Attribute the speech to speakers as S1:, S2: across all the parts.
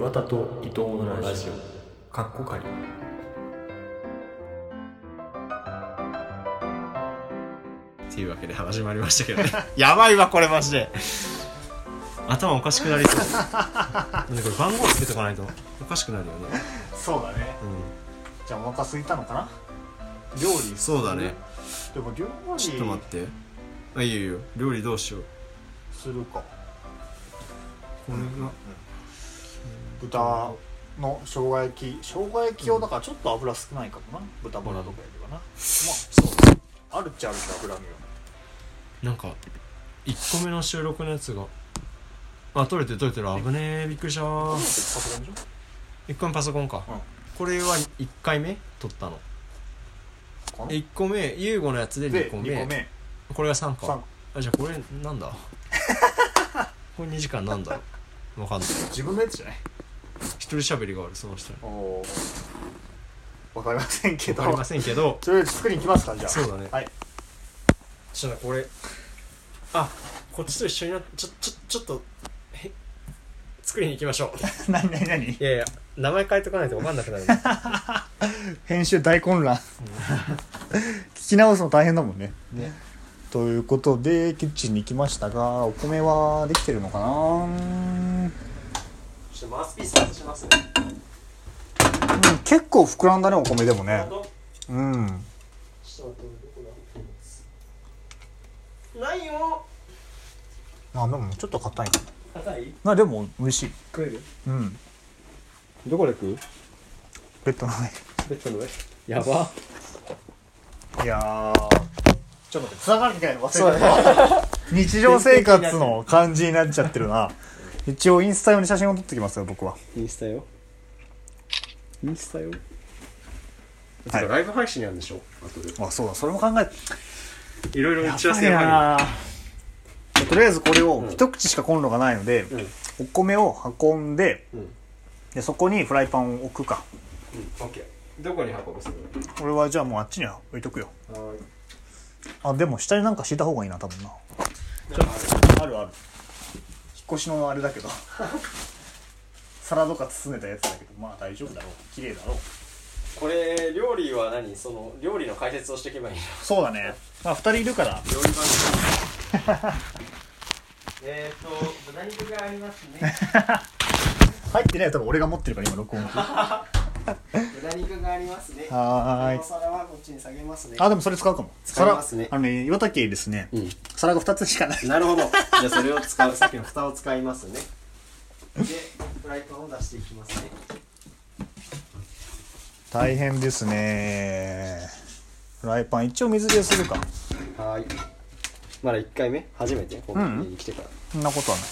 S1: 岩田と伊藤のラジオ。かっこかり
S2: っていうわけで始まりましたけどね。やばいわこれマジで。頭おかしくなりそう。これ番号つけとかないと。おかしくなるよね。
S3: そうだね。
S2: う
S3: じゃあお腹空いたのかな？料理。
S2: んそうだね。
S3: でも料理。
S2: ちょっと待って。あいいよいいよ。料理どうしよう。
S3: するか。
S2: これが
S3: 豚の生姜焼き。生姜焼き用だからちょっと油少ないかもな。豚バラとかよりはな、まあそう。あるっちゃあるんだ脂身は。
S2: なんか1個目の収録のやつが。あ撮れてる撮れてる。危ねえびっくりした。
S3: パソコンでし
S2: 1個目パソコンか、
S3: うん。
S2: これは1回目撮ったの。
S3: ょかな
S2: 1個目優吾のやつで
S3: で
S2: 2個目。
S3: 2個目。
S2: これが3か
S3: 三
S2: あじゃあこれなんだ？これ2時間なんだろう？わかんない。
S3: 自分のやつじゃない？
S2: 一人喋りがあるその人に。
S3: わかりませんけど。
S2: わかりませんけど。
S3: とりあえず作りに行きますかじゃあ。
S2: そうだね。
S3: はい。
S2: ちょっとこれ。あこっちと一緒になちょちょちょっとへ作りに行きましょう。
S3: 何何何？
S2: いやいや名前変えとかないと分かんなくなる。
S3: 編集大混乱。聞き直すの大変だもんね。
S2: ね。
S3: ということでキッチンに来ましたがお米はできてるのかな？うん
S2: ちょっとマウスピース外します。ね
S3: 結構膨らんだねお米でもね。
S2: 本
S3: うん。
S2: 当ちょっと待ってどこだ？ないよ
S3: あでもちょっと硬いか。
S2: 硬い？
S3: なでも美味しい。
S2: 食える？
S3: うん。
S2: どこで食う？
S3: ベッドの
S2: ベッドの上？やば。
S3: 上いやー。ちょっと待って繋がなきゃいけな忘れてた。日常生活の感じになっちゃってるな一応インスタ用に写真を撮ってきますよ僕は。
S2: インスタよ。インスタよ。
S3: はい。
S2: ライブ配信やるんでしょ？後で。
S3: あそうだそれも考えて。
S2: いろいろ打ち合わせ
S3: やばい
S2: や
S3: な。とりあえずこれを
S2: うん。
S3: 一口しかコンロがないので、
S2: うん。
S3: お米を運んで
S2: うん。
S3: でそこにフライパンを置くか。
S2: オッケー。どこに運ぶ？する
S3: これはじゃあもうあっちには置いとくよ。
S2: は
S3: あでも下になんか敷いた方がいいな多分な。あるある越しのあれだけど。皿とか包んでたやつだけどまあ大丈夫だろう。綺麗だろう。
S2: これ料理は何？その料理の解説をしていけばいいの？
S3: そうだね。まあ2人いるから。
S2: 料理番組。えっと豚肉がありますね？
S3: 入ってないよ。多分俺が持ってるから今録音
S2: 豚肉がありますね。
S3: はーい。
S2: お皿はこっちに下げますね。
S3: あでもそれ使うかも。
S2: 使いますね。
S3: 皿あのね岩田家ですね、
S2: うん。
S3: 皿が2つしかない。
S2: なるほど。じゃあそれを使うさっきの蓋を使いますね。でフライパンを出していきますね。
S3: 大変ですね。フライパン一応水でするか。
S2: はーい。まだ1回目？初めて？この家に来てから、
S3: そんなことはない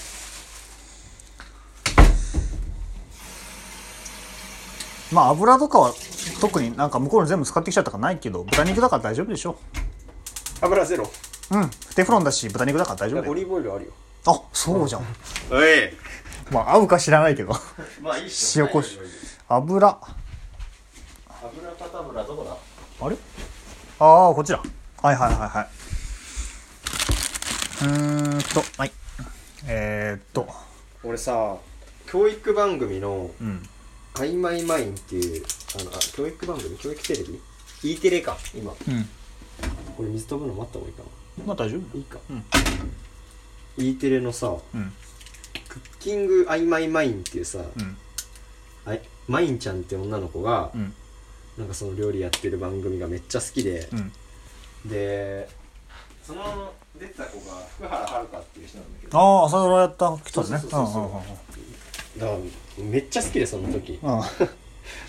S3: まあ油とかは特になんか向こうに全部使ってきちゃったからないけど豚肉だから大丈夫でしょ
S2: 油ゼロ。
S3: うん。テフロンだし豚肉だから大丈夫だよ。
S2: オリーブオイルあるよ。
S3: あそうじゃん。
S2: おい。
S3: まあ合うか知らないけど。
S2: まあいいっ
S3: 塩コシ。油。
S2: 油パ油どこだ？
S3: あれ？ああこっちだ。はいはいはいはい。うーんとはい。えー、っと。
S2: 俺さ教育番組の
S3: うん「
S2: あいまいマイン」っていうあのあ教育番組教育テレビ？E テレか今。
S3: うん。
S2: これ水飛ぶの待った方がいいか
S3: まあ大丈夫。
S2: ないいか、
S3: うん。
S2: E テレのさ
S3: うん「
S2: クッキングあいまいマイン」っていうさ、
S3: うん。
S2: あいマインちゃんって女の子が、
S3: うん。
S2: なんかその料理やってる番組がめっちゃ好きで
S3: う、ん。
S2: でその出てた子が福原遥っていう人なんだけど。
S3: ああ朝ドラやった人ですね。
S2: そうそうそうそう。だからめっちゃ好きでその時。
S3: うん。うんうん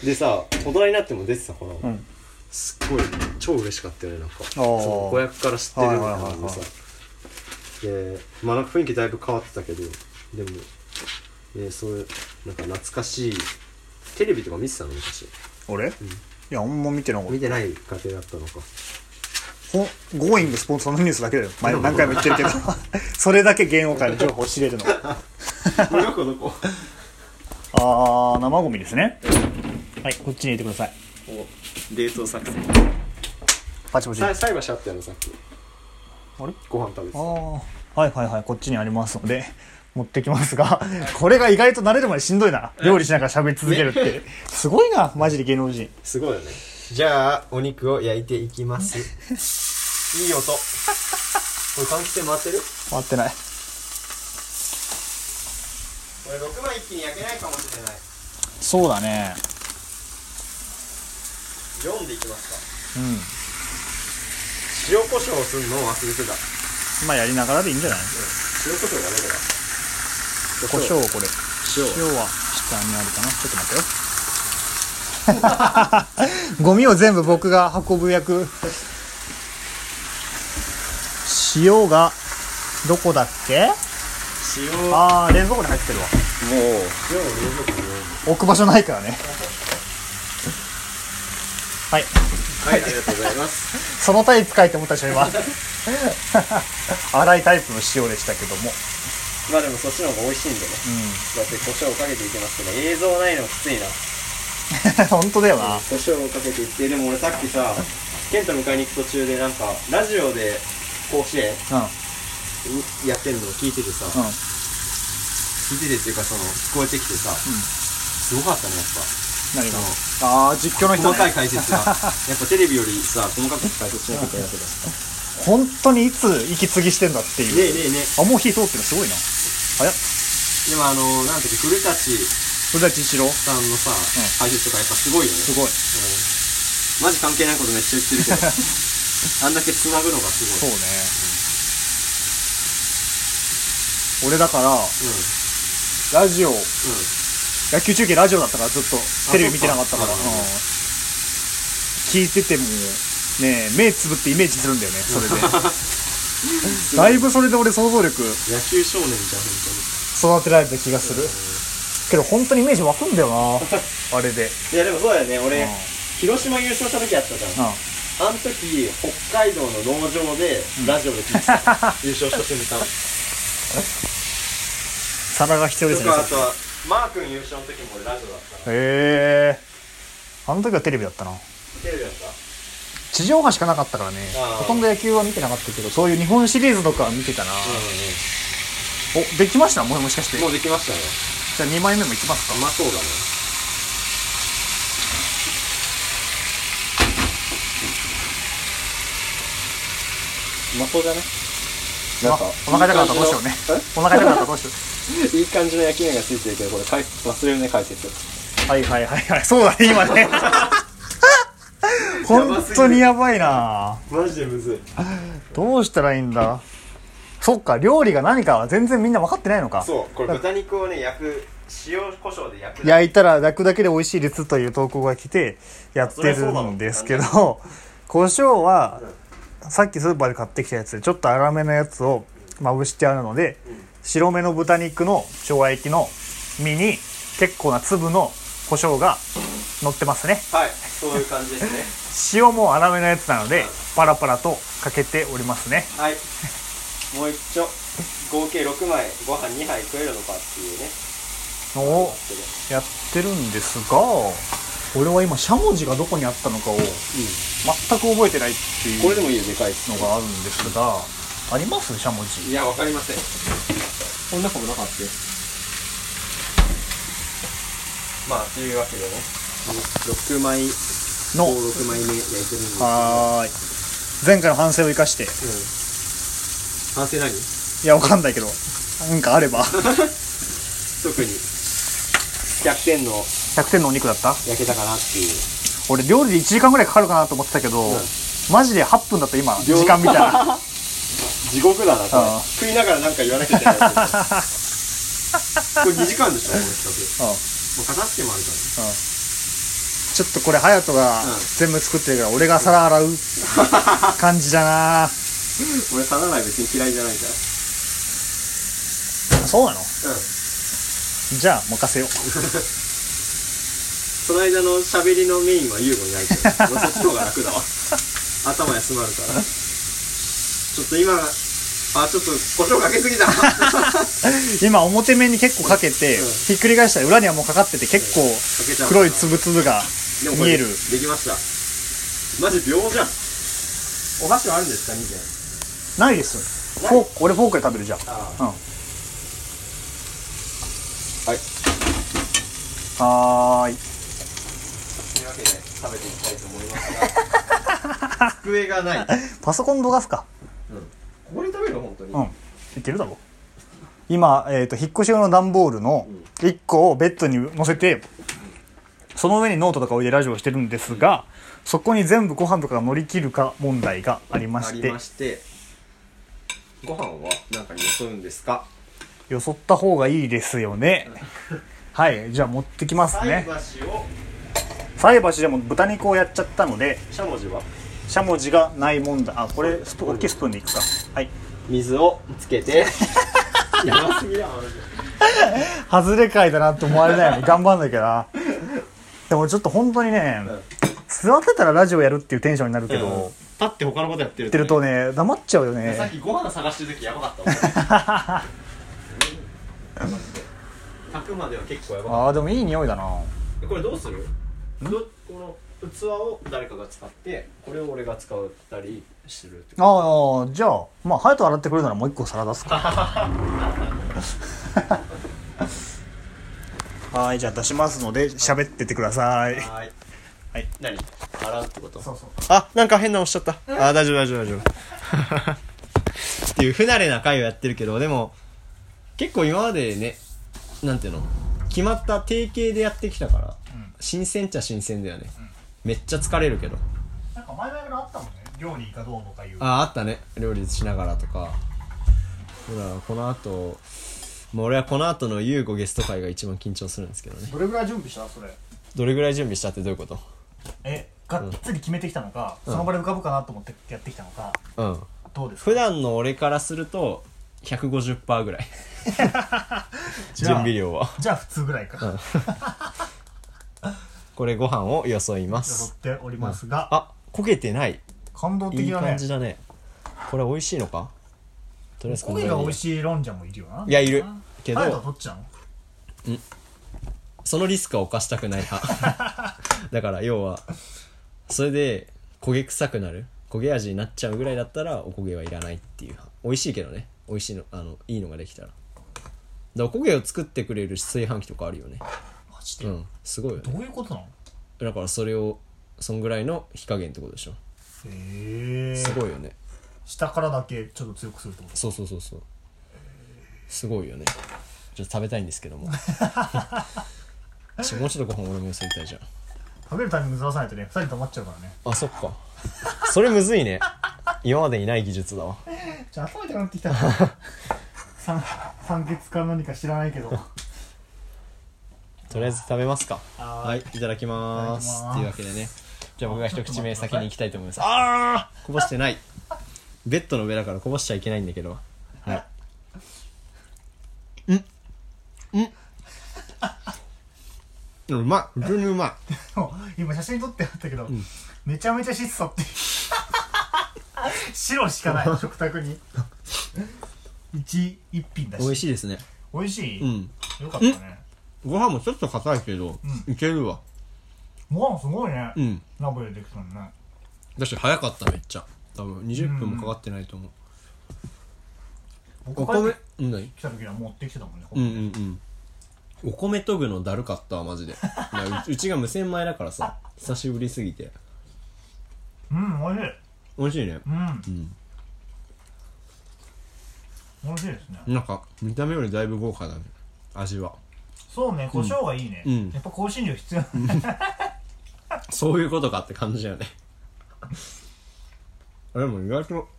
S2: でさ大人になっても出てたから、
S3: うん。うん
S2: すっごい超嬉しかったよねなんか。
S3: ー。
S2: その子役から知ってるみたいなのでさ、でまあなんか雰囲気だいぶ変わってたけどでも、えーそういうなんか懐かしいテレビとか見てたの昔。
S3: 俺、いやあんま見てなかった。
S2: 見てない家庭だったのか。
S3: ほんゴーイングスポンサーのニュースだけだよ。前何回も言ってるけど。それだけ芸能界の情報を知れるの。
S2: どこどこ
S3: あー生ゴミですね。はいこっちに入れてください。
S2: 冷凍作戦。
S3: パチパチ。
S2: さ菜箸あったよねさっき
S3: あれ？
S2: ご飯食べて
S3: ああはいはいはいこっちにありますので持ってきますが、これが意外と慣れるまでしんどいな。料理しながら喋り続けるって。すごいな、マジで芸能人。
S2: すごいよね。じゃあお肉を焼いていきます。いい音。これ換気扇回ってる？
S3: 回ってない。
S2: これ6枚一気に焼けないかもしれない。
S3: そうだね。
S2: 4でいきますか。
S3: うん。
S2: 塩コショウすんのを忘れてた。
S3: まあやりながらでいいんじゃない？
S2: 塩コショウがどこだ
S3: 胡椒これ。
S2: 塩
S3: 塩は下にあるかな？ちょっと待ってよ。ゴミを全部僕が運ぶ役。塩が、どこだっけ？
S2: 塩もう
S3: あー、冷蔵庫に入ってるわ。
S2: 塩を冷蔵庫に
S3: 置く場所ないからね。はい。
S2: はいありがとうございます
S3: そのタイプかいと思ったでしょ、今。粗いタイプの塩でしたけども。
S2: まあでもそっちの方が美味しいんでね
S3: う
S2: だって胡椒をかけていきますけど映像ないのきついな
S3: ん。本当だよな。
S2: 胡椒をかけていってでも俺さっきさケント迎えに行く途中でなんかラジオで甲子園
S3: うん。
S2: やってんのを聞いててさ、
S3: うん。
S2: 聞いててっていうかその聞こえてきてさ、すごかったねやっぱ
S3: 何が？ああ、実況の人、
S2: 細かい
S3: ね。
S2: 解説が やっぱテレビよりさ細かく解説しなきゃいけないわけだし
S3: 本当にいつ息継ぎしてんだっていう。
S2: ねえねえね
S3: あ、もう火通ってるのすごいな。早っ。
S2: でもあのなんていうか古舘
S3: 古舘一郎
S2: さんのさ、解説とかやっぱすごいよね
S3: すごい。
S2: うんマジ関係ないことめっちゃ言ってるけど あんだけ繋ぐのがすごい
S3: そうね。俺だから、
S2: うん
S3: ラジオ、
S2: うん
S3: 野球中継ラジオだったからずっとテレビ見てなかったから、うん。聞いててもね目つぶってイメージするんだよねそれで。だいぶそれで俺想像力
S2: 野球少年じゃん本
S3: 育てられた気がする。けど本当にイメージ湧くんだよな あれで。
S2: 当にいやでもそうだよね。俺、
S3: うん。
S2: 広島優勝した時あったじゃん。
S3: うん。
S2: あの時北海道の農場でラジオで聞いてた、優勝した瞬間
S3: 皿が必要ですね。
S2: とかあとはマー君優勝の時も俺ラジオだった
S3: へえ。あの時はテレビだったな。
S2: テレビだった？
S3: 地上波しかなかったからね。ほとんど野球は見てなかったけどそういう日本シリーズとかは見てたな、
S2: う
S3: おできました？もうもしかして。
S2: んうんもうできましたよ
S3: じゃあ2枚目もいきますか。
S2: うまそうだね。うまそうじゃね？なんか
S3: お腹痛くなったらどうしようね。お腹痛くなったらどうしよう。
S2: いい感じの焼き目がついてるけどこれ忘れるね解説
S3: はいはいはいはい。そうだね、今ね。本当にやばいな。
S2: マジでむずい。
S3: どうしたらいいんだ？そっか、料理が何かは全然みんな分かってないのか。
S2: そうこれ豚肉をね焼く塩コショウで焼く
S3: 焼いたら焼くだけで美味しいですという投稿が来てやってるんですけど、胡椒はさっきスーパーで買ってきたやつでちょっと粗めのやつをまぶしてあるので、白めの豚肉の生姜焼きの身に結構な粒の胡椒が乗ってますね。
S2: はいそういう感じですね。
S3: 塩も粗めのやつなのでパラパラとかけておりますね。
S2: はい。もう一丁。合計6枚。ご飯2杯食えるのかっていうね。
S3: をやってるんですが俺は今しゃもじがどこにあったのかを全く覚えてないっていう
S2: これでもいいよでかい
S3: のがあるんですがあります？しゃもじ。
S2: いやわかりません。こんなことなかったよまあというわけでね。6枚。
S3: の。
S2: 6枚目焼いてるんですけど。
S3: はーい。前回の反省を生かして。
S2: うん。反省何？
S3: いやわかんないけど。なんかあれば。
S2: 特に。100点の
S3: 100点のお肉だった？
S2: 焼けたかなっていう。
S3: 俺料理で1時間ぐらいかかるかなと思ってたけど、
S2: うん。
S3: マジで8分だった今
S2: 秒
S3: 時間見たら
S2: 地獄だな食いながらなんか言わなきゃいけないこれ2時間でしょこの企画
S3: うん。
S2: もう片付けもあるか
S3: ちょっとこれ隼人が
S2: うん。
S3: 全部作ってるから俺が皿洗う。感じだな。
S2: ら俺皿洗い別に嫌いじゃないから。
S3: そうなの？
S2: うん。
S3: じゃあ任せよう
S2: その間の喋りのメインは優吾にないけど俺そっちの方が楽だわ。頭休まるから。ちょっと今あちょっと胡椒かけすぎた。
S3: 今表面に結構かけて、
S2: うん。
S3: ひっくり返したら裏にはもうかかってて結構
S2: かけちゃう
S3: 黒い粒々が
S2: でもこれ
S3: 見える。
S2: できました。マジ秒じゃん。お箸はあるんですか2点
S3: ないです。フォーク俺フォークで食べるじゃん。
S2: あ
S3: うん。はーい
S2: 食べていきたいと思いますが 机がない。
S3: パソコンどかすか？
S2: ここに食べる本当に、
S3: うん。いけるだろ。今、えー、と引っ越し用の段ボールの1個をベッドに乗せてその上にノートとか置いてラジオをしてるんですがそこに全部ご飯とかが乗り切るか問題がありま
S2: あり
S3: して
S2: ましてご飯は何かによそううんですか？
S3: よそった方がいいですよね。はい。じゃあ持ってきますね。
S2: 箸を
S3: 菜箸でも豚肉をやっちゃったので
S2: しゃもじは？
S3: しゃもじがないもんだ。あこれスプ大きいスプーンでいくか。はい。
S2: 水をつけて。やばすぎだ
S3: 外れ会だなって思われないように頑張んなきゃな。でもちょっと本当にね、座ってたらラジオやるっていうテンションになるけど、
S2: 立って他のことやってる
S3: やってるとね黙っちゃうよ
S2: さっ
S3: ね
S2: きご飯探してる時やばかった 炊くまでは結構やばかっ
S3: あーでもいい匂いだな。
S2: たこれどうする？どこの器を誰かが使ってこれを俺が使ったりするって
S3: ああじゃあまあ隼人洗ってくれるならもう一個皿出すか。はいじゃあ出しますので喋っててください。
S2: はい。
S3: はい。
S2: 何？洗うってこと？
S3: そうそう。
S2: あなんか変なのしちゃった。あ大丈夫大丈夫大丈夫。っていう不慣れな回をやってるけどでも結構今までねなんていうの？決まった定型でやってきたから、
S3: ん
S2: 新鮮っちゃ新鮮だよね、めっちゃ疲れるけど。
S3: なんか前々からあったもんね。料理かどうとかいう。
S2: ああったね。料理しながらとか。ほらこの後もう俺はこの後の優吾ゲスト会が一番緊張するんですけどね。
S3: どれぐらい準備した？それ。
S2: どれぐらい準備したってどういうこと？
S3: えがっつり決めてきたのか、その場で浮かぶかなと思ってやってきたのか
S2: うん。
S3: どうですか？
S2: 普段の俺からすると150%ぐらい。準備量は。
S3: じゃあ普通ぐらいか、
S2: ん これご飯をよそいま
S3: よ
S2: す
S3: そっておりますが、
S2: あ焦げてない。
S3: 感動的
S2: いい
S3: だね
S2: 感じだね。これ美味しいのか？とりあえずこ
S3: 焦げが美味しいロンジャンもいるよな。い
S2: やいる。けど
S3: 隼人はどっちなの？
S2: そのリスクは犯したくない派。だから要はそれで焦げ臭くなる？焦げ味になっちゃうぐらいだったらお焦げはいらないっていう派。美味しいけどね。美味しいのあのいいのができたら。だからお焦げを作ってくれる炊飯器とかあるよね。
S3: マジで、
S2: うん。すごいよね。
S3: どういうことなの？
S2: だからそれをそんぐらいの火加減ってことでしょ。
S3: へえ。
S2: すごいよね。
S3: 下からだけちょっと強くするってこと？
S2: そうそうそうそう。すごいよね。ちょっと食べたいんですけども。ちょもうちょっとご飯俺もよそりたいじゃん。
S3: 食べるタイミングずらさないとね2人止まっちゃうからね。
S2: あそっか。それむずいね。今までにない技術だわ。
S3: じゃあ頭痛くなってきた 酸酸欠か何か知らないけど
S2: とりあえず食べますか。
S3: は
S2: はいいただきまーす。っていうわけでね。じゃあ僕が一口目先に行きたいと思います。ああこぼしてない。ベッドの上だからこぼしちゃいけないんだけど。はい。うん。うん。うまい。普通にうまい。
S3: 今写真撮ってあったけど、めちゃめちゃ質素って白しかない。食卓に。一一品だし。
S2: 美味しいですね。
S3: 美味しい、
S2: うん。
S3: よかったね
S2: ご飯もちょっと硬いけど、いけるわ。
S3: ご飯すごいね、
S2: うん。
S3: 鍋でできたのね。
S2: だし早かっためっちゃ。多分20分もかかってないと思う、お米
S3: 僕帰って
S2: うん
S3: た時は持ってきてたもんね、
S2: うんうんうん。お米研ぐのだるかったわマジで。なううちが無洗米だからさ久しぶりすぎて。
S3: うん美味しい。
S2: 美味しいね。
S3: うん。
S2: うん。
S3: 美味しいですね。
S2: なんか見た目よりだいぶ豪華だね。味は
S3: そうね胡椒がいいね、
S2: うん。
S3: やっぱ香辛料必要。
S2: そういうことかって感じだよね。あ でも意外と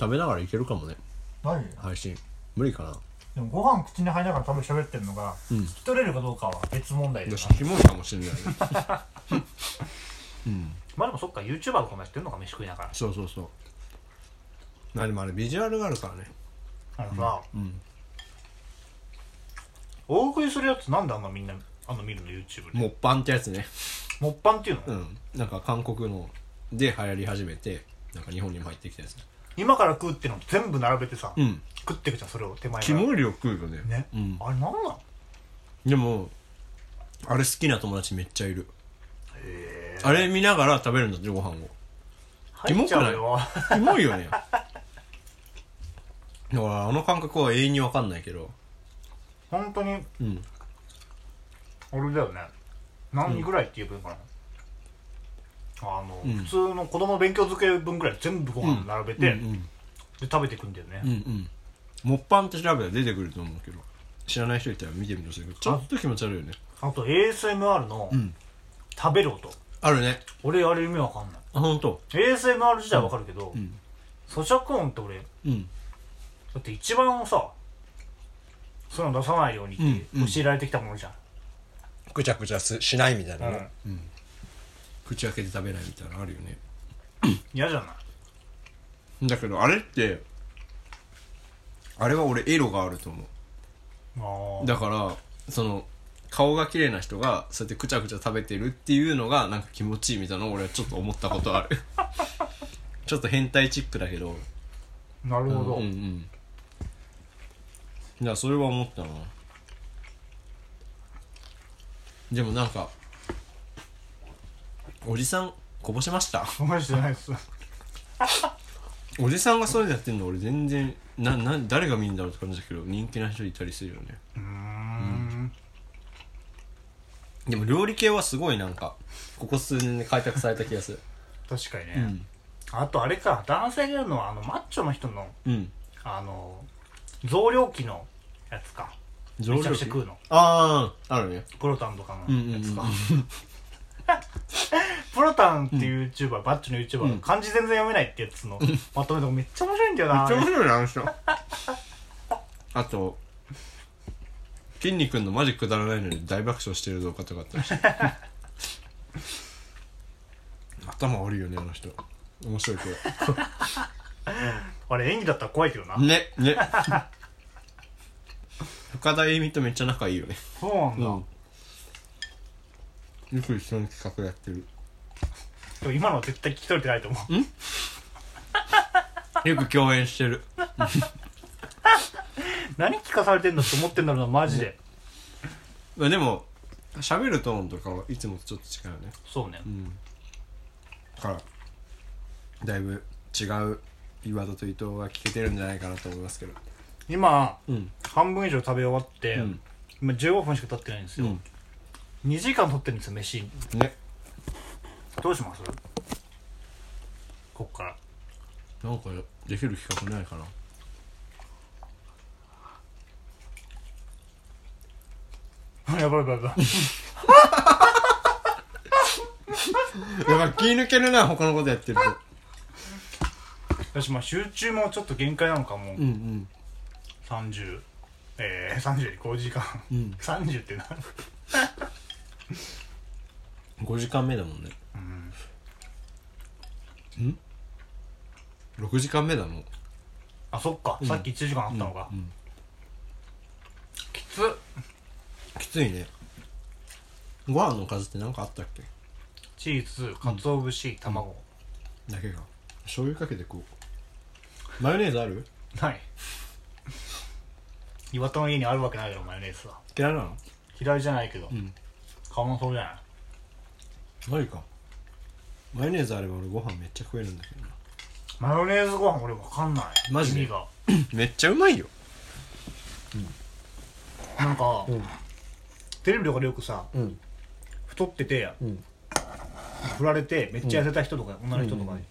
S2: 食べながらいけるかもね。
S3: マジ？で
S2: 配信。無理かな。
S3: でもご飯口に入りながら食べ喋ってるのが、
S2: うん。
S3: 聞き取れるかどうかは別問題で
S2: よ
S3: すな。
S2: しキモいかもしれないね。うん。
S3: まあでもそっか YouTuber とかもやってるのか飯食いながら。
S2: そうそうそう。まあでもあれビジュアルがあるからね。
S3: あのさ、
S2: うん
S3: 大食いするやつなんであんなみんなあんな見るの？YouTube で。
S2: もっぱんってやつね。
S3: もっぱんっていうの、
S2: うん。なんか韓国ので流行り始めてなんか日本にも入ってきたやつ。
S3: 今から食うっていうの全部並べてさ、
S2: うん。
S3: 食ってくじゃんそれを手前から。
S2: キモい量食うよね。
S3: ね、
S2: うん。
S3: あれなんなの
S2: でもあれ好きな友達めっちゃいる。
S3: へ
S2: あれ見ながら食べるんだってご飯を。
S3: 入っちゃうよ。
S2: キモい？よね。だからあの感覚は永遠に分かんないけど
S3: 本当に
S2: うん。
S3: 俺だよね。何ぐらいって言えばいいの？かな、あの、
S2: うん。
S3: 普通の子供勉強机分ぐらい全部ご飯並べて、
S2: うんうん
S3: で食べていくんだよね、
S2: うんうん。もっぱんって調べたら出てくると思うけど。知らない人いたら見てみてほしいけど。ちょっと気持ち悪いよね。
S3: あと ASMR の
S2: うん。
S3: 食べる音、
S2: あるね。
S3: 俺あれ意味わかんない。
S2: あ本当
S3: ASMR 自体はわかるけど、
S2: うん。
S3: 咀嚼音って俺だ
S2: うん。
S3: って一番さそういうの出さないようにって教えられてきたものじゃん、
S2: くちゃくちゃすしないみたいな。
S3: うん。
S2: ね、うん。口開けて食べないみたいなのあるよね。
S3: 嫌じゃない？
S2: だけどあれってあれは俺エロがあると思う。だからその顔が綺麗な人がそうやってくちゃくちゃ食べてるっていうのがなんか気持ちいいみたいなのを俺はちょっと思ったことある。ちょっと変態チックだけど。
S3: なるほど、
S2: うんうんいやそれは思ったな。でもなんかおじさんこぼしました？
S3: マジでないっす。
S2: おじさんがそういうのやってんの俺全然なな誰が見るんだろうって感じだけど人気な人いたりするよね。
S3: うーん。
S2: でも料理系はすごいなんかここ数年で開拓された気がする。
S3: 確かにね、
S2: うん。
S3: あとあれか男性がやるのはあのマッチョの人の
S2: うん。
S3: あの増量期のやつか。
S2: 増量期
S3: めちゃくちゃ食うの。
S2: あああるね。
S3: プロタンとかのやつか、プロタンっていう YouTuber、バッチの YouTuber の漢字全然読めないってやつのまとめとかめっちゃ面白いんだよな。
S2: めっちゃ面白いねあの人。あと筋肉のマジくだらないのに大爆笑してる動画とかあったりして。頭悪いよねあの人。面白いけ
S3: あれ演技だったら怖いけどな、
S2: どねね。深田栄美とめっちゃ仲いいよね。
S3: そうなんだ、
S2: うん。よく一緒に企画やってる。
S3: でも今のは絶対聞き取れてないと思う。
S2: よく共演してる。
S3: 何聞かされてんだって思ってんだろうなマジで、
S2: まあでも喋るトーンとかはいつもとちょっと違うよね。
S3: そうね。
S2: うん。だからだいぶ違う岩戸と伊藤は聞けてるんじゃないかなと思いますけど。
S3: 今
S2: うん。
S3: 半分以上食べ終わって、
S2: うん。
S3: 今15分しか経ってないんですよ、
S2: うん。
S3: 2時間経ってるんですよ飯。
S2: ね。
S3: どうします？こっから。
S2: なんかできる企画ないかな？
S3: やばいやばいやばい。
S2: やっぱ気抜けるな他のことやってると
S3: 私まあ集中もちょっと限界なのかも。う
S2: うんうん。
S3: 30えー、30より5時間。
S2: うん。
S3: 30ってな
S2: 5時間目だもんね。
S3: うん。
S2: ん？6時間目だもん
S3: あそっか、さっき1時間あったのか、
S2: うん
S3: きつ。
S2: きついね。ご飯の数って何かあったっけ？
S3: チーズかつお節、卵
S2: だけが醤油かけてこうマヨネーズある？
S3: ない。岩田の家にあるわけないだろマヨネーズは。
S2: 嫌いなの？
S3: 嫌いじゃないけど、
S2: ん。
S3: 買わなそうじゃない？
S2: マジか。マヨネーズあれば俺ご飯めっちゃ食えるんだけどな。
S3: マヨネーズご飯俺わかんない。
S2: マジで？
S3: 意味が。
S2: めっちゃうまいよ。
S3: なんか、
S2: ん。
S3: テレビとかでよくさ
S2: うん。
S3: 太ってて、
S2: ん。
S3: 振られてめっちゃ痩せた人とか、女の人とかに、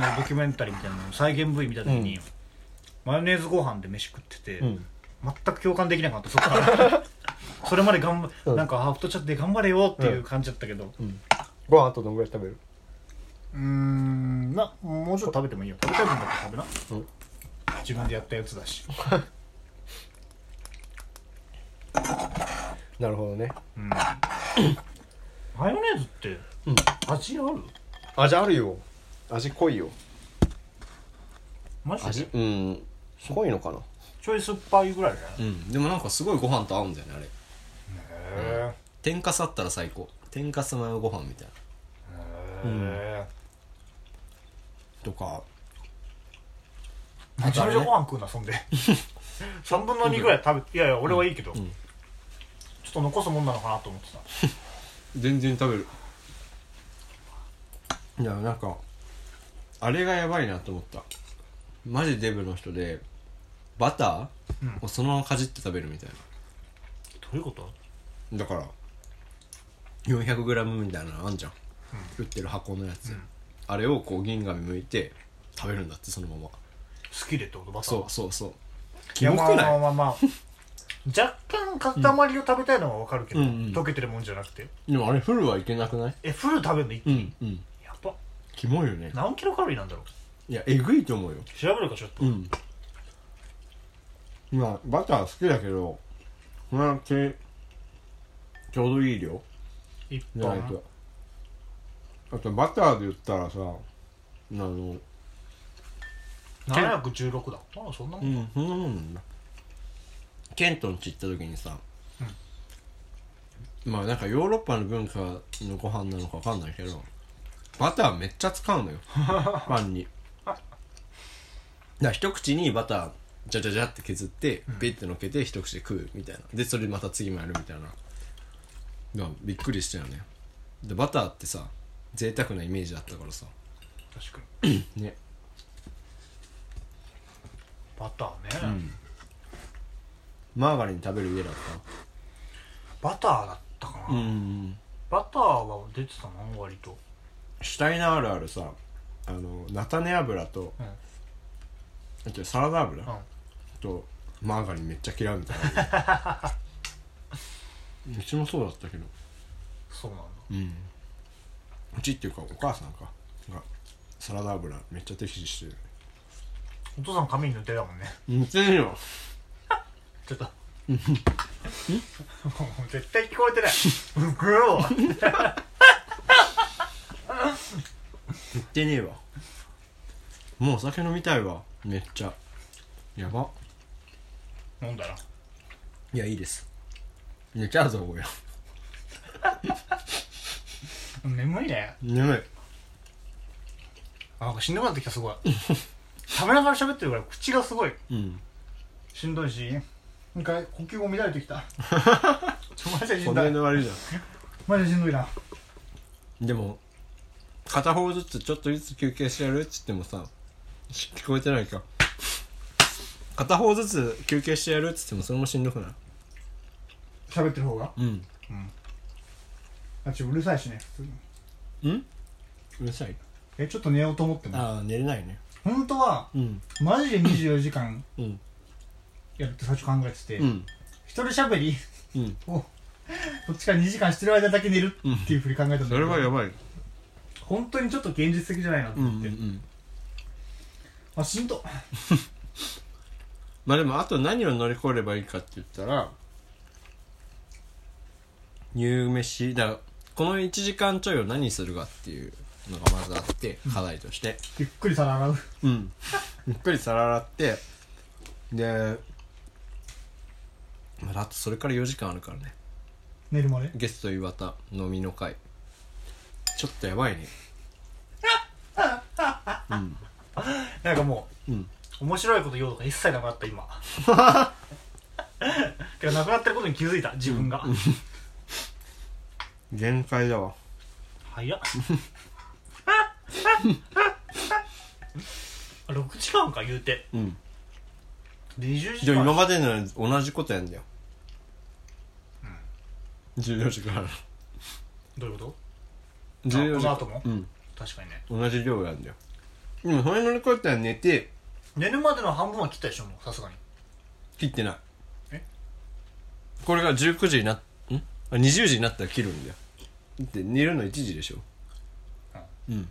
S3: なんかドキュメンタリーみたいなの再現 V 見た時に、マヨネーズご飯で飯食ってて、
S2: ん。
S3: 全く共感できなかったそっから。それまで頑張、なんかあ太っちゃって頑張れよっていう感じだったけど。
S2: ご飯あとどんぐらい食べる？
S3: うーんなもうちょっと食べてもいいよ。食べたい分だけ食べな、
S2: うん。
S3: 自分でやったやつだし。
S2: なるほどね。
S3: うん。マヨネーズって、
S2: うん。
S3: 味ある？
S2: 味あるよ味濃いよ。
S3: マジで？
S2: 味？うん。濃いのかな？
S3: ちょい酸っぱいぐらいじゃない
S2: うん。でもなんかすごいご飯と合うんだよねあれ。
S3: へえ。
S2: 天かすあったら最高。天かすマヨご飯みたいな。
S3: へえ。
S2: とか。
S3: めちゃめちゃご飯食うなそんで。3分の2ぐらい食べいやいや俺はいいけど、
S2: ん。
S3: ちょっと残すもんなのかなと思ってた。
S2: 全然食べる。いやなんかあれがやばいなと思った。マジデブの人でバター
S3: うん。
S2: をそのままかじって食べるみたい
S3: どういうこと？
S2: なだから 400g みたいなのあんじゃん、売ってる箱のやつ、あれをこう銀紙剥いて食べるんだってそのまま。
S3: 好きでってこと？バター
S2: そうそうそう。キモくない？
S3: まあまあまあ若干塊を食べたいのは分かるけど、
S2: うんうん。
S3: 溶けてるもんじゃなくて。
S2: でもあれフルはいけなくない？
S3: えフル食べるの？一気
S2: う
S3: に、
S2: んうんキモいよね。
S3: 何キロカロリーなんだろう。
S2: いやえぐいと思うよ。
S3: 調べるかちょっと、
S2: うん。まあバター好きだけどまあちちょうどいい量。
S3: 一本？
S2: じゃないと。あとバターで言ったらさあの
S3: 716だああそんなもん、
S2: うんそんなもんなんだ。ケントンち行った時にさ、まあなんかヨーロッパの文化のご飯なのか分かんないけどバターめっちゃ使うのよ。パンに。だ一口にバタージャジャジャって削ってビッてのっけて一口で食うみたいな。でそれでまた次もやるみたいな。だびっくりしたよね。でバターってさ贅沢なイメージだったからさ。
S3: 確かに。
S2: ね。
S3: バターね、
S2: マーガリン食べる家だっ
S3: バターだったかな、
S2: たうん。
S3: バターは出てたな割と
S2: シュタイナーあるあるさあの菜種油と、
S3: うん。
S2: あとサラダ油、
S3: うん。
S2: とマーガリンめっちゃ嫌うみたいな。うちもそうだったけど。
S3: そうなんだ。
S2: うん。うちっていうかお母さんか。がサラダ油めっちゃ適してる。
S3: お父さん髪に塗ってたもんね。
S2: 似てるよ。
S3: ちょっと。もう絶対聞こえてない。グロー
S2: 言ってねえわ。もうお酒飲みたいわ。めっちゃ。やば。
S3: 飲んだら？
S2: いやいいです。寝ちゃうぞ俺
S3: 眠いね。
S2: 眠い。
S3: あなんかしんどくなってきたすごい。食べながら喋ってるから口がすごい。
S2: うん。
S3: しんどいしなんか呼吸も乱れてきた。マジでしんどい。
S2: 骨の悪いじゃ
S3: マジでしんどいな。ん
S2: でも片方ずつちょっとずつ休憩してやるっつってもさし聞こえてないか。片方ずつ休憩してやるっつってもそれもしんどくない？
S3: 喋ってる方が？
S2: うん。
S3: あっちうるさいしね普通に。
S2: ん？うるさい？
S3: えちょっと寝ようと思っても
S2: ああ寝れないね。
S3: 本当は
S2: うん。
S3: マジで24時間
S2: うん。
S3: やるって最初考えてて、
S2: うん。
S3: 一人喋り
S2: うん。
S3: をこっちから2時間してる間だけ寝るっていうふうに考えたんだけど、
S2: それはやばい
S3: 本当にちょっと現実的じゃないなと思って、
S2: んうん
S3: あしんど。
S2: まあでもあと何を乗り越えればいいかって言ったら夕飯。だからこの1時間ちょいを何するかっていうのがまずあって課題として。
S3: ゆっくり皿洗う。
S2: うん。ゆっくり皿洗ってでまああとそれから4時間あるからね。
S3: 寝るまで。
S2: ゲスト岩田飲みの会ちょっとやばいね。
S3: なんかも
S2: うん。
S3: う面白いこと言おうとか一切なくなった今。てかなくなってることに気づいた自分が、
S2: 限界だわ。
S3: 早っ。あ6時間か言うて。
S2: うん。
S3: 20時
S2: でも今
S3: 間
S2: までの同じことやんだよ。14時から
S3: どういうこ
S2: 14時
S3: この後も？
S2: うん。
S3: と確かにね。
S2: 同じ量やんだよ。でもそれ乗り越えたら寝て。
S3: 寝るまでの半分は切ったでしょもうさすがに。
S2: 切ってない。
S3: え？
S2: これが19時になっん？あ20時になったら切るんだよ。だって寝るの1時でしょ。うん。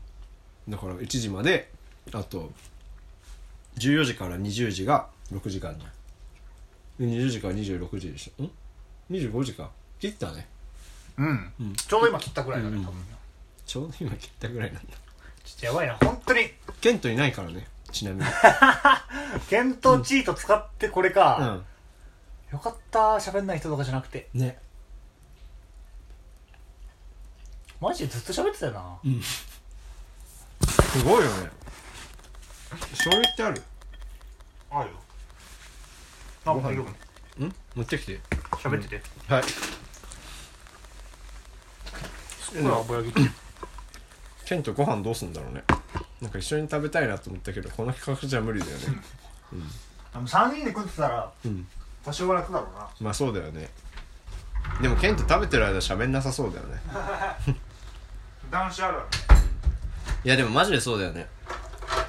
S2: だから1時まであと14時から20時が6時間じゃんで20時から26時でしょ。ん？25時か。切ったね。
S3: うん、
S2: うん。
S3: ちょうど今切ったぐらいだね、
S2: うん
S3: 多分
S2: ちょうど今切ったぐらいなんだ。
S3: ちょっとやばいな。本当に。
S2: ケントいないからねちなみに。
S3: 検討チート使ってこれ
S2: う
S3: か、
S2: ん。
S3: よかった喋んない人とかじゃなくて。
S2: ね。
S3: マジでずっと喋ってたよな、
S2: すごいよね。醤油ってある？
S3: あるよ。あ
S2: ご飯
S3: 大丈夫。
S2: ん？持ってきて。
S3: 喋ってて、
S2: はい。
S3: すっごい油揚げて
S2: ケントご飯どうすんだろうね。なんか一緒に食べたいなと思ったけどこの企画じゃ無理だよね。
S3: あの3人で食ってたら
S2: うん。
S3: 多少は楽だろうな。
S2: まあそうだよね。でもケント食べてる間喋んなさそうだよね。
S3: 男子あるあ
S2: いやでもマジでそうだよね。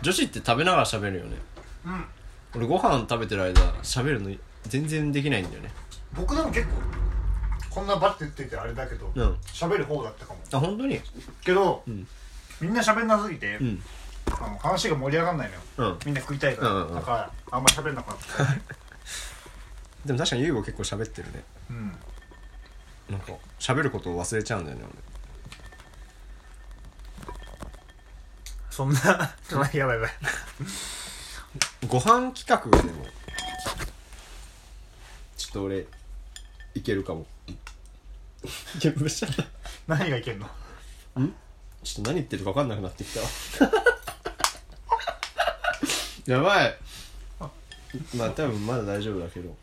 S2: 女子って食べながら喋るよね。
S3: るうん。
S2: 俺ご飯食べてる間喋るの全然できないんだよね。
S3: 僕でも結構こんなバッて言っててあれだけど
S2: うん。
S3: 喋、る方だったかも。
S2: あ本当に？
S3: けど、
S2: ん
S3: みんな喋んなすぎて、
S2: うん。
S3: あの話が盛り上がんないのよ。
S2: うん。
S3: みんな食いたいから、
S2: うんうんうん。
S3: だからあんま喋んなくなった
S2: でも確かに優吾結構喋ってるね。
S3: うん。
S2: なんか喋ることを忘れちゃうんだよね
S3: そんな やばいやばい。
S2: 俺ご飯企画がでもちょっと俺いけるかも。いや無視ちょっ
S3: 何がいけんの？
S2: と何言ってるか分かんなくなってきたわ。やばい。まあ多分まだ大丈夫だけど。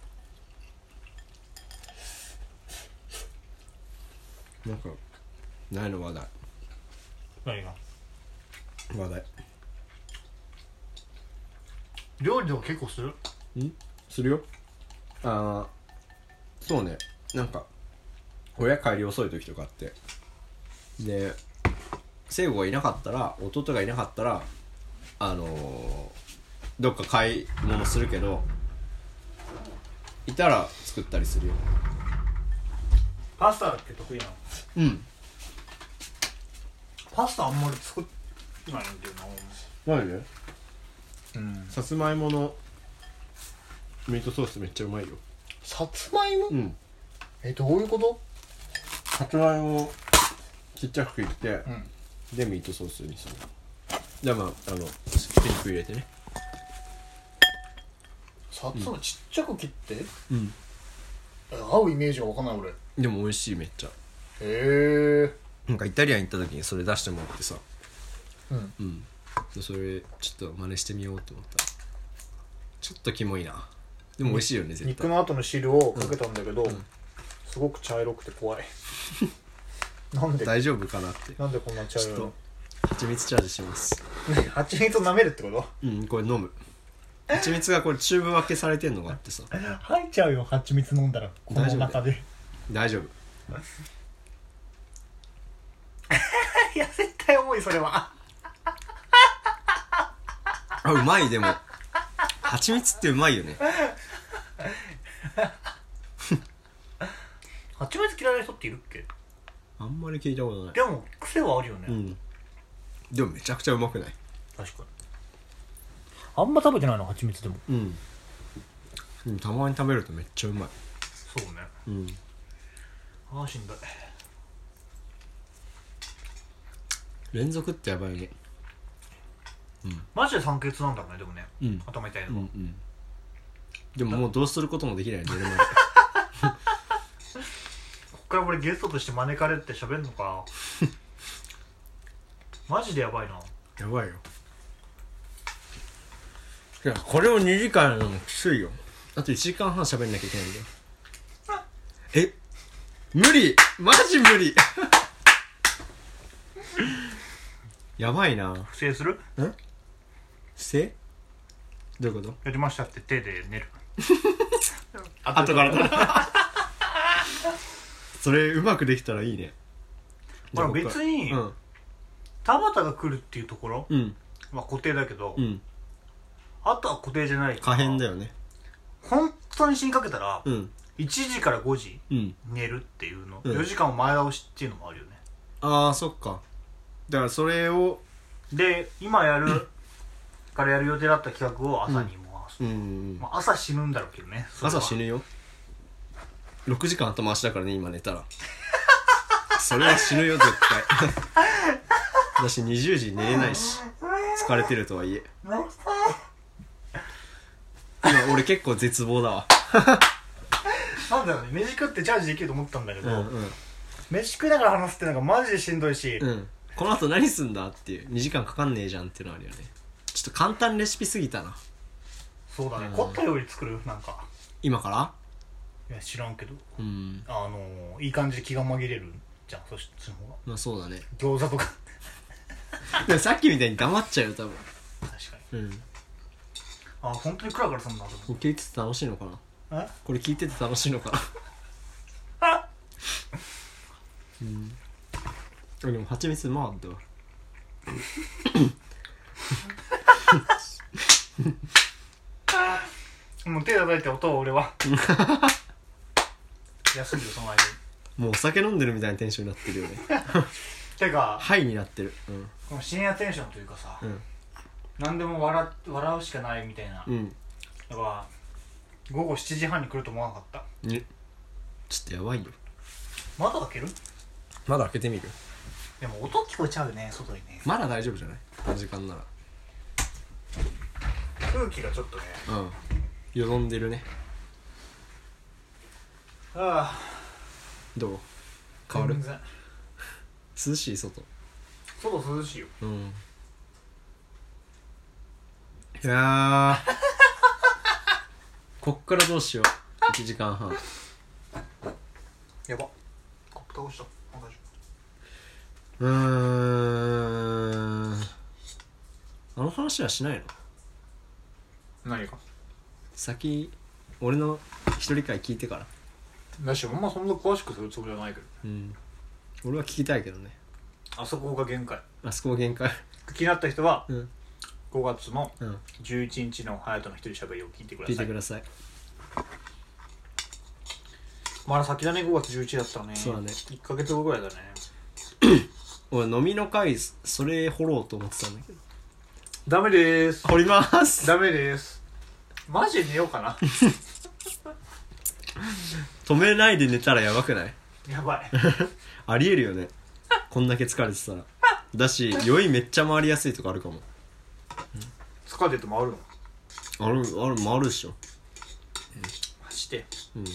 S2: なんかないの話題。
S3: 何が？
S2: 話題。
S3: 料理とか結構する？
S2: ん？するよ。ああそうね。なんか親帰り遅い時とかあって。で聖子がいなかったら弟がいなかったらあのーどっか買い物するけどいたら作ったりするよ。
S3: パスタだっけ得意なの？
S2: うん。
S3: パスタあんまり作ってないんだよ
S2: 何で？
S3: なうん。
S2: さつまいものミートソースめっちゃうまいよ。
S3: さつまいも？
S2: うん。
S3: えどういうこと？
S2: さつまいもをちっちゃく切って、
S3: うん
S2: でミートソースにする。でまああのピンク入れてね。
S3: さつまちっちゃく切って？
S2: うん。
S3: え合うイメージがわかんない俺。へ
S2: でも美味しいめっちゃ。
S3: え。
S2: なんかイタリアン行った時にそれ出してもらってさ。
S3: うん。
S2: うん。でそれちょっと真似してみようと思った。らちょっとキモいな。でも美味しいよね絶対。
S3: 肉の後の汁をかけたんだけど、
S2: ん。
S3: すごく茶色くて怖いなんで
S2: 大丈夫かなって。
S3: なんでこんな茶
S2: ちょっ
S3: 色いの
S2: と蜂蜜チャージします。
S3: ね 蜂蜜を舐めるってこと？
S2: うんこれ飲む。蜂蜜がこれチューブ分けされてんのがあってさ。
S3: 吐いちゃうよ蜂蜜飲んだらこの中で。
S2: 大丈夫。
S3: いや絶対重いそれは。
S2: あうまいでも。蜂蜜ってうまいよね。
S3: 蜂蜜嫌いな人っているっけ？
S2: あんまり聞いたことない。
S3: でも癖はあるよね、
S2: うん。でもめちゃくちゃうまくない。
S3: 確かに。あんま食べてないの？蜂蜜でも。
S2: うん。でもたまに食べるとめっちゃうまい。
S3: そうね。
S2: うん。
S3: ああしんどい。
S2: 連続ってやばいね。
S3: マジで酸欠なんだろうねでもね。
S2: うん。
S3: 頭痛いのが、
S2: うんうん。でももうどうすることもできない。寝るまで
S3: こっから俺ゲストとして招かれて喋るのか。マジでやばいな。
S2: やばいよ。いやこれを2時間やるのもきついよ。あと1時間半喋んなきゃいけないんだよ。え？無理！マジ無理！やばいな。
S3: 不正する？
S2: 不正？どういうこと？
S3: やりましたって手で寝る。
S2: 後から それうまくできたらいいね。
S3: まあ別に
S2: うん。
S3: 田畑が来るっていうところ
S2: うん。
S3: は固定だけど、
S2: うん。
S3: あとは固定じゃない
S2: 可変だよね。
S3: 本当に死にかけたら、
S2: うん。
S3: 1時から5時
S2: うん。
S3: 寝るっていうの、
S2: うん。
S3: 4時間を前倒しっていうのもあるよね。
S2: ああそっか。だからそれを
S3: で今やるからやる予定だった企画を朝に回す、
S2: うん。うん。
S3: まあ、朝死ぬんだろうけどね。
S2: 朝死ぬよ6時間後回しだからね今寝たら。それは死ぬよ絶対。私20時寝れないし。疲れてるとはいえ。今俺結構絶望だわ。
S3: なんだろうね飯食ってチャージできると思ったんだけど、
S2: うんうん。
S3: 飯食いながら話すってのがマジでしんどいし、
S2: うん。この後何すんだっていう2時間かかんねえじゃんっていうのあるよね。ちょっと簡単レシピすぎたな。
S3: そうだね、
S2: うん。
S3: 凝った料理作る？なんか。
S2: 今から？
S3: いや知らんけど。
S2: うん。
S3: あのー、いい感じで気が紛れる。じゃんそしその方が。
S2: まあそうだね。
S3: 餃子とか。
S2: でもさっきみたいに黙っちゃうよ多分。
S3: 確かに。
S2: うん。
S3: あ本当にクラクラすんなと思
S2: これ聞いてて楽しいのかな？
S3: って
S2: これ聞いてて楽しいのかな？あでも蜂蜜うまかったわ。
S3: もう手叩いて音を俺は休んでその間に。
S2: もうお酒飲んでるみたいなテンションになってるよね。
S3: てか
S2: ハイになってる。うん。
S3: この深夜テンションというかさ、
S2: うん。
S3: 何でも笑笑うしかないみたいな、
S2: うん。
S3: だから午後7時半に来ると思わなかった。
S2: ね。ちょっとやばいよ。
S3: 窓開ける？
S2: まだ開けてみる？
S3: でも音聞こえちゃうよね外にね。
S2: まだ大丈夫じゃない？この時間なら。
S3: 空気がちょっとね
S2: うん。よどんでるね
S3: ああ。
S2: どう？変わる？
S3: 全然。
S2: 涼しい外。
S3: 外涼しいよ。
S2: うん。いやー。こっからどうしよう。1時間半。
S3: やば。コップ倒した？あ大丈
S2: うーん。あの話はしないの？
S3: 夫何か
S2: 先俺の一人会聞いてから
S3: だしあんまそんな詳しくするつもりはないけど
S2: うん。俺は聞きたいけどね。
S3: あそこが限界。
S2: あそこ限界。
S3: 気になった人は
S2: うん。
S3: 5月の
S2: うん。
S3: 11日の隼人の一人しゃべりを聞いてくだ
S2: 聞い。
S3: さい
S2: てください。
S3: まだ先だね5月11だったらね。
S2: そうだね。
S3: 1ヶ月後ぐらいだね。
S2: 俺飲みの会それ掘ろうと思ってたんだけど。
S3: ダメでーす。
S2: 掘ります。
S3: ダメです。マジで寝ようかな
S2: 止めないで寝たらやばくない？
S3: やばい。
S2: ありえるよね。こんだけ疲れてたら。だし酔いめっちゃ回りやすいとかあるかも。
S3: 疲れてて回るの？
S2: あるある回るでしょ。
S3: マジで？
S2: うん。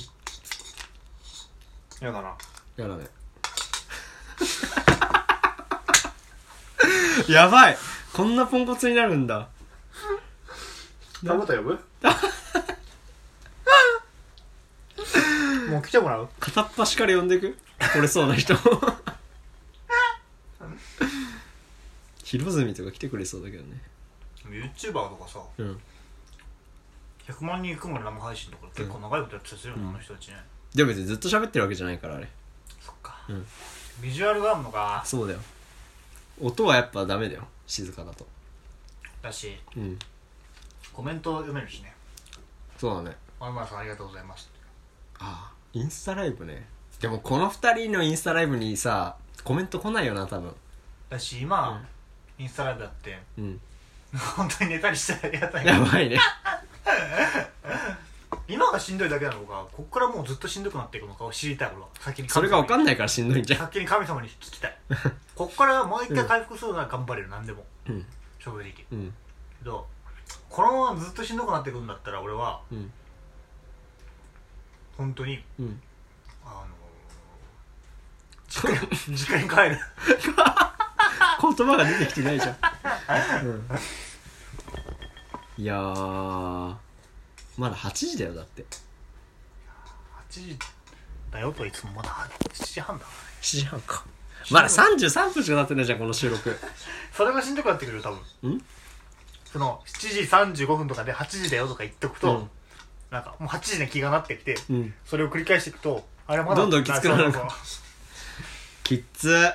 S3: やだな。
S2: やだね。やばい！こんなポンコツになるんだ。
S3: 田畑呼ぶ もう来てもらう？
S2: 片っ端から呼んでく？これそうな人。広住とか来てくれそうだけどね。
S3: YouTuber とかさ
S2: うん。
S3: 100万人いくまで生配信とか結構長いことやってたりするよね、
S2: うん。
S3: あの人たちね。
S2: でも別にずっと喋ってるわけじゃないからあれ。
S3: そっか、
S2: うん。
S3: ビジュアルがあるのか。
S2: そうだよ。音はやっぱダメだよ静かだと。
S3: だし
S2: うん。
S3: コメント読めるしね。
S2: そうだね「
S3: まるまるさんありがとうございます」
S2: ああインスタライブね。でもこの二人のインスタライブにさコメント来ないよな多分。
S3: だし今、インスタライブやって
S2: うん。
S3: 本当に寝たりしたらやだ
S2: や
S3: よ
S2: ばいね。
S3: 今がしんどいだけなのか。こっからもうずっとしんどくなっていくのかを知りたい俺は。先に
S2: それが分か
S3: ん
S2: んないからしんどいんじゃん。
S3: 先に神様に聞きたい。こっからもう一回回復するなら頑張れる。何でも。
S2: うん。
S3: 正直。け
S2: うん。
S3: どこのままずっとしんどくなっていくんだったら俺は
S2: うん
S3: 本当に
S2: うん。
S3: あのー、実家に帰る。
S2: 言葉が出てきてないじゃん、うん、いやーまだ8時だよだって。
S3: 8時だよといつもまだ7時半だ。からね
S2: 7時半か。まだ33分しか経ってないじゃんこの収録。
S3: それがしんどくなってくるよ多分。
S2: ん？
S3: その7時35分とかで8時だよとか言っとくと、
S2: うん
S3: なんかもう8時に気がなってきて
S2: うん。
S3: それを繰り返していくとあれまだ
S2: どんどんきつくなる
S3: そうそうそう
S2: きっつ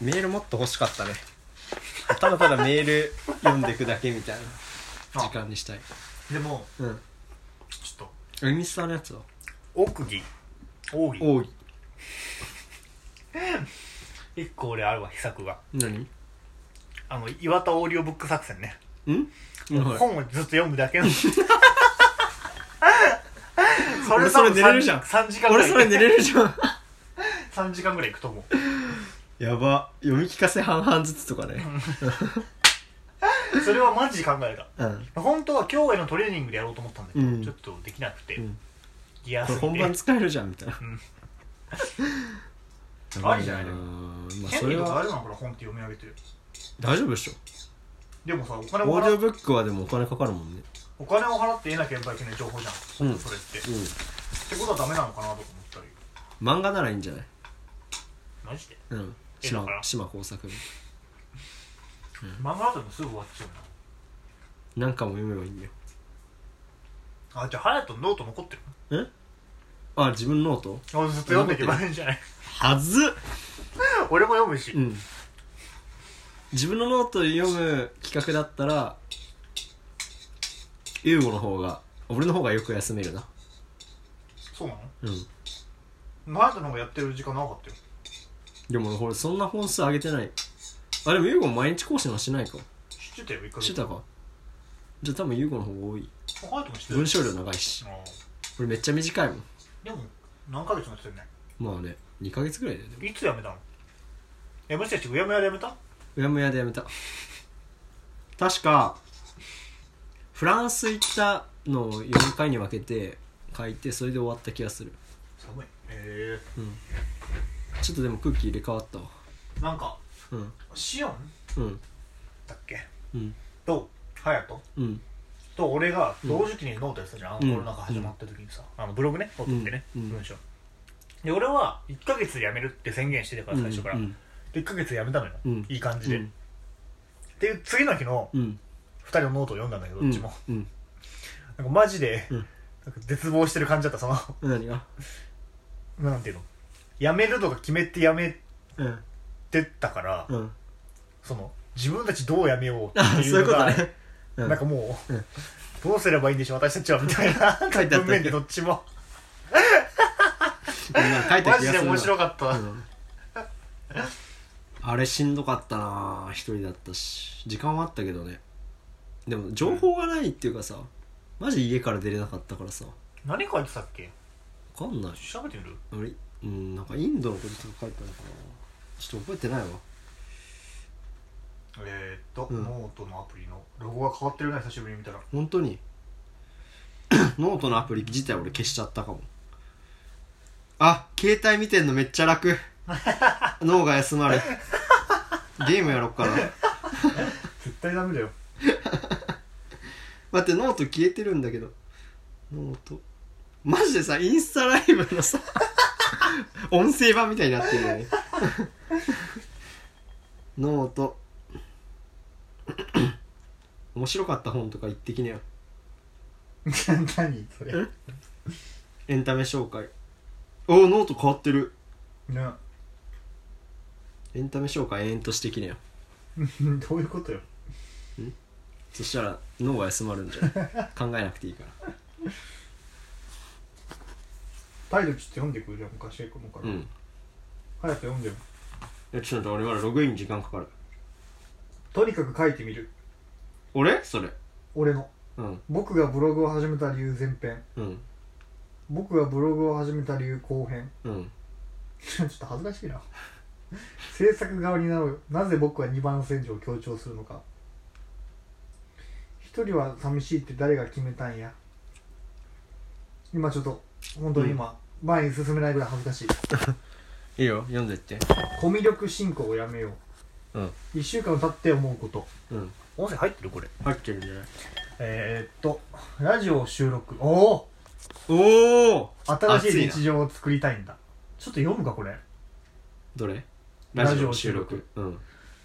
S2: メールもっと欲しかったね。ただただメール読んでいくだけみたいな。時間にしたい。
S3: でも
S2: うん。
S3: ちょっと。
S2: インスタのやつは？
S3: 奥義。奥義。
S2: 多い
S3: 一個俺あるわ秘策が。
S2: 何？
S3: あの岩田オーディオブック作戦ね。
S2: ん？
S3: 本をずっと読むだけの。そ
S2: 俺それ寝れるじゃん。
S3: 3時間ぐらい。
S2: 俺それ寝れるじゃん。
S3: 3時間ぐらいいくと思う。
S2: やば。読み聞かせ半々ずつとかね。
S3: それはマジで考えた。
S2: うん。
S3: 本当は今日へのトレーニングでやろうと思ったんだけど、
S2: うん。
S3: ちょっとできなくて、
S2: うん。
S3: ギアすぎて。
S2: これ本番使えるじゃんみたいな、
S3: うん。ありじゃない
S2: な
S3: の。
S2: まあ
S3: 変にとかあ
S2: それは
S3: るのこれ本って読み上げて。
S2: 大丈夫でしょ
S3: でもさお金
S2: オーディオブックはでもお金かかるもんね。
S3: お金を払って得なければいけない情報じゃん、
S2: うん。
S3: それって、
S2: うん。
S3: ってことはダメなのかなとか思ったり。
S2: 漫画ならいいんじゃない？
S3: マジで？
S2: うん。
S3: えだから。
S2: 島島耕作。
S3: 漫画だとすぐ終わっちゃう
S2: な。んかも読めばいいんだよ。
S3: なあじゃあ隼人ノート残ってる？
S2: え？あ自分のノート？
S3: 俺ずっと読んでいけばいいんじゃない？
S2: はずっ。
S3: 俺も読むし。
S2: うん自分のノート読む企画だったらユーゴの方が俺の方がよく休めるな。
S3: そうなの？
S2: うん。
S3: 前との方がやってる時間なかったよ。
S2: でも俺そんな本数上げてない。あでもユーゴ毎日更新はしないか。
S3: 知ってたよ一回
S2: してたか？じゃあ多分ユーゴの方が多い。
S3: あハヤトも知ってる。
S2: 文章量長いし。
S3: あ
S2: 俺めっちゃ短いもん。
S3: ーでも何ヶ月もやってるね
S2: まあね2ヶ月ぐらいだよ。でも。
S3: いつ辞めたの？えもしかしてうやむやで辞めた？
S2: うやむやでやめた。確かフランス行ったのを4回に分けて書いてそれで終わった気がする。
S3: 寒い。へえ。
S2: ちょっとでも空気入れ替わったわ。
S3: なんか
S2: うん。
S3: シオン？
S2: うん。
S3: だっけ？
S2: うん。
S3: とハヤト
S2: うん。
S3: と俺が同時期にノートやってたじゃん、あ
S2: うん。
S3: のコロナ禍始まった時にさ、あのブログね。送ってね、
S2: うん。うん。
S3: 文章。で俺は1ヶ月で辞めるって宣言してたから最初から、
S2: うん。
S3: で1ヶ月で辞めたのよ、
S2: うん。
S3: いい感じで、
S2: うん。
S3: で次の日の
S2: うん。
S3: 2人のノートを読んだんだけどどっちも、
S2: うん。
S3: なんかマジで、
S2: うん。
S3: なんか絶望してる感じだったその。
S2: 何が？
S3: なんていうの？辞めるとか決めて辞め
S2: うん
S3: てったから、
S2: うん。
S3: その自分たちどう辞めよう
S2: あ
S3: ってい
S2: そういう
S3: う
S2: ことね。うん。
S3: なんかもう、
S2: うん。
S3: どうすればいいんでしょう私たちはみたいな。
S2: 書いてあった
S3: 文面でどっちも。
S2: なん。か書いた
S3: マジで
S2: 気がするな。
S3: 面白かった、
S2: うんあれしんどかったな一人だったし。時間はあったけどね。でも情報がないっていうかさマジ家から出れなかったからさ。
S3: 何書いてたっけ？
S2: 分かんない。
S3: 調べてみる？
S2: あれ？うんなんかインドのこととか書いてあるかな。ちょっと覚えてないわ。
S3: えー、っと、
S2: うん。
S3: ノートのアプリの。ロゴが変わってるね久しぶりに見たら。
S2: 本当に？ノートのアプリ自体俺消しちゃったかも。あ携帯見てんのめっちゃ楽 脳が休まる。ゲームやろっかな。
S3: 絶対ダメだよ。
S2: 待ってノート消えてるんだけど。ノート。マジでさインスタライブのさ 音声版みたいになってるよね。ノート。面白かった本とか言ってきなよ。
S3: 何それ？
S2: え？エンタメ紹介。おおノート変わってる。
S3: ね
S2: エンタメ紹介延々としてきなよ。
S3: どういうことよ。
S2: そしたら脳が休まるんじゃん 考えなくていいから。
S3: タイルチって読んでくるじゃん昔エコムから、
S2: うん。
S3: 早く読んでよ。
S2: いやちょっと待って俺まだログイン時間かかる。
S3: とにかく書いてみる。
S2: 俺？それ。
S3: 俺の。
S2: うん。
S3: 僕がブログを始めた理由前編。
S2: うん。
S3: 僕がブログを始めた理由後編。
S2: うん。
S3: ちょっと恥ずかしいな制作側になろう。なぜ僕は2番戦場を強調するのか。一人は寂しいって誰が決めたんや。今ちょっと本当に今、前に進めないぐらい恥ずかしい。
S2: いいよ読んでって。
S3: コミュ力進行をやめよう。
S2: うん。
S3: 1週間経って思うこと。
S2: うん。
S3: 音声入ってるこれ。
S2: 入ってるんじゃない
S3: えー、っとラジオを収録。おお
S2: おお
S3: 新しい日常を作りたいんだ。ちょっと読むかこれ。
S2: どれ？
S3: ラジオ収録。
S2: うん。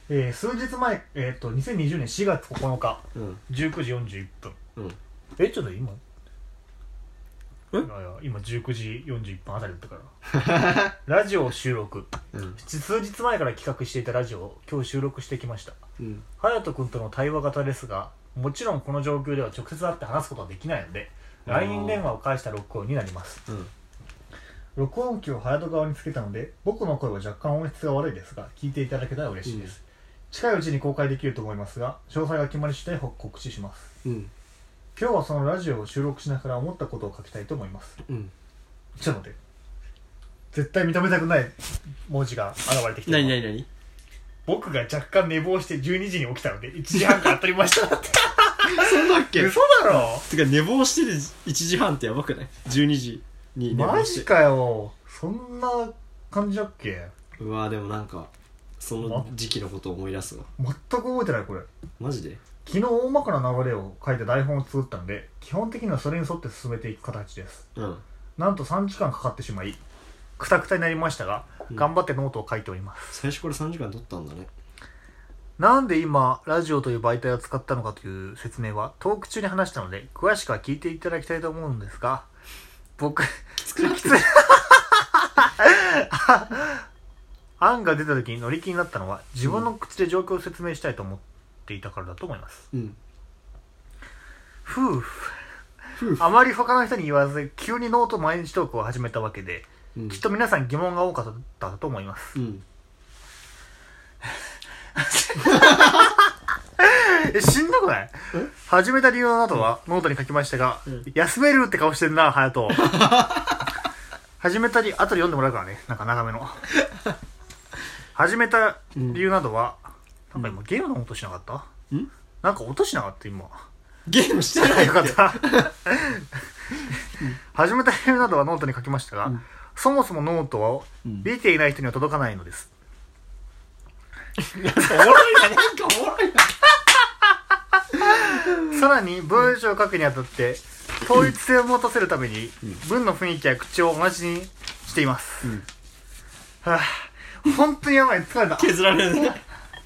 S3: えー、数日前えー、っと2020年4月9日
S2: うん
S3: 19時41分
S2: うん。
S3: えちょっと今？
S2: え？
S3: いやいや今19時41分あたりだったから。ラジオを収録。
S2: うん。
S3: 数日前から企画していたラジオを今日収録してきました。
S2: うん。
S3: 隼人君との対話型ですがもちろんこの状況では直接会って話すことはできないので LINE 電話を介した録音になります。
S2: うん
S3: 録音機を隼人側につけたので僕の声は若干音質が悪いですが聞いていただけたら嬉しいです、近いうちに公開できると思いますが詳細が決まり次第告知します。
S2: うん。
S3: 今日はそのラジオを収録しながら思ったことを書きたいと思います。
S2: うん。
S3: ちょっと待って。絶対認めたくない文字が現れてきてる。
S2: 何何何？
S3: 僕が若干寝坊して12時に起きたので1時半から撮りました。っ て
S2: そんだっけ？
S3: 嘘だろ。
S2: てか寝坊してる1時半ってやばくない ?12 時に寝
S3: マジかよ。そんな感じだっけ？
S2: うわでもなんかその時期のことを思い出すわ。
S3: 全く覚えてないこれ。
S2: マジで？
S3: 昨日大まかな流れを書いて台本を作ったので基本的にはそれに沿って進めていく形です。
S2: うん。
S3: なんと3時間かかってしまいくたくたになりましたが、
S2: うん。
S3: 頑張ってノートを書いております。
S2: 最初から3時間撮ったんだね。
S3: なんで今ラジオという媒体を使ったのかという説明はトーク中に話したので詳しくは聞いていただきたいと思うんですが僕、きつい。案が出た時に乗り気になったのは自分の口で状況を説明したいと思っていたからだと思います。
S2: うん
S3: 夫婦。あまり他の人に言わず、急にノート毎日トークを始めたわけで、
S2: うん
S3: きっと皆さん疑問が多かったと思います。
S2: うん
S3: え、しんどくない？始めた理由などはノートに書きましたが、
S2: うん
S3: 休めるって顔してんな、隼人。始めたり、後で読んでもらうからね。なんか長めの。始めた理由などは、なんか今ゲームの音しなかった？
S2: ん？
S3: なんか音しなかった今。
S2: ゲームしてない
S3: よかった。始めた理由などはノートに書きましたが、
S2: ん
S3: そもそもノートを
S2: うん
S3: 見ていない人には届かないのです。
S2: なんかおもろいななんかおもろいな
S3: さらに文章を書くにあたって統一性を持たせるために文の雰囲気や口を同じにしています、
S2: ん。
S3: はあ本当にやばい疲れた。
S2: 削られるね。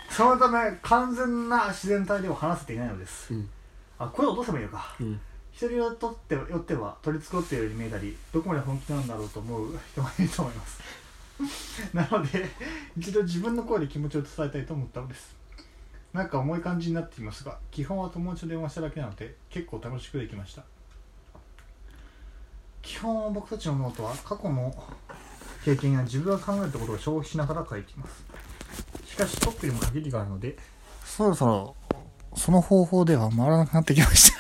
S3: そのため完全な自然体では話せていないのです、
S2: うん。
S3: あ声を落とせばいいのか。
S2: うん。
S3: 人によってよっては取り繕っているように見えたりどこまで本気なんだろうと思う 人もいると思います。なので一度自分の声で気持ちを伝えたいと思ったのですなんか重い感じになっていますが基本は友達と電話しただけなので結構楽しくできました。基本は僕たちのノートは過去の経験や自分が考えたことを消費しながら書いています。しかしストックにも限りがあるのでそろそろその方法では回らなくなってきました。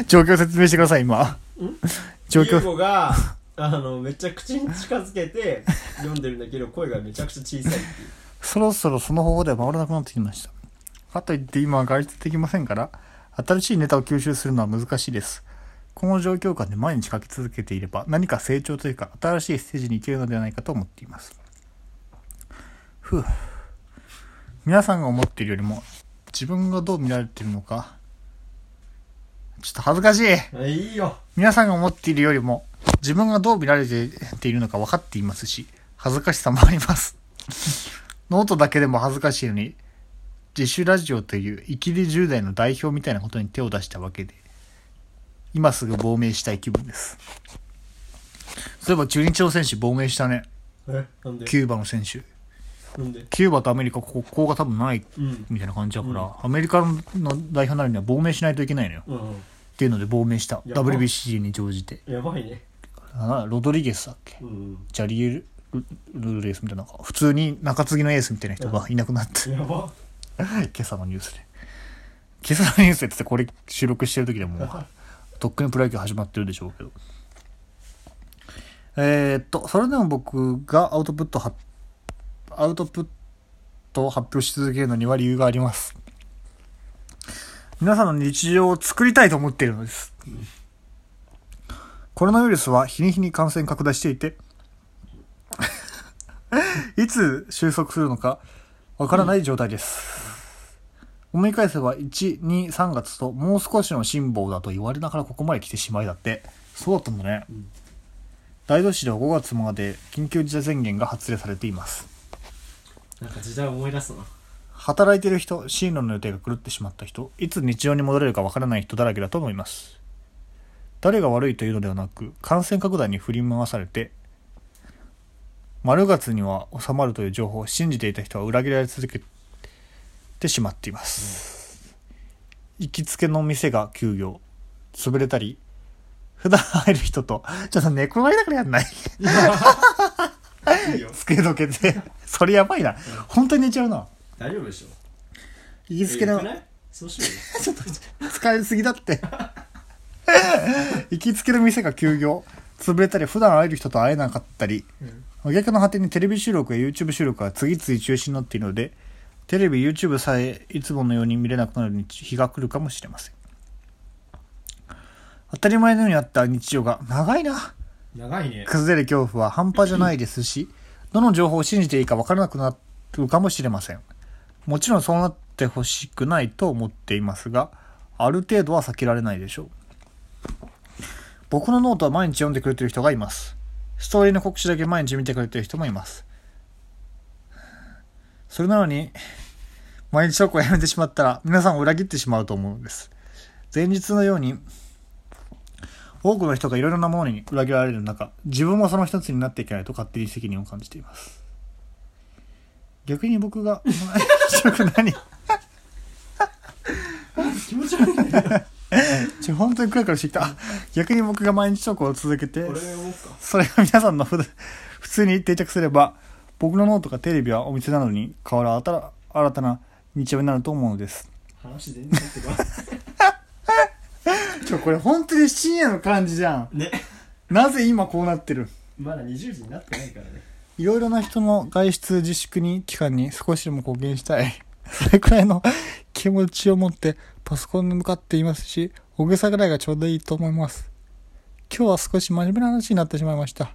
S3: 状況説明してください今。状況。
S2: ユがあのめっちゃ口に近づけて読んでるんだけど声がめちゃくちゃ小さいっていう
S3: そろそろその方法では回らなくなってきました。かといって今は外出できませんから新しいネタを吸収するのは難しいです。この状況下で毎日書き続けていれば何か成長というか新しいステージに行けるのではないかと思っています。ふう。皆さんが思っているよりも自分がどう見られているのかちょっと恥ずかしい。
S2: あいいよ。
S3: 皆さんが思っているよりも自分がどう見られているのか分かっていますし恥ずかしさもありますノートだけでも恥ずかしいのに自主ラジオというイキり10代の代表みたいなことに手を出したわけで今すぐ亡命したい気分です。そういえば中日の選手亡命したね。
S2: え？なんで？
S3: キューバの選手。
S2: なんで？
S3: キューバとアメリカここが多分ない？
S2: うん。
S3: みたいな感じだから、アメリカの代表になるには亡命しないといけないのよ。
S2: うん
S3: っていうので亡命した。WBC に乗じて。
S2: やばいね。
S3: あロドリゲスだっけ？
S2: うん。
S3: ジャリエル・ルルレースみたいななんか普通に中継ぎのエースみたいな人がいなくなって。今朝のニュースで。今朝のニュースでってこれ収録してる時でもう とっくにプロ野球始まってるでしょうけど。えー、っとそれでも僕がアウトプットはアウトプットを発表し続けるのには理由があります。皆さんの日常を作りたいと思っているのです。コロナウイルスは日に日に感染拡大していて いつ収束するのかわからない状態です。思い返せば1、2、3月ともう少しの辛抱だと言われながらここまで来てしまいだって。そうだったんだね。
S2: ん
S3: 大都市では5月まで緊急事態宣言が発令されています。
S2: なんか時代を思い出すな
S3: 働いてる人、進路の予定が狂ってしまった人、いつ日常に戻れるかわからない人だらけだと思います。誰が悪いというのではなく、感染拡大に振り回されて、丸月には収まるという情報を信じていた人は裏切られ続けてしまっています。行きつけの店が休業、潰れたり、普段入る人と、ちょっと寝転がりながらやんない つけどけて。それやばいな。本当に寝ちゃうな。
S2: 大丈夫でしょ
S3: 行きつけの
S2: えよく、ないそうしようよ
S3: 疲れすぎだって。行きつけの店が休業。潰れたり、普段会える人と会えなかったり、逆の果てにテレビ収録や YouTube 収録が次々中止になっているので、テレビ、YouTube さえいつものように見れなくなる日が来るかもしれません。当たり前のようにあった日常が長いな。
S2: 長いね
S3: 崩れる恐怖は半端じゃないですし、どの情報を信じていいか分からなくなるかもしれません。もちろんそうなってほしくないと思っていますが、ある程度は避けられないでしょう。僕のノートは毎日読んでくれてる人がいます。ストーリーの告知だけ毎日見てくれてる人もいます。それなのに、毎日投稿をやめてしまったら、皆さんを裏切ってしまうと思うんです。前日のように、多くの人がいろいろなものに裏切られる中自分もその一つになっていけないと勝手に責任を感じています逆に僕が何
S2: 気持ち悪い？
S3: ちょ本当にクラクラしてきたあ逆に僕が毎日投稿を続けて
S2: これ思うか。
S3: それが皆さんのふ普通に定着すれば僕のノートがテレビはお店なのに変わる新た新たな日常になると思うのです。
S2: 話全然ってか
S3: ちょこれ本当に深夜の感じじゃん。
S2: ね。
S3: なぜ今こうなってる？
S2: まだ20時になってないからね。
S3: いろいろな人の外出自粛に期間に少しでも貢献したい。それくらいの気持ちを持ってパソコンに向かっていますし、大げさぐらいがちょうどいいと思います。今日は少し真面目な話になってしまいました。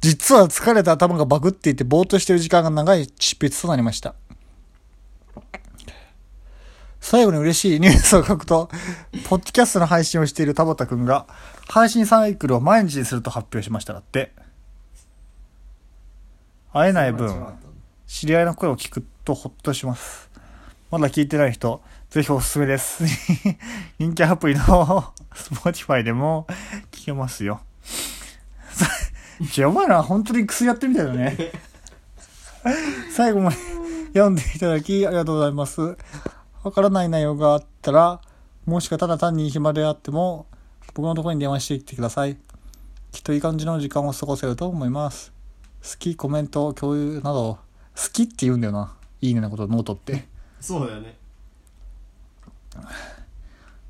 S3: 実は疲れた頭がバグっていてぼーっとしてる時間が長い執筆となりました。最後に嬉しいニュースを書くと、ポッドキャストの配信をしている田畑くんが、配信サイクルを毎日にすると発表しましただって。会えない分、知り合いの声を聞くとほっとします。まだ聞いてない人、ぜひおすすめです。人気アプリの Spotify でも聞けますよ。ちょ、お前ら本当に薬やってみたいだね。最後まで読んでいただきありがとうございます。わからない内容があったら、もしくはただ単に暇であっても、僕のところに電話してきてください。きっといい感じの時間を過ごせると思います。好き、コメント、共有など、好きって言うんだよな。いいねなこと、ノートって。
S2: そうだよね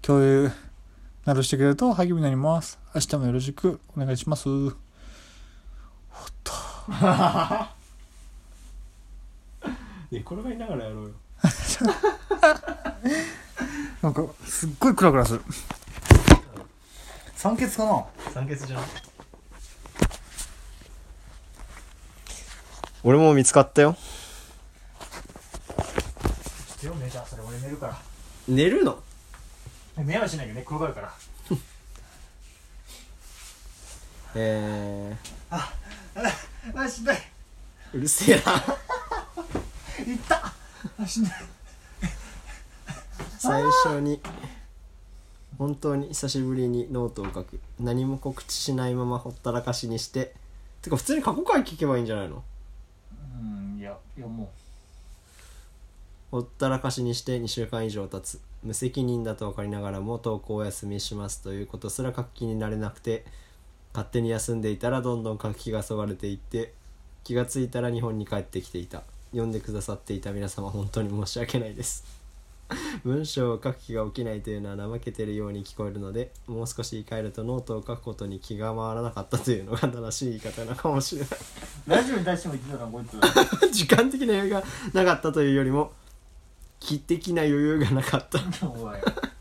S3: 共有などしてくれると励みになります。明日もよろしくお願いします。ほっと。
S2: 寝転がりながらやろうよ
S3: なんか、すっごいクラクラする。酸欠かな？
S2: 酸欠じゃん俺も見つかったよ
S3: よね、じゃあそれ俺寝るから。
S2: 寝るの？
S3: 寝はしないけどね、転がるから。
S2: え
S3: あ、しんどい。
S2: ー、うるせえな い
S3: ったあ、しんどい。
S2: 最初に本当に久しぶりにノートを書く何も告知しないままほったらかしにしててか普通に過去回聞けばいいんじゃないの？
S3: うん、いや、いやも
S2: ほったらかしにして2週間以上経つ無責任だと分かりながらも投稿をお休みしますということすら書く気になれなくて勝手に休んでいたらどんどん書く気がそがれていって気がついたら日本に帰ってきていた読んでくださっていた皆様本当に申し訳ないです 文章を書く気が起きないというのは怠けてるように聞こえるのでもう少し言い換えるとノートを書くことに気が回らなかったというのが正しい言い方なのかもしれない
S3: う。ラジオに対しても言ってたな、こいつ。
S2: 時間的な余裕がなかったというよりも気的な余裕がなかった。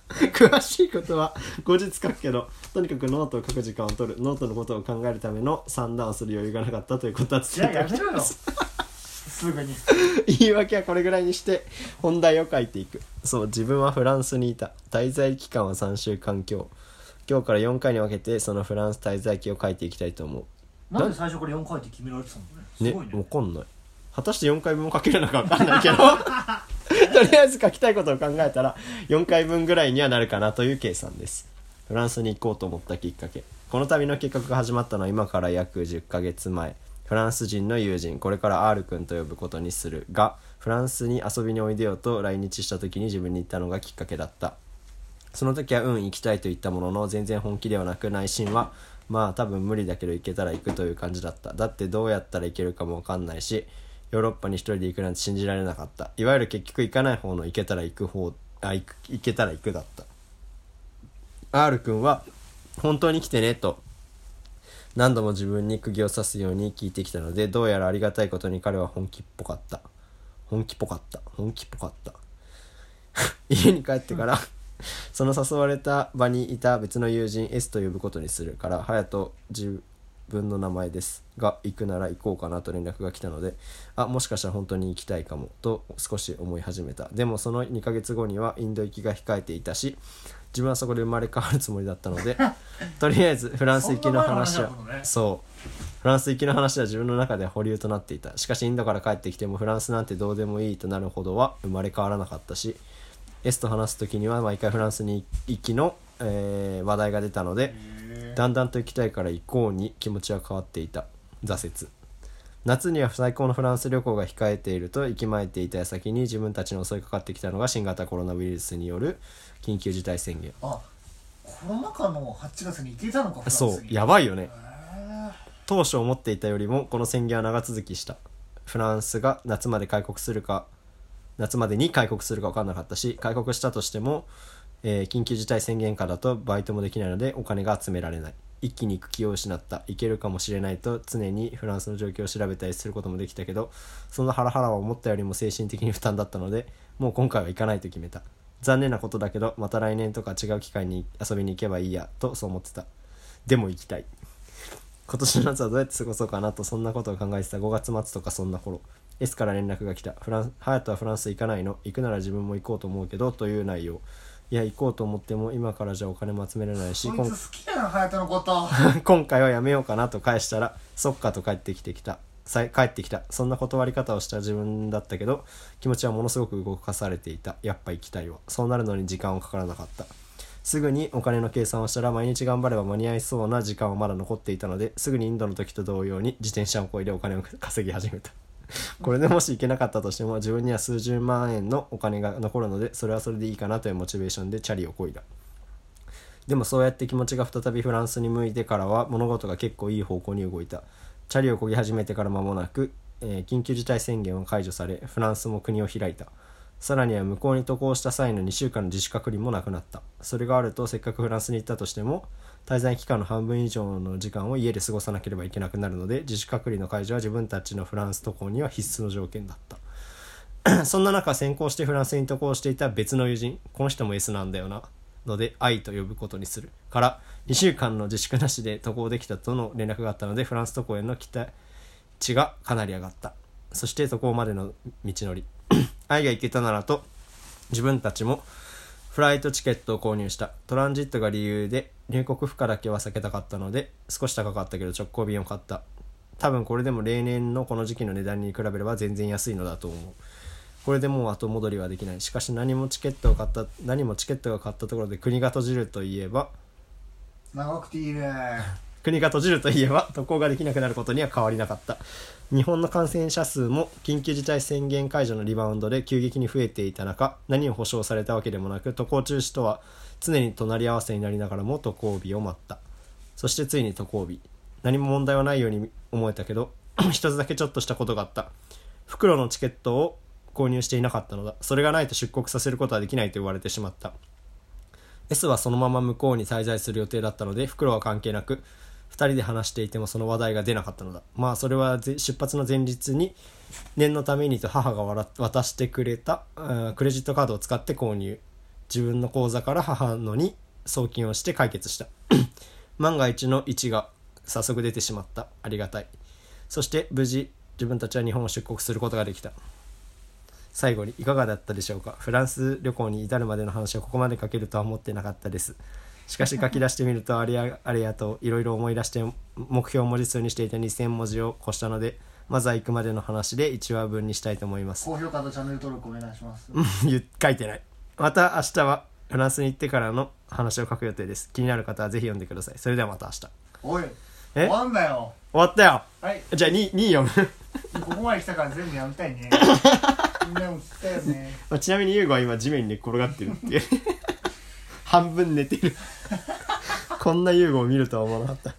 S2: 詳しいことは後日書くけどとにかくノートを書く時間を取るノートのことを考えるための算段をする余裕がなかったということは伝えておき。ます
S3: すぐに。
S2: 言い訳はこれぐらいにして本題を書いていくそう自分はフランスにいた滞在期間は3週間強今日から4回に分けてそのフランス滞在記を書いていきたいと思う
S3: なんで最初から4回って決められてたのね。す
S2: ね
S3: ごいね。
S2: わかんない果たして4回分も書けるのか分かんないけど とりあえず書きたいことを考えたら4回分ぐらいにはなるかなという計算です。フランスに行こうと思ったきっかけ。この旅の計画が始まったのは今から約10ヶ月前。フランス人の友人これから R 君と呼ぶことにするがフランスに遊びにおいでよと来日した時に自分に言ったのがきっかけだった。その時はうん行きたいと言ったものの全然本気ではなく内心はまあ多分無理だけど行けたら行くという感じだった。だってどうやったら行けるかも分かんないしヨーロッパに一人で行くなんて信じられなかった。いわゆる結局行かない方の行けたら行く方あ行く行けたら行くだった。R 君は本当に来てねと何度も自分に釘を刺すように聞いてきたのでどうやらありがたいことに彼は本気っぽかった。本気っぽかった。本気っぽかった。家に帰ってからその誘われた場にいた別の友人 S と呼ぶことにするから隼人自分の名前ですが行くなら行こうかなと連絡が来たのであもしかしたら本当に行きたいかもと少し思い始めた。でもその2ヶ月後にはインド行きが控えていたし自分はそこで生まれ変わるつもりだったので とりあえずフランス行きの話は
S3: ね
S2: そう。フランス行きの話は自分の中で保留となっていた。しかしインドから帰ってきてもフランスなんてどうでもいいとなるほどは生まれ変わらなかったし S と話す時には毎回フランスに行きの、えー話題が出たのでだんだんと行きたいから行こうに気持ちは変わっていた。挫折。夏には最高のフランス旅行が控えていると息巻いていた矢先に自分たちに襲いかかってきたのが新型コロナウイルスによる緊急事態宣言。
S3: あコロナ禍の8月に行けたのかフランス
S2: そう
S3: に。
S2: やばいよね。
S3: へ
S2: 当初思っていたよりもこの宣言は長続きした。フランスが夏まで開国するか夏までに開国するか分からなかったし開国したとしても、えー緊急事態宣言下だとバイトもできないのでお金が集められない。一気に行く気を失った。行けるかもしれないと常にフランスの状況を調べたりすることもできたけどそのハラハラは思ったよりも精神的に負担だったのでもう今回は行かないと決めた。残念なことだけどまた来年とか違う機会に遊びに行けばいいやとそう思ってた。でも行きたい。今年の夏はどうやって過ごそうかなとそんなことを考えてた。5月末とかそんな頃。S から連絡が来た。フラン隼人はフランス行かないの？行くなら自分も行こうと思うけどという内容。いや行こうと思っても今からじゃお金も集めれないし今
S3: こいつ好きやな隼人のこと。
S2: 今回はやめようかなと返したらそっかと帰ってきてきた。さ帰ってきた。そんな断り方をした自分だったけど気持ちはものすごく動かされていた。やっぱ行きたいわ。そうなるのに時間はかからなかった。すぐにお金の計算をしたら毎日頑張れば間に合いそうな時間はまだ残っていたのですぐにインドの時と同様に自転車をこいでお金を稼ぎ始めた これでもし行けなかったとしても自分には数十万円のお金が残るのでそれはそれでいいかなというモチベーションでチャリをこいだ。でもそうやって気持ちが再びフランスに向いてからは物事が結構いい方向に動いた。チャリを漕ぎ始めてから間もなく、えー緊急事態宣言は解除されフランスも国を開いた。さらには向こうに渡航した際の2週間の自主隔離もなくなった。それがあるとせっかくフランスに行ったとしても滞在期間の半分以上の時間を家で過ごさなければいけなくなるので自主隔離の解除は自分たちのフランス渡航には必須の条件だった。そんな中先行してフランスに渡航していた別の友人この人も S なんだよなので愛と呼ぶことにするから2週間の自粛なしで渡航できたとの連絡があったのでフランス渡航への期待値がかなり上がった。そして渡航までの道のり。愛が行けたならと自分たちもフライトチケットを購入した。トランジットが理由で入国負荷だけは避けたかったので少し高かったけど直行便を買った。多分これでも例年のこの時期の値段に比べれば全然安いのだと思う。これでもう後戻りはできない。しかし何もチケットを買った何もチケットが買ったところで国が閉じるといえば
S3: 長くていいね。
S2: 国が閉じるといえば渡航ができなくなることには変わりなかった日本の感染者数も緊急事態宣言解除のリバウンドで急激に増えていた中何を保証されたわけでもなく渡航中止とは常に隣り合わせになりながらも渡航日を待った。そしてついに渡航日。何も問題はないように思えたけど 一つだけちょっとしたことがあった。袋のチケットを購入していなかったのだ。それがないと出国させることはできないと言われてしまった。S はそのまま向こうに滞在する予定だったので袋は関係なく2人で話していてもその話題が出なかったのだ。まあそれは出発の前日に念のためにと母が渡してくれたクレジットカードを使って購入。自分の口座から母のに送金をして解決した。万が一の1が早速出てしまった。ありがたい。そして無事自分たちは日本を出国することができた。最後にいかがだったでしょうか？フランス旅行に至るまでの話をここまで書けるとは思ってなかったです。しかし書き出してみるとあれやあれやといろいろ思い出して目標文字数にしていた2000文字を越したのでまずは行くまでの話で1話分にしたいと思います。
S3: 高評価とチャンネル登録お願いします。
S2: 言書いてない。また明日はフランスに行ってからの話を書く予定です。気になる方はぜひ読んでください。それではまた明日。終
S3: おい
S2: え？
S3: 終わんだよ。
S2: わったよ。
S3: はい。
S2: じゃあ 2, 2読む。
S3: ここまで来たから全部やみたいね。みんなも聞きたいよね。
S2: まあちなみに優吾は今地面に転がってるっていう半分寝てる。こんな優吾を見るとは思わなかった。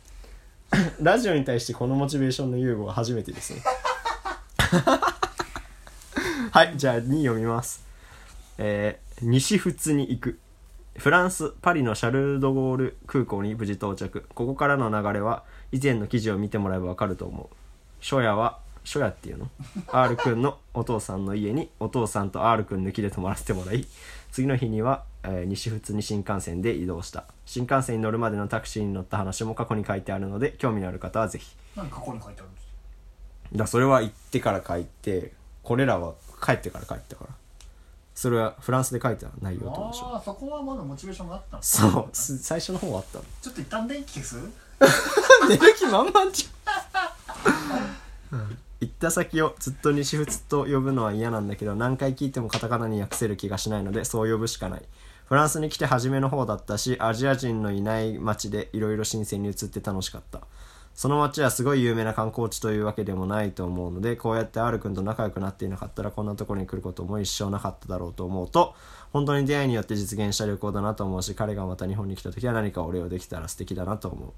S2: ラジオに対してこのモチベーションの優吾は初めてですね。はいじゃあ2読みます。えー西仏に行く。フランス・パリのシャルル・ド・ゴール空港に無事到着。ここからの流れは以前の記事を見てもらえばわかると思う。初夜は初夜っていうの？R 君のお父さんの家にお父さんと R 君抜きで泊まらせてもらい次の日には、えー西仏に新幹線で移動した。新幹線に乗るまでのタクシーに乗った話も過去に書いてあるので興味のある方はぜひ。
S3: 何過去に書いてあるんです
S2: だそれは行ってから書いてこれらは帰ってから書いたから。それはフランスで書いた内容とでしょ
S3: ああそこはまだモチベーションがあったの？
S2: そうす最初の方はあったの。
S3: ちょっと一旦電気消す？
S2: 寝る気満々じゃん、行った先をずっと西仏と呼ぶのは嫌なんだけど何回聞いてもカタカナに訳せる気がしないのでそう呼ぶしかないフランスに来て初めの方だったしアジア人のいない街でいろいろ新鮮に映って楽しかった。その街はすごい有名な観光地というわけでもないと思うのでこうやって R 君と仲良くなっていなかったらこんなところに来ることも一生なかっただろうと思うと本当に出会いによって実現した旅行だなと思うし彼がまた日本に来た時は何かお礼をできたら素敵だなと思う。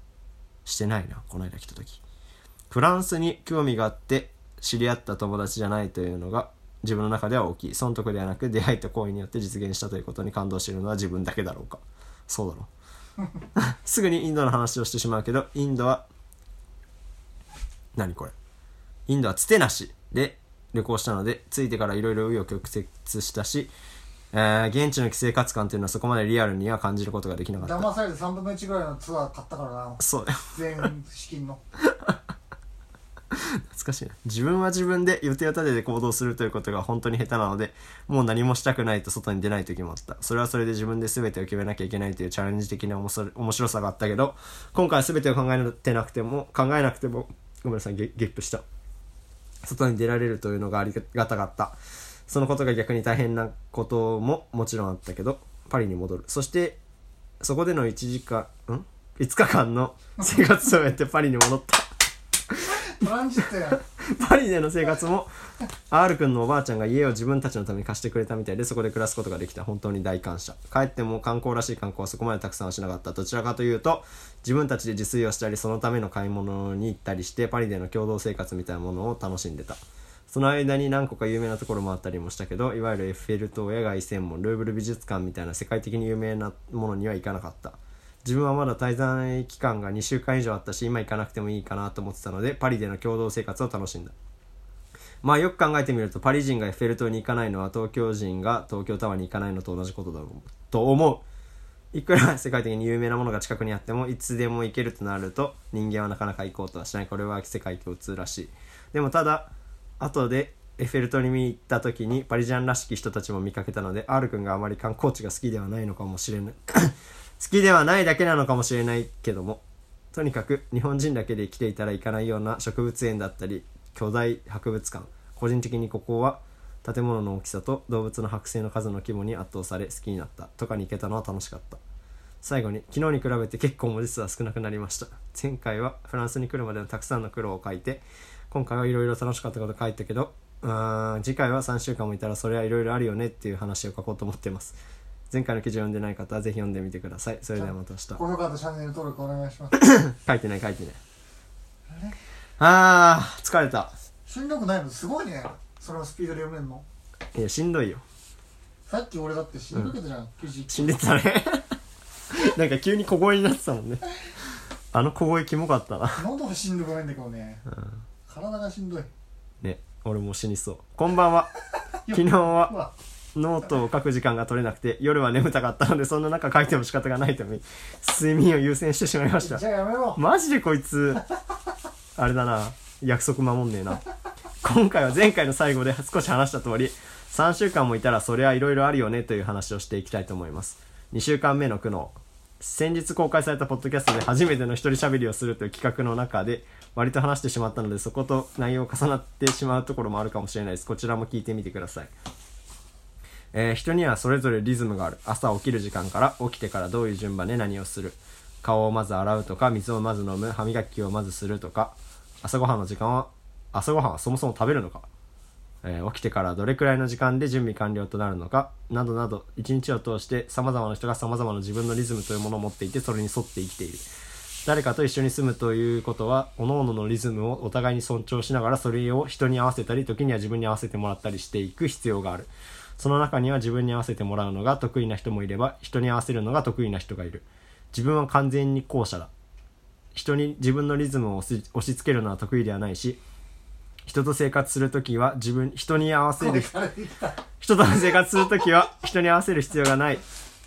S2: してないなこの間来た時。フランスに興味があって知り合った友達じゃないというのが自分の中では大きい。損得ではなく出会いと行為によって実現したということに感動しているのは自分だけだろうか。そうだろう。すぐにインドの話をしてしまうけどインドは何これ。インドはつてなし。で旅行したので着いてからいろいろ紆余曲折したし、えー現地の生活感というのはそこまでリアルには感じることができなかった。
S3: 騙されて3分の1ぐらいのツアー買ったからな。
S2: そう。
S3: 全資金の
S2: 懐かしいな。自分は自分で予定を立てて行動するということが本当に下手なのでもう何もしたくないと外に出ない時もあった。それはそれで自分で全てを決めなきゃいけないというチャレンジ的な面白面白さがあったけど今回は全てを考えてなくても考えなくてもごめんなさいゲップした。外に出られるというのがありがたかった。そのことが逆に大変なことももちろんあったけどパリに戻る。そしてそこでの1時間ん？5日間の生活を終えてパリに戻った。パ リでの生活も R 君のおばあちゃんが家を自分たちのために貸してくれたみたいでそこで暮らすことができた。本当に大感謝。帰っても観光らしい観光はそこまでたくさんはしなかった。どちらかというと自分たちで自炊をしたりそのための買い物に行ったりしてパリでの共同生活みたいなものを楽しんでた。その間に何個か有名なところもあったりもしたけどいわゆるエッフェル塔や凱旋門ルーブル美術館みたいな世界的に有名なものには行かなかった。自分はまだ滞在期間が2週間以上あったし今行かなくてもいいかなと思ってたのでパリでの共同生活を楽しんだ。まあよく考えてみるとパリ人がエッフェル塔に行かないのは東京人が東京タワーに行かないのと同じことだろう。と思う。いくら世界的に有名なものが近くにあってもいつでも行けるとなると人間はなかなか行こうとはしない。これは世界共通らしい。でもただ後でエッフェル塔に見に行った時にパリジャンらしき人たちも見かけたので R 君があまり観光地が好きではないのかもしれない好きではないだけなのかもしれないけども。とにかく日本人だけで来ていたら行かないような植物園だったり巨大博物館。個人的にここは建物の大きさと動物の剥製の数の規模に圧倒され好きになった。とかに行けたのは楽しかった。最後に昨日に比べて結構文字数は少なくなりました。前回はフランスに来るまでのたくさんの苦労を書いて今回はいろいろ楽しかったこと書いたけどうー次回は3週間もいたらそれはいろいろあるよねっていう話を書こうと思っています。前回の記事を読んでない方はぜひ読んでみてください。それではまた明日。
S3: 高評価とチャンネル登録お願いします。
S2: 書いてない書いてない。あー疲れた。
S3: しんどくないの？すごいね。そのスピードで読めんの？
S2: いやしんどいよ。
S3: さっき俺だってしんどけたじゃん、記事。
S2: 死んでたね。なんか急に小声になってたもんね。あの小声キモかったな。
S3: 喉がしんどくないんだけどね、体がしんどい。
S2: ね俺もう死にそう。こんばんは。昨日はノートを書く時間が取れなくて夜は眠たかったのでそんな中書いても仕方がないために睡眠を優先してしまいました。
S3: じゃあやめろ。
S2: マジでこいつあれだな。約束守んねえな。今回は前回の最後で少し話した通り3週間もいたらそりゃいろいろあるよねという話をしていきたいと思います。2週間目の苦悩。先日公開されたポッドキャストで初めての一人喋りをするという企画の中で割と話してしまったのでそこと内容重なってしまうところもあるかもしれないです。こちらも聞いてみてくださいえー人にはそれぞれリズムがある。朝起きる時間から起きてからどういう順番で何をする。顔をまず洗うとか水をまず飲む。歯磨きをまずするとか。朝ごはんの時間は朝ごはんはそもそも食べるのか、えー起きてからどれくらいの時間で準備完了となるのか。などなど。一日を通して様々な人が様々な自分のリズムというものを持っていてそれに沿って生きている。誰かと一緒に住むということは各々のリズムをお互いに尊重しながらそれを人に合わせたり時には自分に合わせてもらったりしていく必要がある。その中には自分に合わせてもらうのが得意な人もいれば人に合わせるのが得意な人がいる。自分は完全に後者だ。人に自分のリズムを押し付けるのは得意ではないし人と生活するときは自分人に合わせる人と生活するときは人に合わせる必要がない。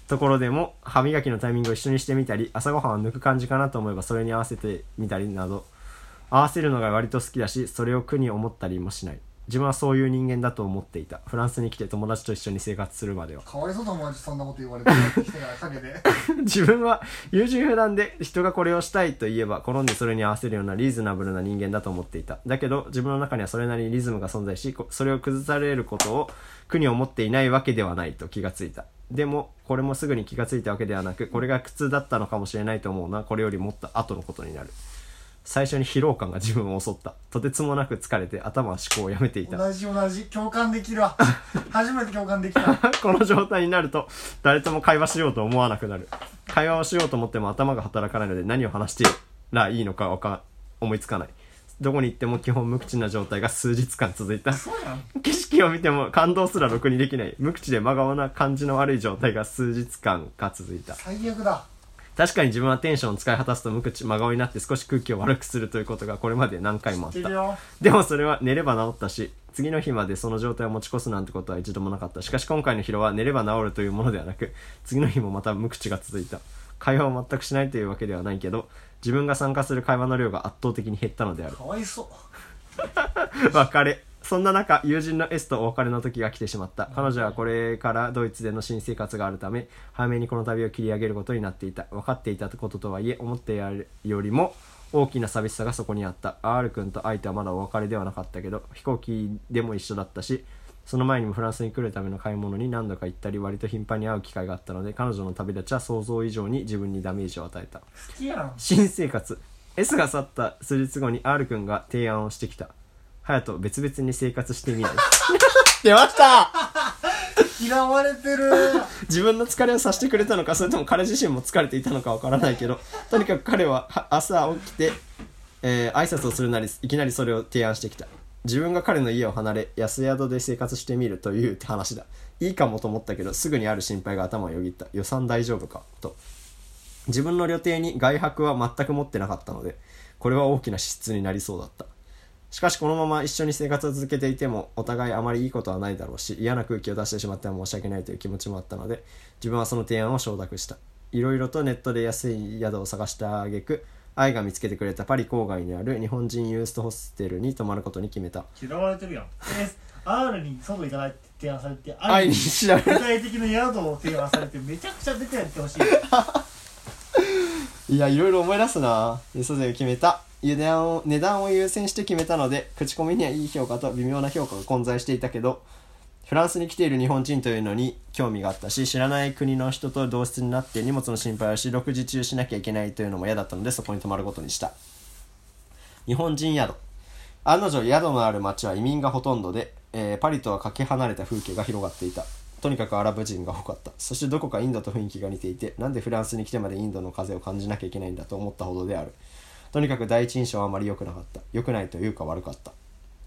S2: ところでも歯磨きのタイミングを一緒にしてみたり朝ごはんを抜く感じかなと思えばそれに合わせてみたりなど合わせるのが割と好きだしそれを苦に思ったりもしない自分はそういう人間だと思っていた。フランスに来て友達と一緒に生活するまでは。
S3: かわいそう友達そんなこと言われてきてから陰で。
S2: 自分は優柔不断で人がこれをしたいと言えば好んでそれに合わせるようなリーズナブルな人間だと思っていた。だけど自分の中にはそれなりにリズムが存在しこそれを崩されることを苦に思っていないわけではないと気がついた。でもこれもすぐに気がついたわけではなくこれが苦痛だったのかもしれないと思うのはこれよりもっと後のことになる最初に疲労感が自分を襲った。とてつもなく疲れて頭は思考をやめていた。
S3: 同じ同じ共感できるわ。初めて共感できた。
S2: この状態になると誰とも会話しようと思わなくなる。会話をしようと思っても頭が働かないので何を話してらいいのかわか思いつかない。どこに行っても基本無口な状態が数日間続いた。景色を見ても感動すらろくにできない。無口で真顔な感じの悪い状態が数日間が続いた。
S3: 最悪だ
S2: 確かに自分はテンションを使い果たすと無口真顔になって少し空気を悪くするということがこれまで何回もあった。でもそれは寝れば治ったし次の日までその状態を持ち越すなんてことは一度もなかった。しかし今回の疲労は寝れば治るというものではなく次の日もまた無口が続いた。会話を全くしないというわけではないけど自分が参加する会話の量が圧倒的に減ったのである。
S3: かわいそう。
S2: 別れそんな中友人の S とお別れの時が来てしまった。彼女はこれからドイツでの新生活があるため早めにこの旅を切り上げることになっていた。分かっていたこととはいえ思ってやるよりも大きな寂しさがそこにあった。R 君と相手はまだお別れではなかったけど飛行機でも一緒だったしその前にもフランスに来るための買い物に何度か行ったり割と頻繁に会う機会があったので彼女の旅立ちは想像以上に自分にダメージを与えた。新生活。S が去った数日後に R 君が提案をしてきた隼人別々に生活してみない？出ました！
S3: 嫌われてる。
S2: 自分の疲れをさせてくれたのかそれとも彼自身も疲れていたのかわからないけどとにかく彼はは朝起きて、えー挨拶をするなりいきなりそれを提案してきた。自分が彼の家を離れ安宿で生活してみるという話だ。いいかもと思ったけどすぐにある心配が頭をよぎった。予算大丈夫か？と。自分の旅程に外泊は全く持ってなかったのでこれは大きな支出になりそうだったしかしこのまま一緒に生活を続けていてもお互いあまりいいことはないだろうし嫌な空気を出してしまっては申し訳ないという気持ちもあったので自分はその提案を承諾した。いろいろとネットで安い宿を探した挙句愛が見つけてくれたパリ郊外にある日本人ユーストホステルに泊まることに決めた。
S3: 嫌われてるやん。R に外行かないって提案されて
S2: 愛に
S3: 具体的な宿を提案されてめちゃくちゃ出てやってほしい
S2: いやいろいろ思い出すな。磯で決めた。値段を値段を優先して決めたので口コミにはいい評価と微妙な評価が混在していたけどフランスに来ている日本人というのに興味があったし知らない国の人と同室になって荷物の心配をし6時中しなきゃいけないというのも嫌だったのでそこに泊まることにした。日本人宿。案の定宿のある町は移民がほとんどで、えーパリとはかけ離れた風景が広がっていた。とにかくアラブ人が多かった。そしてどこかインドと雰囲気が似ていてなんでフランスに来てまでインドの風を感じなきゃいけないんだと思ったほどである。とにかく第一印象はあまり良くなかった。良くないというか悪かった。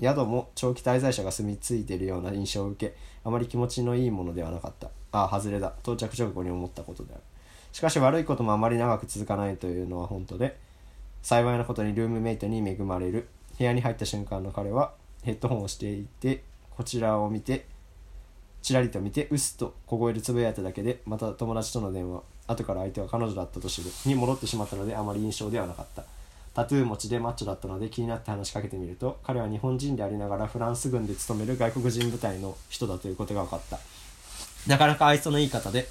S2: 宿も長期滞在者が住み着いているような印象を受けあまり気持ちのいいものではなかった。ああ外れだ。到着直後に思ったことである。しかし悪いこともあまり長く続かないというのは本当で幸いなことにルームメイトに恵まれる。部屋に入った瞬間の彼はヘッドホンをしていてこちらを見てちらりと見てうっすと小声でつぶやいただけでまた友達との電話後から相手は彼女だったと知るに戻ってしまったのであまり印象ではなかった。タトゥー持ちでマッチョだったので気になって話しかけてみると彼は日本人でありながらフランス軍で勤める外国人部隊の人だということが分かった。なかなか愛想のいい方で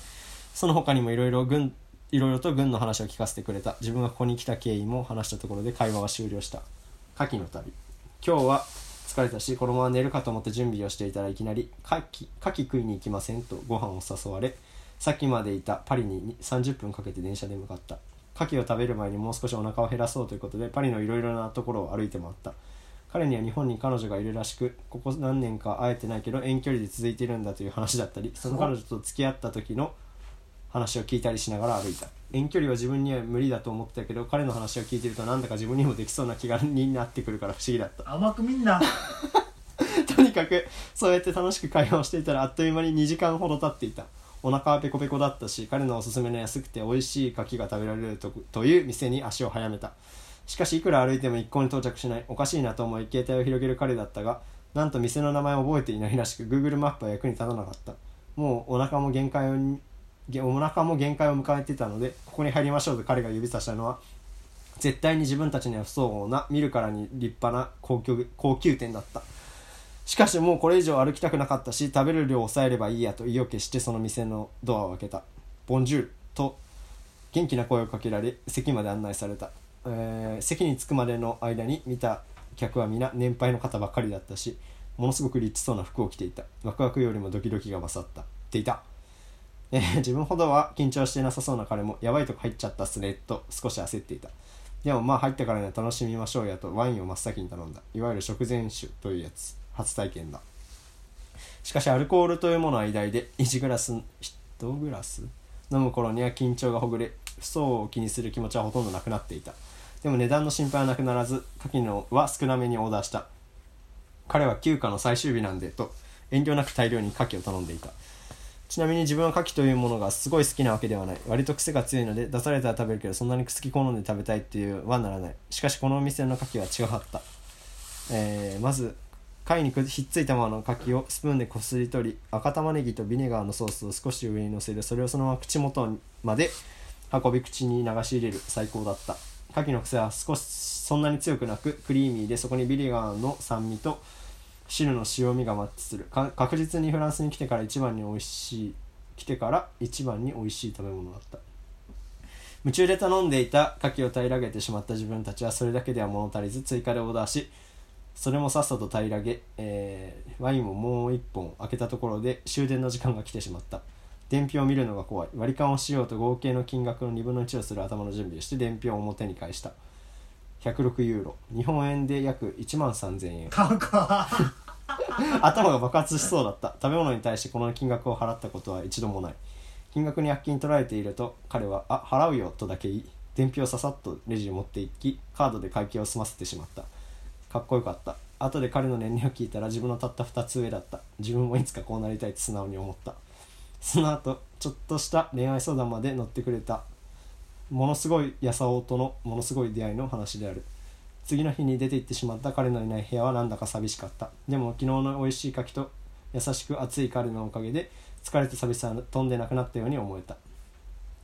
S2: その他にもいろいろ軍いろいろと軍の話を聞かせてくれた。自分がここに来た経緯も話したところで会話は終了した。夏季の旅。今日は疲れたしこのまま寝るかと思って準備をしていたらいきなり「牡蠣食いに行きません?」とご飯を誘われさっきまでいたパリに30分かけて電車で向かった牡蠣を食べる前にもう少しお腹を減らそうということでパリのいろいろなところを歩いて回った彼には日本に彼女がいるらしくここ何年か会えてないけど遠距離で続いてるんだという話だったりその彼女と付き合った時の話を聞いたりしながら歩いた。遠距離は自分には無理だと思ってたけど彼の話を聞いてるとなんだか自分にもできそうな気がになってくるから不思議だった。
S3: 甘くみんな
S2: とにかくそうやって楽しく会話をしていたらあっという間に2時間ほど経っていた。お腹はペコペコだったし彼のおすすめの安くて美味しい牡蠣が食べられるとという店に足を早めた。しかしいくら歩いても一向に到着しないおかしいなと思い携帯を広げる彼だったがなんと店の名前を覚えていないらしく Google マップは役に立たなかった。もうお腹も限界お腹も限界を迎えてたのでここに入りましょうと彼が指さしたのは絶対に自分たちには不相応な見るからに立派な高級高級店だった。しかしもうこれ以上歩きたくなかったし食べる量を抑えればいいやと意を決してその店のドアを開けた「ボンジュール」と元気な声をかけられ席まで案内された、えー席に着くまでの間に見た客は皆年配の方ばかりだったしものすごくリッチそうな服を着ていた。ワクワクよりもドキドキが勝った。っていた。えー自分ほどは緊張してなさそうな彼もやばいとこ入っちゃったっすねと少し焦っていた。でもまあ入ったからには楽しみましょうやとワインを真っ先に頼んだ。いわゆる食前酒というやつ初体験だ。しかしアルコールというものは偉大で1グラス1グラス飲む頃には緊張がほぐれ不相を気にする気持ちはほとんどなくなっていた。でも値段の心配はなくならず牡蠣のは少なめにオーダーした。彼は休暇の最終日なんでと遠慮なく大量に牡蠣を頼んでいた。ちなみに自分は牡蠣というものがすごい好きなわけではない。割と癖が強いので出されたら食べるけどそんなに好き好んで食べたいっていうはならないしかしこのお店の牡蠣は違かった、えーまず貝にくひっついたままの牡蠣をスプーンでこすり取り赤玉ねぎとビネガーのソースを少し上にのせてそれをそのまま口元まで運び口に流し入れる最高だった。牡蠣の癖は少しそんなに強くなくクリーミーでそこにビネガーの酸味と汁の塩味がマッチする。確実にフランスに来てから一番に美味しい来てから一番に美味しい食べ物だった。夢中で頼んでいた牡蠣を平らげてしまった自分たちはそれだけでは物足りず追加でオーダーしそれもさっさと平らげ、えーワインももう一本開けたところで終電の時間が来てしまった。伝票を見るのが怖い。割り勘をしようと合計の金額の2分の1をする頭の準備をして伝票を表に返した。106ユーロ。日本円で約1万3000円。
S3: 高っ。
S2: 頭が爆発しそうだった。食べ物に対してこの金額を払ったことは一度もない。金額に躍起に取られていると彼は「あ払うよ」とだけ言い伝票をささっとレジに持っていきカードで会計を済ませてしまった。かっこよかった。後で彼の年齢を聞いたら自分のたった2つ上だった。自分もいつかこうなりたいって素直に思った。その後ちょっとした恋愛相談まで乗ってくれたものすごいやさおとのものすごい出会いの話である。次の日に出て行ってしまった彼のいない部屋はなんだか寂しかった。でも昨日の美味しい牡蠣と優しく熱い彼のおかげで疲れた寂しさは飛んでなくなったように思えた。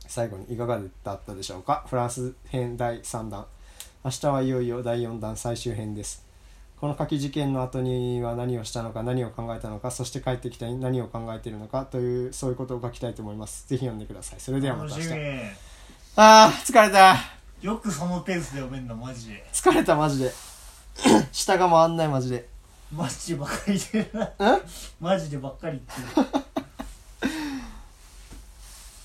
S2: 最後にいかがだったでしょうか？フランス編第3弾。明日はいよいよ第4弾最終編です。この牡蠣事件の後には何をしたのか何を考えたのかそして帰ってきた何を考えているのかというそういうことを書きたいと思います。ぜひ読んでください。それではまた明日。
S3: 楽しみ。
S2: あー疲れた。
S3: よくそのペースで読めんのマジで。
S2: 疲れたマジで。下が回んないマジで。
S3: マジでばっかり言ってるな。
S2: え？
S3: マジでばっかり言ってる。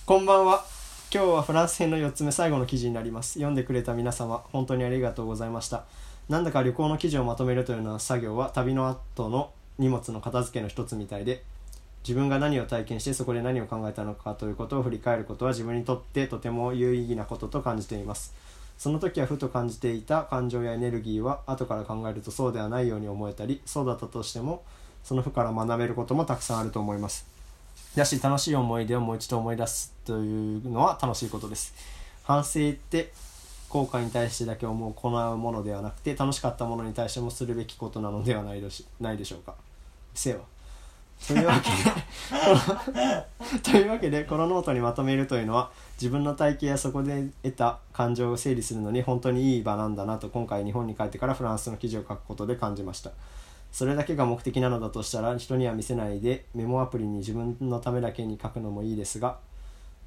S2: こんばんは。今日はフランス編の4つ目最後の記事になります。読んでくれた皆様本当にありがとうございました。なんだか旅行の記事をまとめるというような作業は旅の後の荷物の片付けの一つみたいで自分が何を体験してそこで何を考えたのかということを振り返ることは自分にとってとても有意義なことと感じています。その時はふと感じていた感情やエネルギーは後から考えるとそうではないように思えたりそうだったとしてもその負から学べることもたくさんあると思います。だし楽しい思い出をもう一度思い出すというのは楽しいことです。反省って後悔に対してだけ思う行うものではなくて楽しかったものに対してもするべきことなのではないでしないでしょうか。せよというわけで。こ のというわけでこのノートにまとめるというのは自分の体験やそこで得た感情を整理するのに本当にいい場なんだなと今回日本に帰ってからフランスの記事を書くことで感じました。それだけが目的なのだとしたら人には見せないでメモアプリに自分のためだけに書くのもいいですが、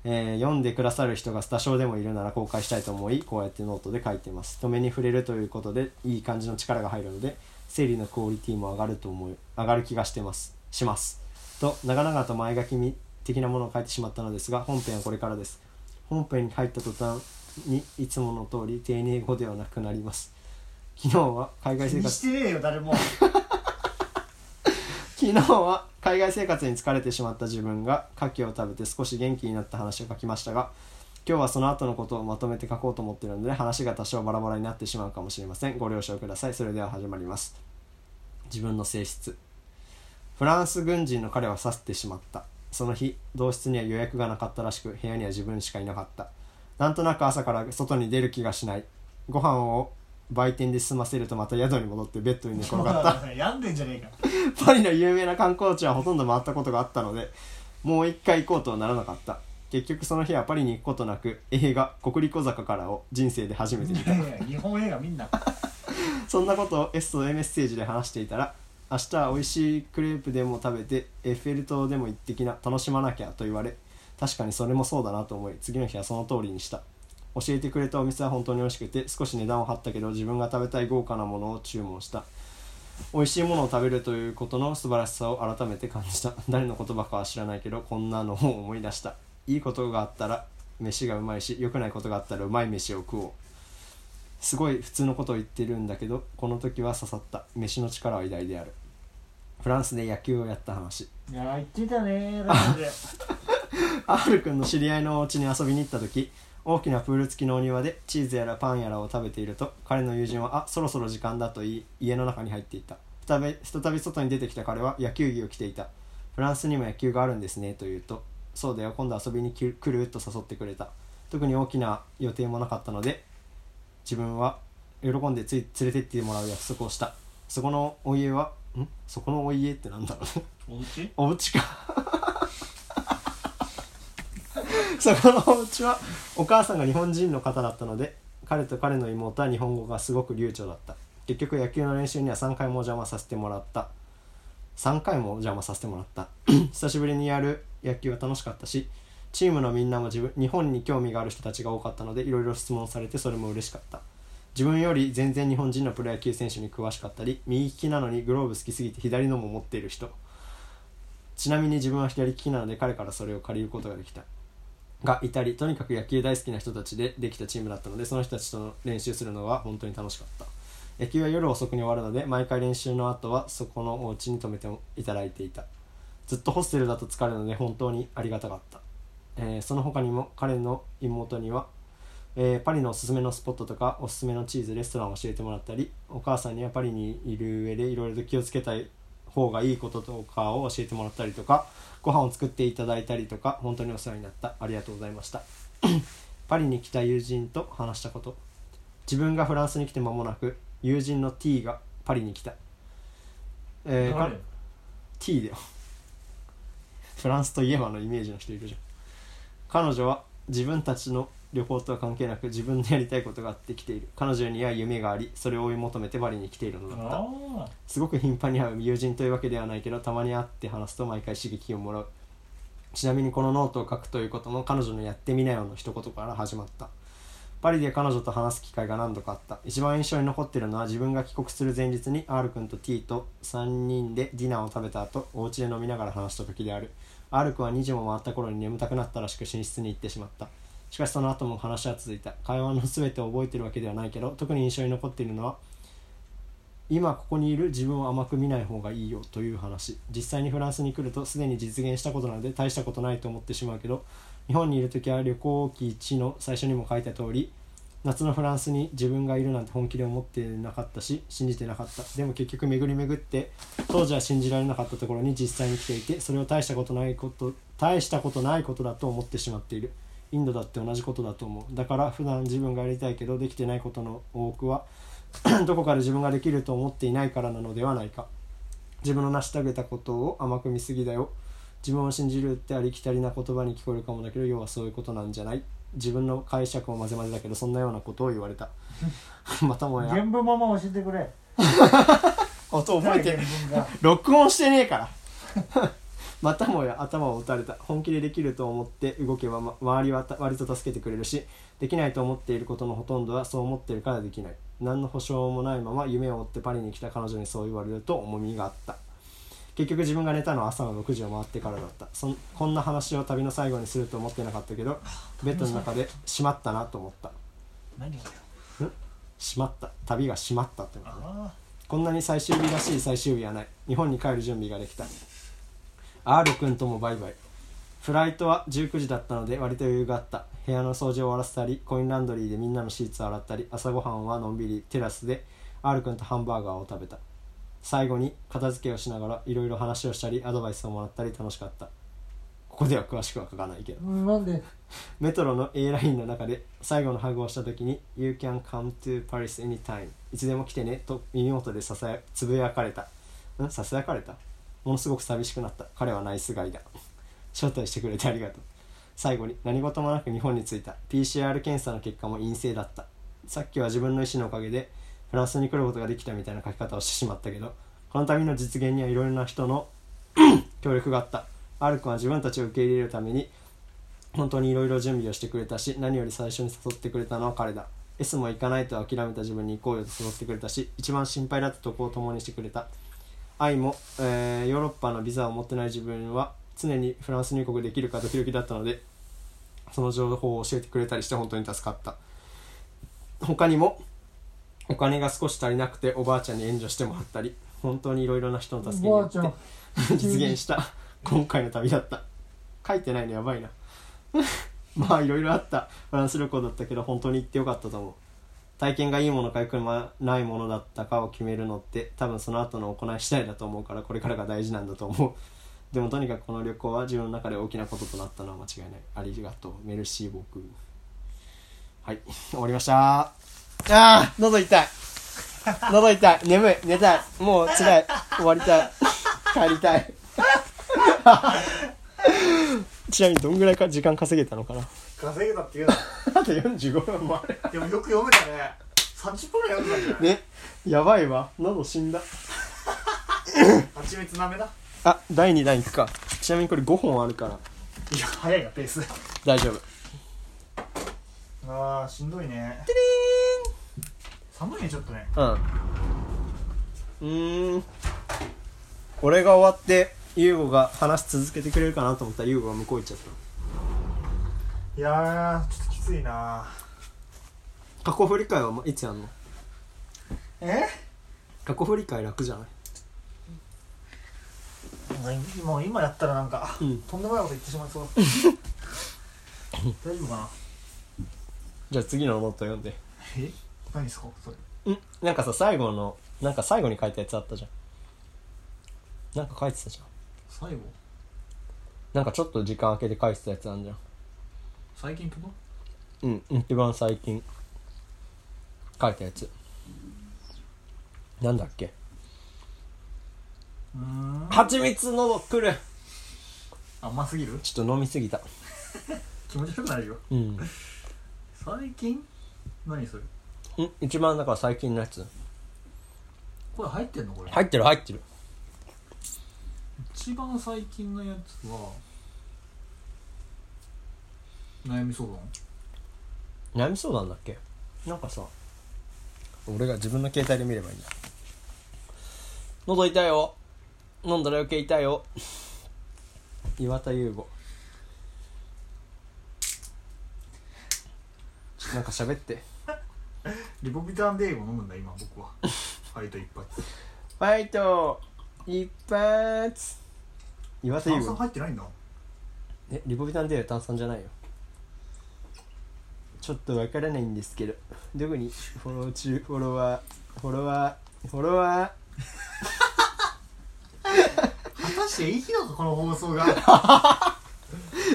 S2: えー読んでくださる人が多少でもいるなら公開したいと思いこうやってノートで書いてます。人目に触れるということでいい感じの力が入るので整理のクオリティも上がると思い上がる気がしてます。します。と長々と前書きみ的なものを書いてしまったのですが本編はこれからです。本編に入った途端にいつもの通り丁寧語ではなくなります。昨日は海外生活。
S3: してねえよ誰も。
S2: 昨日は海外生活に疲れてしまった自分が牡蠣を食べて少し元気になった話を書きましたが今日はその後のことをまとめて書こうと思っているので話が多少バラバラになってしまうかもしれません。ご了承ください。それでは始まります。自分の性質フランス軍人の彼は去ってしまった。その日同室には予約がなかったらしく部屋には自分しかいなかった。なんとなく朝から外に出る気がしない。ご飯を売店で済ませるとまた宿に戻ってベッドに寝転がった。
S3: 病んでんじゃねえか。
S2: パリの有名な観光地はほとんど回ったことがあったのでもう一回行こうとはならなかった。結局その日はパリに行くことなく映画「国立小坂から」を人生で初めて見た。
S3: 日本映画みんな。
S2: そんなことを S と A メッセージで話していたら明日は美味しいクレープでも食べてエッフェル塔でも行ってきな楽しまなきゃと言われ確かにそれもそうだなと思い次の日はその通りにした。教えてくれたお店は本当に美味しくて少し値段を張ったけど自分が食べたい豪華なものを注文した。美味しいものを食べるということの素晴らしさを改めて感じた。誰の言葉かは知らないけどこんなのを思い出した。いいことがあったら飯がうまいし良くないことがあったらうまい飯を食おう。すごい普通のことを言ってるんだけどこの時は刺さった。飯の力は偉大である。フランスで野球をやった話。
S3: いや言ってたね ラジオで。
S2: R 君の知り合いのお家に遊びに行った時大きなプール付きのお庭でチーズやらパンやらを食べていると彼の友人は「あそろそろ時間だ」と言い家の中に入っていった。再び再び外に出てきた彼は野球着を着ていた。フランスにも野球があるんですねと言うと「そうだよ今度遊びに来る?」と誘ってくれた。特に大きな予定もなかったので自分は喜んでつい連れてってもらう約束をした。そこのお家はん？そこのお家ってなんだろうね。
S3: お家？
S2: お家か。そこのお家はお母さんが日本人の方だったので彼と彼の妹は日本語がすごく流暢だった。結局野球の練習には3回もお邪魔させてもらった。3回もお邪魔させてもらった。久しぶりにやる野球は楽しかったしチームのみんなも自分日本に興味がある人たちが多かったのでいろいろ質問されてそれも嬉しかった。自分より全然日本人のプロ野球選手に詳しかったり右利きなのにグローブ好きすぎて左のも持っている人。ちなみに自分は左利きなので彼からそれを借りることができた。がいたりとにかく野球大好きな人たちでできたチームだったのでその人たちと練習するのは本当に楽しかった。野球は夜遅くに終わるので毎回練習の後はそこのお家に泊めていただいていた。ずっとホステルだと疲れるので本当にありがたかった、えーその他にも彼の妹には、えーパリのおすすめのスポットとかおすすめのチーズレストランを教えてもらったりお母さんにはパリにいる上でいろいろと気をつけたい方がいいこととかを教えてもらったりとかご飯を作っていただいたりとか本当にお世話になった。ありがとうございました。パリに来た友人と話したこと。自分がフランスに来て間もなく友人の T がパリに来た、えー T だよ。フランスといえばのイメージの人いるじゃん彼女は自分たちの旅行とは関係なく自分でやりたいことがあって来ている。彼女には夢がありそれを追い求めてパリに来ているのだった。
S3: あ
S2: すごく頻繁に会う友人というわけではないけどたまに会って話すと毎回刺激をもらう。ちなみにこのノートを書くということも彼女のやってみなよの一言から始まった。パリで彼女と話す機会が何度かあった。一番印象に残っているのは自分が帰国する前日に R 君と T と3人でディナーを食べた後お家で飲みながら話した時である R 君は2時も回った頃に眠たくなったらしく寝室に行ってしまった。しかしその後も話は続いた。会話の全てを覚えてるわけではないけど特に印象に残っているのは今ここにいる自分を甘く見ない方がいいよという話。実際にフランスに来るとすでに実現したことなので大したことないと思ってしまうけど日本にいる時は旅行記1の最初にも書いた通り夏のフランスに自分がいるなんて本気で思ってなかったし信じてなかった。でも結局巡り巡って当時は信じられなかったところに実際に来ていてそれを大したことないこと大したことないことだと思ってしまっている。インドだって同じことだと思う。だから普段自分がやりたいけどできてないことの多くは どこかで自分ができると思っていないからなのではないか。自分の成し遂げたことを甘く見すぎだよ。自分を信じるってありきたりな言葉に聞こえるかもだけど要はそういうことなんじゃない。自分の解釈も混ぜ混ぜだけどそんなようなことを言われた。またもや。
S3: 原文まま教えてくれ。
S2: 音覚えてる。録音してねえから。またもや頭を打たれた。本気でできると思って動けば、ま、周りはた割と助けてくれるしできないと思っていることのほとんどはそう思っているからできない。何の保証もないまま夢を追ってパリに来た彼女にそう言われると重みがあった結局自分が寝たのは朝の6時を回ってからだった。そんこんな話を旅の最後にすると思ってなかったけどベッドの中で「しまったな」と思った。
S3: 何がよ「
S2: しまった」旅がしまったってことね。
S3: あ
S2: こんなに最終日らしい最終日はない。日本に帰る準備ができた。R 君ともバイバイ。フライトは19時だったので割と余裕があった。部屋の掃除を終わらせたりコインランドリーでみんなのシーツを洗ったり朝ごはんはのんびりテラスで R 君とハンバーガーを食べた最後に片付けをしながらいろいろ話をしたりアドバイスをもらったり楽しかった。ここでは詳しくは書かないけど。
S3: あなんで？
S2: メトロの A ラインの中で最後のハグをした時に「You can come to Paris anytime」いつでも来てねと耳元でささやつぶやかれた。んささやかれた？ものすごく寂しくなった。彼はナイスガイだ。招待してくれてありがとう。最後に何事もなく日本に着いた。PCR 検査の結果も陰性だった。さっきは自分の意思のおかげでフランスに来ることができたみたいな書き方をしてしまったけどこの旅の実現にはいろいろな人の 協力があった。アルくんは自分たちを受け入れるために本当にいろいろ準備をしてくれたし何より最初に誘ってくれたのは彼だ。S も行かないと諦めた自分に行こうよと誘ってくれたし一番心配だったとこを共にしてくれた。愛も、えーヨーロッパのビザを持ってない自分は常にフランス入国できるかドキドキだったのでその情報を教えてくれたりして本当に助かった。他にもお金が少し足りなくておばあちゃんに援助してもらったり本当にいろいろな人の助けによって実現した今回の旅だった。書いてないのやばいな。まあいろいろあった。フランス旅行だったけど本当に行ってよかったと思う。体験がいいものか良くないものだったかを決めるのって多分その後の行い次第だと思うからこれからが大事なんだと思う。でもとにかくこの旅行は自分の中で大きなこととなったのは間違いない。ありがとう。メルシー僕。はい。終わりましたああ喉痛い。喉痛い。眠い。寝たい。もう辛い。終わりたい。帰りたい。ちなみにどんぐらいか時間稼げたのかな？
S3: 稼げたっていうの
S2: あと45分もある。
S3: でもよく読めたね。30分ぐらい読んだんじゃない
S2: ねやばいわ。喉死んだ。
S3: 蜂蜜なめだ。
S2: あ第2弾いくか。ちなみにこれ5本あるから。
S3: いや早いなペース。
S2: 大丈夫
S3: あーしんどいね。寒いねちょっとね。
S2: うん。うーん。俺が終わって優吾が話し続けてくれるかなと思ったら優吾が向こう行っちゃった。
S3: いやーちょっときついな。
S2: 過去振り返はいつやんの？
S3: え？
S2: 過去振り返楽じゃない？
S3: もう今やったらなんか、
S2: うん。
S3: とんでもないこと言ってしまいそう。大丈夫かな？
S2: じゃあ次のノート読んで。
S3: え？何ですか？それ。
S2: ん？なんかさ最後のなんか最後に書いたやつあったじゃん。なんか書いてたじゃん。
S3: 最後？
S2: なんかちょっと時間空けて書いてたやつあんじゃん。
S3: 最近ってこ
S2: うん一番最近。書いたやつ。なんだっけ？
S3: うーん。
S2: 蜂蜜の来る
S3: 甘すぎる？
S2: ちょっと飲みすぎた。
S3: 気持ち悪くなるよ。
S2: うん
S3: 最近？何それ？
S2: ん？一番だから最近のやつ。
S3: これ入ってんの？これ、
S2: 入ってる入ってる。
S3: 一番最近のやつは悩み相談？
S2: 悩み相談だっけ？なんかさ俺が自分の携帯で見ればいいんだ。喉痛いよ。飲んだら余計痛いよ。岩田優吾なんか喋って。
S3: リポビタンデーを飲むんだ今僕は。ファイト一発。
S2: ファイト一発。岩田優
S3: 炭酸
S2: 吾
S3: 入ってないんだ。
S2: えリポビタンデーは炭酸じゃないよ。ちょっとわからないんですけど。どこにフォロー中フォロワーフォロワーフォロワ
S3: 果たしていいのかこの放送が。
S2: ー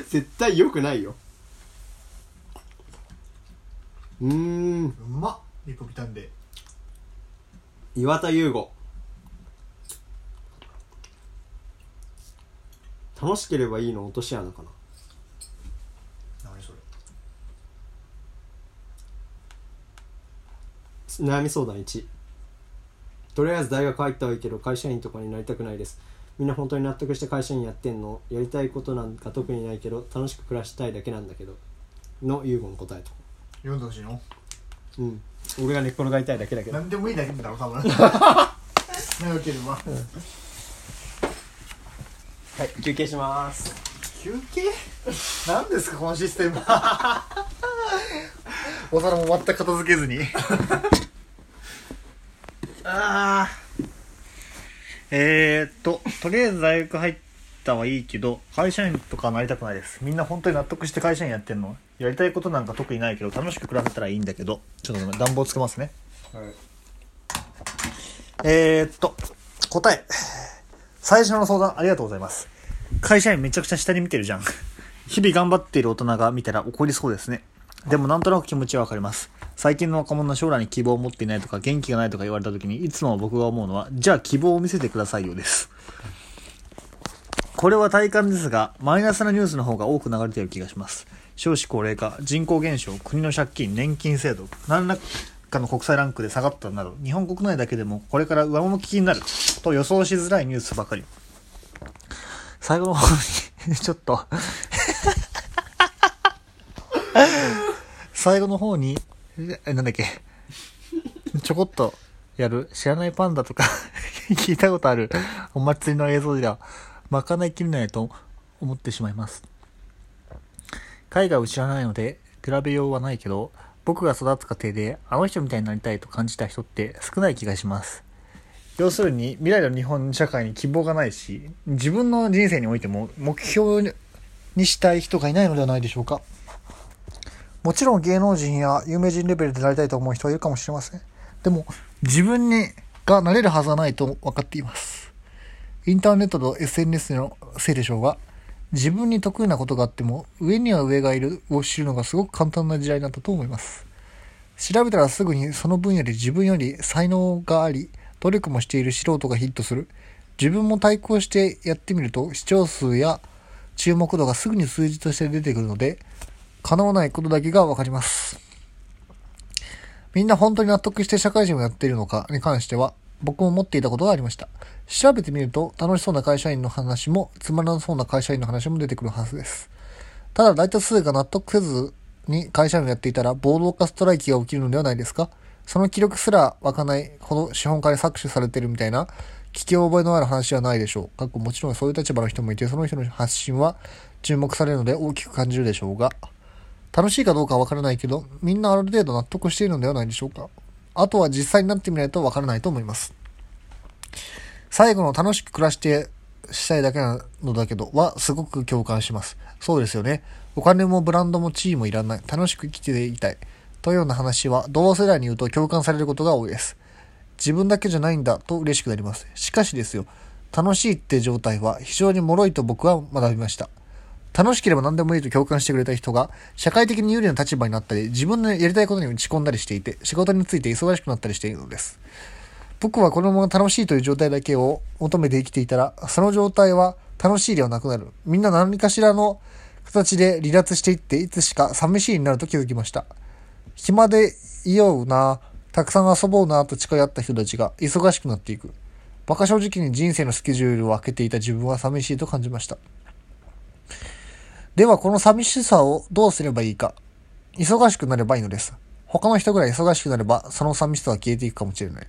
S2: 絶対良くないようーん。
S3: うまっ。リポビタンデー
S2: 岩田優吾。楽しければいいの落とし穴かな。
S3: 何それ。
S2: 悩み相談1とりあえず大学入ったはいいけど会社員とかになりたくないです。みんな本当に納得して会社員やってんの？やりたいことなんか特にないけど楽しく暮らしたいだけなんだけど。の優吾の答えと
S3: 読んでほしいの？
S2: うん。俺が寝っ転がりたいだけだけど。
S3: 何でもいいだけだろ多分。長ければ
S2: はい休憩します。
S3: 休憩？何ですかこのシステム。お皿も全く片付けずに。ああえー、っととりあえず大学入ったはいいけど会社員とかなりたくないですみんな本当に納得して会社員やってんの？やりたいことなんか特にないけど楽しく暮らせたらいいんだけどちょっとごめん暖房つけますね
S2: はい
S3: えー、っと、答え。最初の相談ありがとうございます。会社員めちゃくちゃ下に見てるじゃん。日々頑張っている大人が見たら怒りそうですね。でもなんとなく気持ちはわかります。最近の若者の将来に希望を持っていないとか元気がないとか言われた時にいつも僕が思うのは、じゃあ希望を見せてくださいよです。これは体感ですが、マイナスなニュースの方が多く流れている気がします。少子高齢化、人口減少、国の借金、年金制度、何らかの国際ランクで下がったなど日本国内だけでもこれから上向きになると予想しづらいニュースばかり。最後の方に ちょっと。最後の方にえなんだっけ。ちょこっとやる知らないパンダとか 聞いたことあるお祭りの映像ではまかないきれないと思ってしまいます。海外を知らないので比べようはないけど僕が育つ過程であの人みたいになりたいと感じた人って少ない気がします。要するに未来の日本社会に希望がないし自分の人生においても目標にしたい人がいないのではないでしょうか。もちろん芸能人や有名人レベルでなりたいと思う人はいるかもしれません。でも自分にがなれるはずはないと分かっています。インターネットと SNS のせいでしょうが自分に得意なことがあっても上には上がいるを知るのがすごく簡単な時代になったと思います。調べたらすぐにその分野で自分より才能があり努力もしている素人がヒットする。自分も対抗してやってみると視聴数や注目度がすぐに数字として出てくるので叶わないことだけがわかります。みんな本当に納得して社会人をやっているのかに関しては僕も持っていたことがありました。調べてみると楽しそうな会社員の話もつまらなそうな会社員の話も出てくるはずです。ただ大多数が納得せずに会社員をやっていたら暴動化ストライキが起きるのではないですかその記録すら湧かないほど資本家に搾取されてるみたいな聞き覚えのある話はないでしょう。かっこもちろんそういう立場の人もいてその人の発信は注目されるので大きく感じるでしょうが楽しいかどうかはわからないけどみんなある程度納得しているのではないでしょうかあとは実際になってみないとわからないと思います。最後の楽しく暮らしてしたいだけなのだけどはすごく共感します。そうですよね。お金もブランドも地位もいらない。楽しく生きていたい。というような話は同世代に言うと共感されることが多いです。自分だけじゃないんだと嬉しくなります。しかしですよ。楽しいって状態は非常に脆いと僕は学びました。楽しければ何でもいいと共感してくれた人が社会的に有利な立場になったり自分のやりたいことに打ち込んだりしていて仕事について忙しくなったりしているのです。僕はこのまま楽しいという状態だけを求めて生きていたら、その状態は楽しいではなくなる。みんな何かしらの形で離脱していって、いつしか寂しいになると気づきました。暇でいような、たくさん遊ぼうなと誓い合った人たちが忙しくなっていく。馬鹿正直に人生のスケジュールを空けていた自分は寂しいと感じました。ではこの寂しさをどうすればいいか。忙しくなればいいのです。他の人ぐらい忙しくなれば、その寂しさは消えていくかもしれない。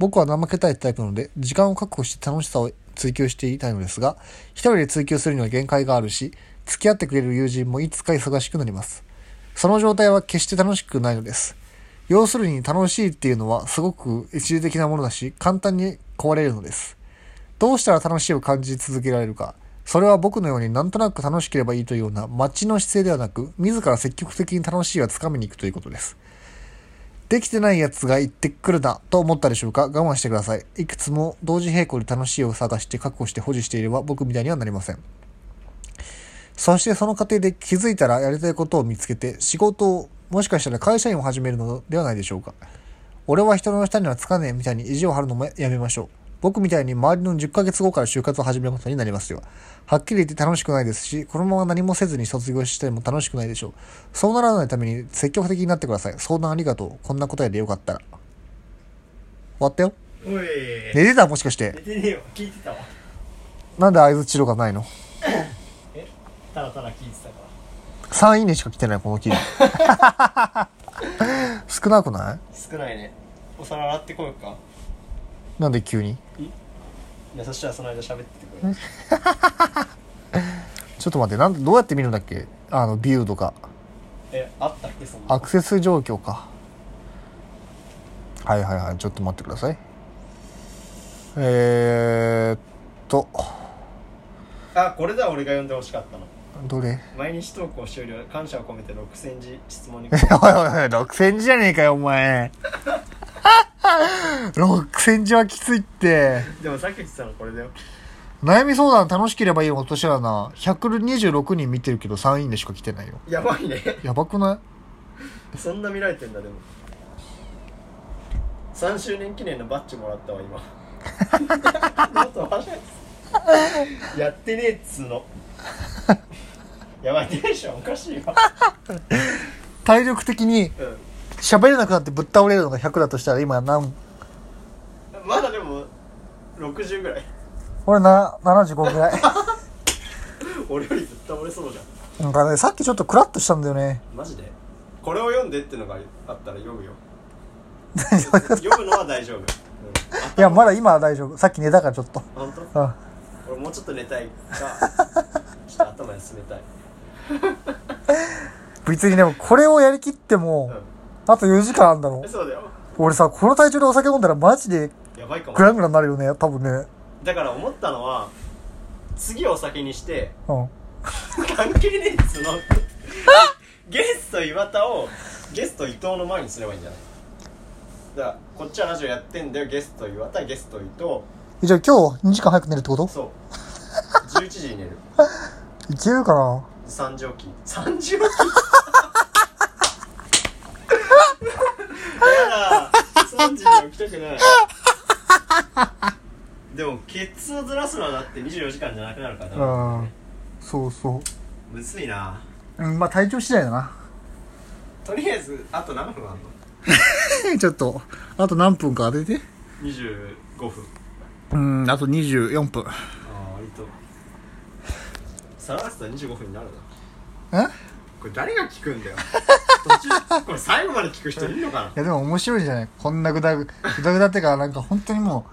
S3: 僕は怠けたいタイプなので、時間を確保して楽しさを追求していたいのですが、一人で追求するには限界があるし、付き合ってくれる友人もいつか忙しくなります。その状態は決して楽しくないのです。要するに楽しいっていうのはすごく一時的なものだし、簡単に壊れるのです。どうしたら楽しいを感じ続けられるか。それは僕のようになんとなく楽しければいいというような待ちの姿勢ではなく、自ら積極的に楽しいをつかみに行くということです。できてないやつが言ってくるなと思ったでしょうか？我慢してください。いくつも同時並行で楽しいを探して確保して保持していれば僕みたいにはなりません。そしてその過程で気づいたらやりたいことを見つけて仕事をもしかしたら会社員を始めるのではないでしょうか。俺は人の下にはつかねえみたいに意地を張るのもやめましょう。僕みたいに周りの10ヶ月後から就活を始めることになりますよ。はっきり言って楽しくないですし、このまま何もせずに卒業しても楽しくないでしょう。そうならないために積極的になってください。相談ありがとう。こんな答えでよかったら。終わったよ。
S1: おい
S3: 寝てたもしかして。
S1: 寝てねえよ聞いてたわ
S3: なんで合図治療がないの？
S1: え？ただただ聞いてたから
S3: ?3 いいねしか来てない、この記事。少なくない？
S1: 少ないねお皿洗ってこようか
S3: なんで急に？
S1: いやそしたらその間喋っててくれ
S3: ちょっと待って、なんで、どうやって見るんだっけ？あの、ビューとか。
S1: えあったっけ？そんな
S3: アクセス状況か。はいはいはい、ちょっと待ってください。えーっと、
S1: あこれだ俺が読んでほしかったの
S3: どれ？
S1: 毎日投稿終了感謝を込めて6000字質問に
S3: おいおいおい、6000字じゃねえかよ、お前。6000字はきついって。
S1: でもさっき言ってたのこれだよ。
S3: 悩み相談楽しければいいのとしたらな、126人見てるけど3いいねしか来てないよ。
S1: やばいね。
S3: やばくない？
S1: そんな見られてんだでも。3周年記念のバッジもらったわ今。やってねえっつうのやばいテンションおかしいわ。
S3: 体力的に
S1: うん。
S3: 喋れなくなってぶっ倒れるのが100だとしたら今何？
S2: まだでも60ぐらい。
S3: 俺な75ぐらい。
S2: 俺よりぶっ倒れそうじゃん。
S3: なんかねさっきちょっとクラッとしたんだよね。
S2: マジで？これを読んでってのがあったら読むよ。読むのは大丈夫、うん、
S3: いやまだ今は大丈夫。さっき寝たからちょっと。
S2: 本当？
S3: うん。
S2: 俺もうちょっと寝たいかちょっと頭休めたい
S3: 別にでもこれをやりきっても
S2: うん。
S3: あと4時間あんだろ？
S2: えそうだよ。
S3: 俺さこの体調でお酒飲んだらマジで
S2: やばいかも。
S3: グラングランになるよね多分ね。
S2: だから思ったのは次お酒にして
S3: うん。
S2: 関係ねえっつうの。ゲスト岩田をゲスト伊藤の前にすればいいんじゃない？だからこっちはラジオやってんだよゲスト岩田ゲスト伊藤。
S3: えじゃあ今日2時間早く寝るってこと？
S2: そう。11時に寝る。
S3: いけるかな
S2: ？3時起き3時起きやだ3時に起きたくない。でもケツをずらすのはだって24時間じゃなくなるから
S3: う
S2: な、
S3: んそうそ
S2: むずいな。
S3: ううんまあ体調次第だな。
S2: とりあえずあと何分あんの？
S3: ちょっとあと何分か当てて。
S2: 25分。
S3: うんあと24分
S2: さらすと25分になるな
S3: え？
S2: これ誰が聞くんだよ。途中これ最後まで聞く人いるのかな？い
S3: やでも面白いじゃない。こんなぐだぐぐだぐだってかなんか本当にも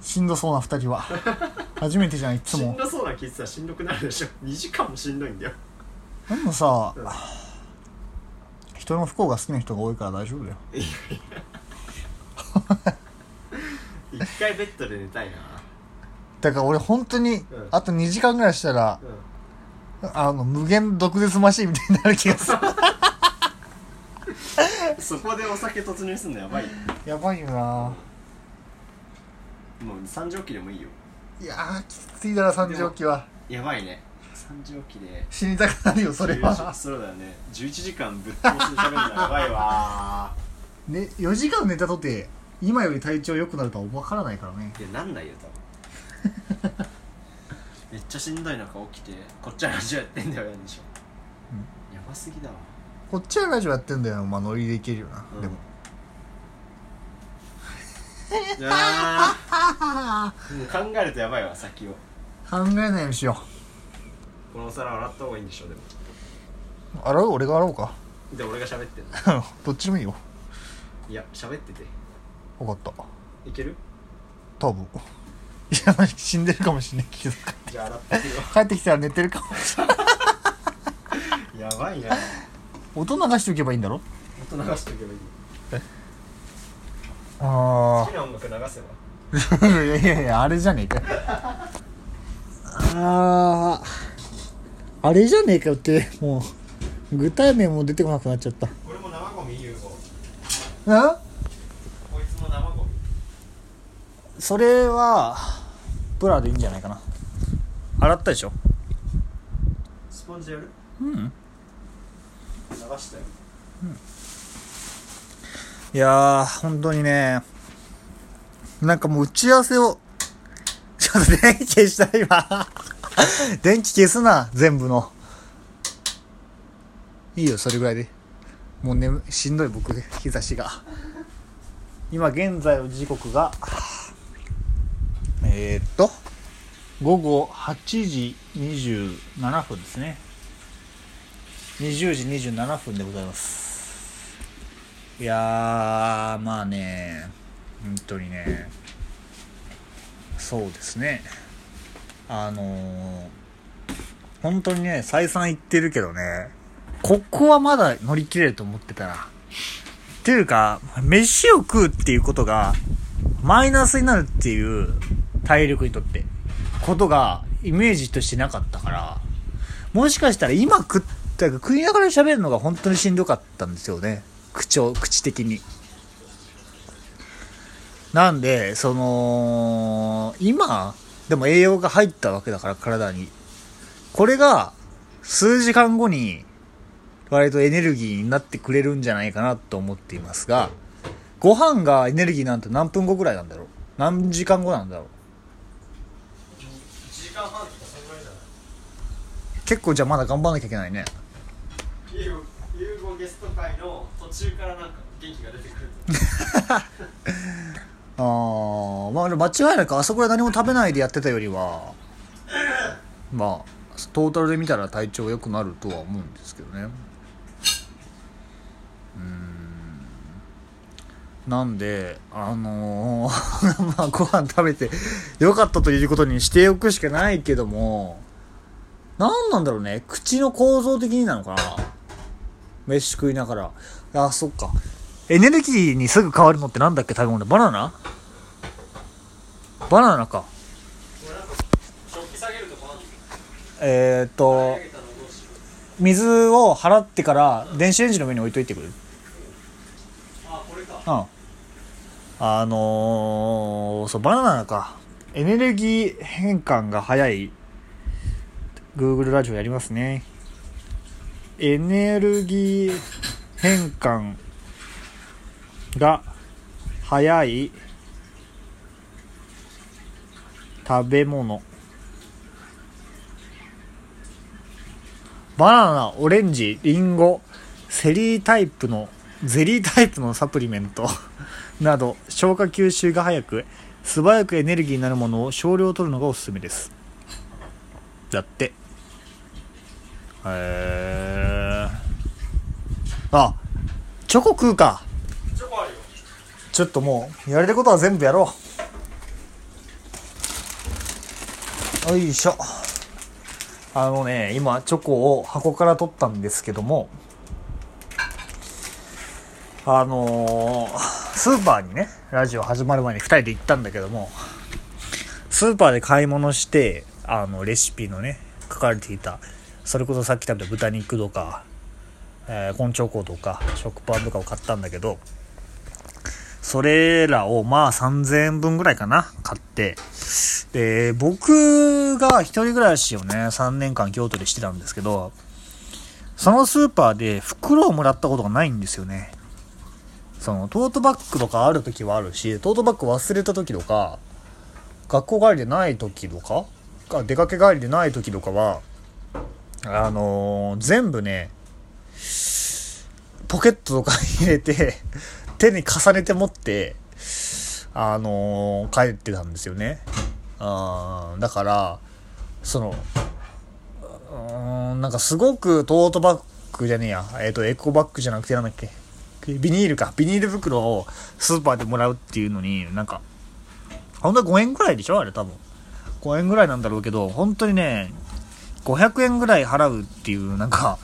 S3: うしんどそうな二人は。初めてじゃんいつも。
S2: しんどそうな聞いてたらしんどくなるでしょ。2時間もしんどいんだよ。
S3: でもさ
S2: うん。
S3: 人の不幸が好きな人が多いから大丈夫だよ。
S2: 一回ベッドで寝たいな。
S3: だから俺本当に
S2: ん。
S3: あと2時間ぐらいしたら
S2: う
S3: あの無限毒舌マシンみたいになる気がする。
S2: んそこでお酒突入すんのやばい。よ
S3: やばいよな。
S2: もう3時起きでもいいよ。
S3: いやーきついだな3時起きは
S2: やばいね。3時起きで。
S3: 死にたくなるよそれ
S2: 10
S3: は
S2: 時そうだよね。11時間ぶっ通しで喋るのやばいわ。
S3: ね4時間寝たとて今より体調良くなるとは分からないからね。
S2: いやなんないよ多分めっちゃしんどい中起きてこっちはラジオやってんだよやんでしょ、やばすぎだわ。
S3: こっちはラジオやってんだよまあノリでいけるよな、
S2: うん。
S3: でも。
S2: あー。もう考えるとやばいわ先を。
S3: 考えないようにしよ
S2: このお皿洗った方がいいんでしょでも。
S3: う洗う？俺が洗おうか。
S2: で俺が喋ってんの。
S3: どっちでもいいよ。
S2: いや喋ってて。
S3: 分かった。
S2: いける？
S3: 多分いや死んでるかもしんないけど。
S2: じゃあ洗ってくよ。
S3: 帰ってきたら寝てるかもしれない。
S2: やばいな。
S3: 音流しておけばいいんだろ？
S2: 音流しておけばいい
S3: あ
S2: 好きな音楽流せば。
S3: あいやいやいやあれじゃねえか。よあああれじゃねえかよって。もう具体名も出てこなくなっちゃった。
S2: これも生ゴミ UFO こ
S3: あ
S2: いつも生ゴミ。
S3: それはブラでいいんじゃないかな。洗ったでしょ？
S2: スポンジでやる？
S3: うん。
S2: 流したよ。
S3: いやー本当にね。なんかもう打ち合わせをちょっと電気消した今 電気消すな全部の。いいよそれぐらいで。もうねしんどい僕で日差しが。今現在の時刻がえー、っと。午後8時27分ですね。20時27分でございます。いやーまあね本当にねそうですね。あのー本当にね再三言ってるけどねここはまだ乗り切れると思ってたらっていうか飯を食うっていうことがマイナスになるっていう体力にとってことがイメージとしてなかったからもしかしたら今食った食いながら喋るのが本当にしんどかったんですよね。口調口的に。なんでその今でも栄養が入ったわけだから体に。これが数時間後に割とエネルギーになってくれるんじゃないかなと思っていますがご飯がエネルギーなんて何分後ぐらいなんだろう？何時間後なんだろう？
S2: 間半とかそんぐらいじゃない
S3: 結構じゃあまだ頑張んなきゃいけないね。
S2: ゆうごゲスト会の途
S1: 途中からなんか元気が出てくる
S3: あーまあ間違いなくあそこで何も食べないでやってたよりはまあトータルで見たら体調良くなるとは思うんですけどねうーんなんであのー まあご飯食べてよかったということにしておくしかないけども何なんだろうね。口の構造的になのかな。飯食いながら。あそっか。エネルギーにすぐ変わるのってなんだっけ食べ物。バナナ？バナナか。えー、っと水を払ってから電子レンジの上に置いといてくれる。うん。あのー、そうバナナか。エネルギー変換が早い。Google ラジオやりますね。エネルギー変換が早い。食べ物。バナナ、オレンジ、リンゴ、セリータイプの、ゼリータイプのサプリメント など、消化吸収が早く、素早くエネルギーになるものを少量取るのがおすすめです。だって。へー。あ、チョコ食うか。ちょっともう、やれることは全部やろう。よいしょ。あのね、今、チョコを箱から取ったんですけども、あのースーパーにね、ラジオ始まる前に2人で行ったんだけども、スーパーで買い物して、あの、レシピのね、書かれていた、それこそさっき食べた豚肉とか、えー、コンチョコとか、食パンとかを買ったんだけど、それらをまあ3000円分ぐらいかな買って、で、僕が一人暮らしをね、3年間京都でしてたんですけど、そのスーパーで袋をもらったことがないんですよね。そのトートバッグとかある時はあるし、トートバッグ忘れた時とか、学校帰りでない時とか、あ出かけ帰りでない時とかは、あのー全部ね、ポケットとか入れて、手に重ねて持って、あのー帰ってたんですよね。あーだから、その、うん、なんかすごくトートバッグじゃねえや、えっ、と、エコバッグじゃなくてなんだっけ、ビニールか、ビニール袋をスーパーでもらうっていうのに、なんか、本当は5円ぐらいでしょ？あれ多分。5円ぐらいなんだろうけど、本当にね、500円ぐらい払うっていう、なんか、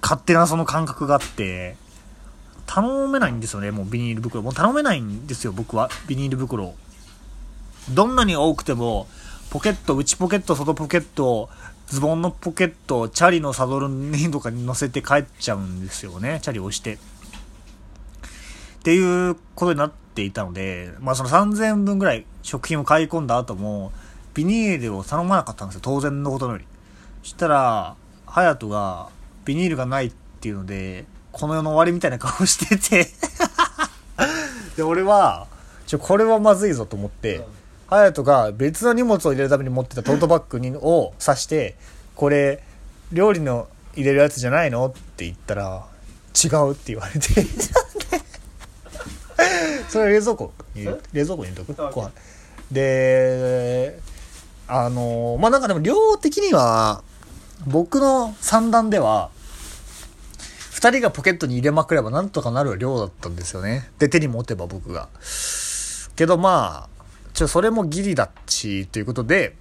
S3: 勝手なその感覚があって、頼めないんですよね、もうビニール袋。もう頼めないんですよ、僕は。ビニール袋。どんなに多くても、ポケット、内ポケット、外ポケット、ズボンのポケットを、チャリのサドルにとかに乗せて帰っちゃうんですよね、チャリを押して。っていうことになっていたので、まあその3000円分ぐらい食品を買い込んだ後も、ビニールを頼まなかったんですよ、当然のことのより。そしたら、ハヤトが、ビニールがないっていうので、この世の終わりみたいな顔しててで、俺は、ちょ、これはまずいぞと思って、ハヤトが別の荷物を入れるために持ってたトートバッグにを刺して、これ、料理の入れるやつじゃないのって言ったら、違うって言われて。それ冷蔵庫に冷蔵庫に入れとく？
S1: あ
S3: ご飯で、あの、まあ、なんかでも量的には、僕の算段では、二人がポケットに入れまくればなんとかなる量だったんですよね。で、手に持てば僕が。けどまあ、ちょ、それもギリだっち、ということで、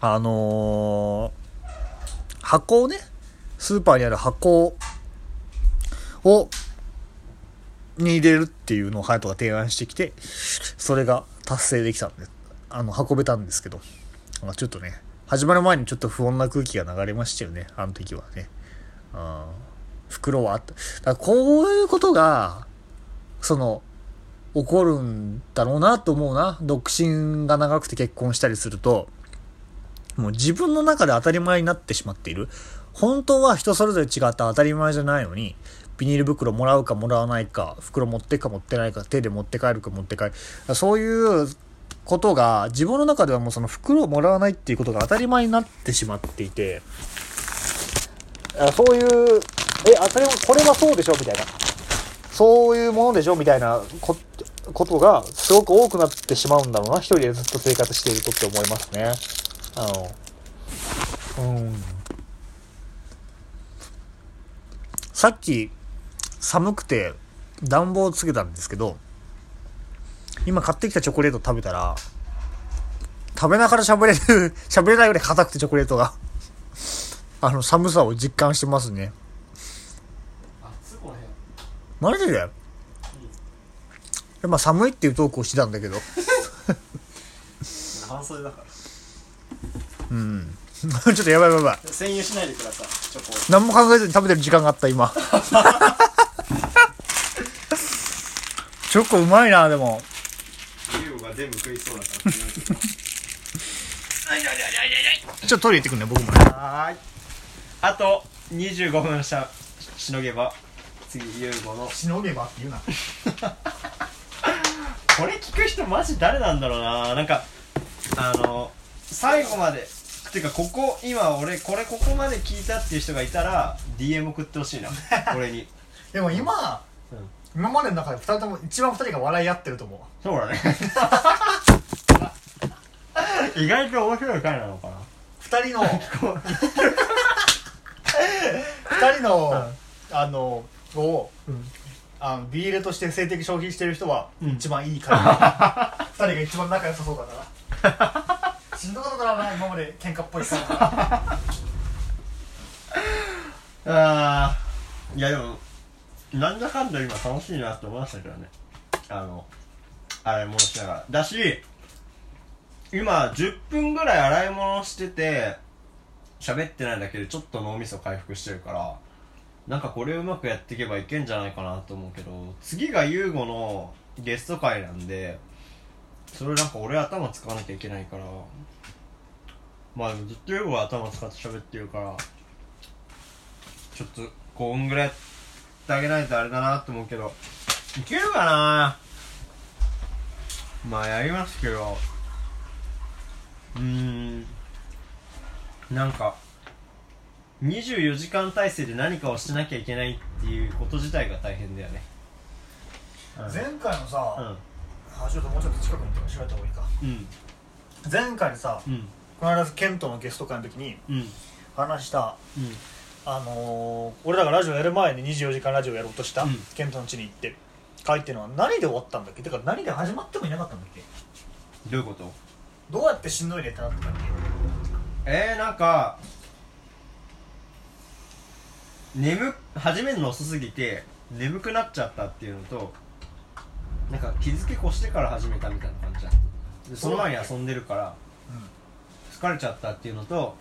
S3: あのー箱をね、スーパーにある箱を、に入れるっていうのをハヤトが提案してきて、それが達成できたんで、あの、運べたんですけど、まちょっとね、始まる前にちょっと不穏な空気が流れましたよね、あの時はね。うん袋はあった。だこういうことが、その、起こるんだろうなと思うな。独身が長くて結婚したりすると、もう自分の中で当たり前になってしまっている。本当は人それぞれ違った当たり前じゃないのに、ビニール袋もらうかもらわないか、袋持ってくか持ってないか、手で持って帰るか持って帰る。そういうことが自分の中ではもうその袋をもらわないっていうことが当たり前になってしまっていて、そういうえ当たり前これはそうでしょ？みたいなそういうものでしょみたいなこことがすごく多くなってしまうんだろうな。一人でずっと生活しているとって思いますね。あのうん。さっき寒くて暖房をつけたんですけど今買ってきたチョコレート食べたら食べながら喋れる喋れないぐらい硬くてチョコレートがあの寒さを実感してますね。マジで？でまあ寒いっていうトークをしてたんだけど。
S2: 辺 半袖だから。
S3: うん。ちょっとやばいやばいやばい。
S2: 占有しないでください。チョコ
S3: 何も考えずに食べてる時間があった今。チョコうまいなでも。
S2: ユウが全部食いそうだから
S3: ちょっとトイレ行ってくんね僕も
S2: はーい。あと25分しゃしのげば次ユーゴの。
S3: しのげばって言うな。
S2: これ聞く人マジ誰なんだろうな。なんかあの最後までていうかここ今俺これここまで聞いたっていう人がいたら DM 送ってほしいな。俺に。
S3: でも今、
S2: うん。
S3: 今までの中で2人とも一番2人が笑い合ってると思う。
S2: そうだね。意外と面白い回なのかな。
S3: 2人の2人の、あのを、あのビールとして性的消費してる人は
S2: うん。
S3: 一番いい回、2人が一番仲良さそうだから。しんどかったからな今まで喧嘩っぽいから。
S2: あー。いやでもなんだかんだ今楽しいなって思いましたけどね。あの洗い物しながら。だし今10分ぐらい洗い物してて喋ってないだけでちょっと脳みそ回復してるからなんかこれうまくやっていけばいけんじゃないかなと思うけど次が優吾のゲスト会なんでそれなんか俺頭使わなきゃいけないからまあでもずっと優吾は頭使って喋ってるからちょっとこんぐらいやってあげないとあれだなと思うけどいけるかな？まあやりますけど。うーん。なんか24時間体制で何かをしなきゃいけないっていうこと自体が大変だよね。うん。
S3: 前回のさ、
S2: うん。
S3: あちょっともうちょっと近くに調べた方がいいか。
S2: うん。
S3: 前回さ
S2: うん。
S3: この間ケントのゲスト会の時に
S2: うん。
S3: 話した
S2: うん。
S3: あのー俺らがラジオやる前に24時間ラジオやろうとした、
S2: うん。
S3: ケントの家に行って会っていうのは何で終わったんだっけ？てか何で始まってもいなかったんだっけ？
S2: どういうこと？
S3: どうやってしんどいねってなったんだっ
S2: えー、なんか眠始めるの遅すぎて眠くなっちゃったっていうのとなんか日付越してから始めたみたいな感じだった。でその前に遊んでるから
S3: け、
S2: 疲れちゃったっていうのと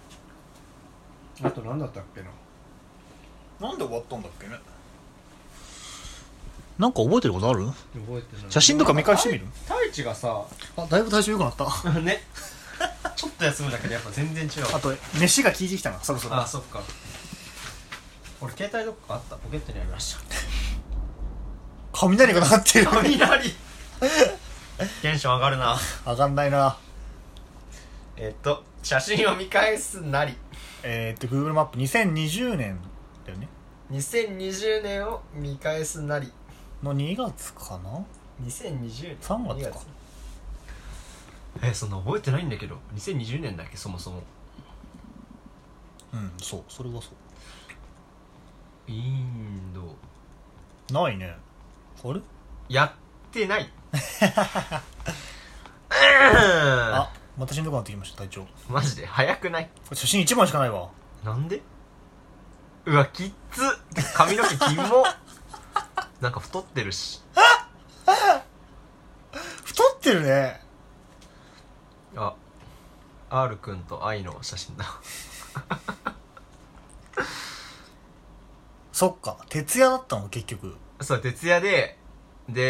S2: あと何だったっけな。
S3: なんで終わったんだっけね？なんか覚えてることある？
S2: 覚えてない。
S3: 写真とか見返してみる？
S2: 太一がさ
S3: あだいぶ体調良くなった。
S2: ね。ちょっと休むだけでやっぱ全然違う。
S3: あと飯が効いてきたなそろそろ。
S2: あそっか俺携帯どっかあった？ポケットにありました
S3: 雷が鳴ってる
S2: 雷。テンション上がるな。
S3: 上がんないな。
S2: えっと写真を見返すなり。
S3: えー、っと Google マップ2020年だよね。
S2: 2020年を見返すなり。
S3: の2月かな
S2: ？2020年
S3: 3月か。
S2: えそんな覚えてないんだけど。2020年だっけ？そもそも。
S3: うんそう。それはそ
S2: インド。
S3: うないね。あれ？
S2: やってない。
S3: あまたしんどくなってきました体調。こ
S2: マジで？早くない？
S3: れ写真1枚しかないわ。
S2: なんで？うわきっつ。髪の毛キモ。なんか太ってるし。
S3: 太ってるね。
S2: あ R くんと愛の写真だ
S3: そっか。徹夜だったの？結局。
S2: そう徹夜でで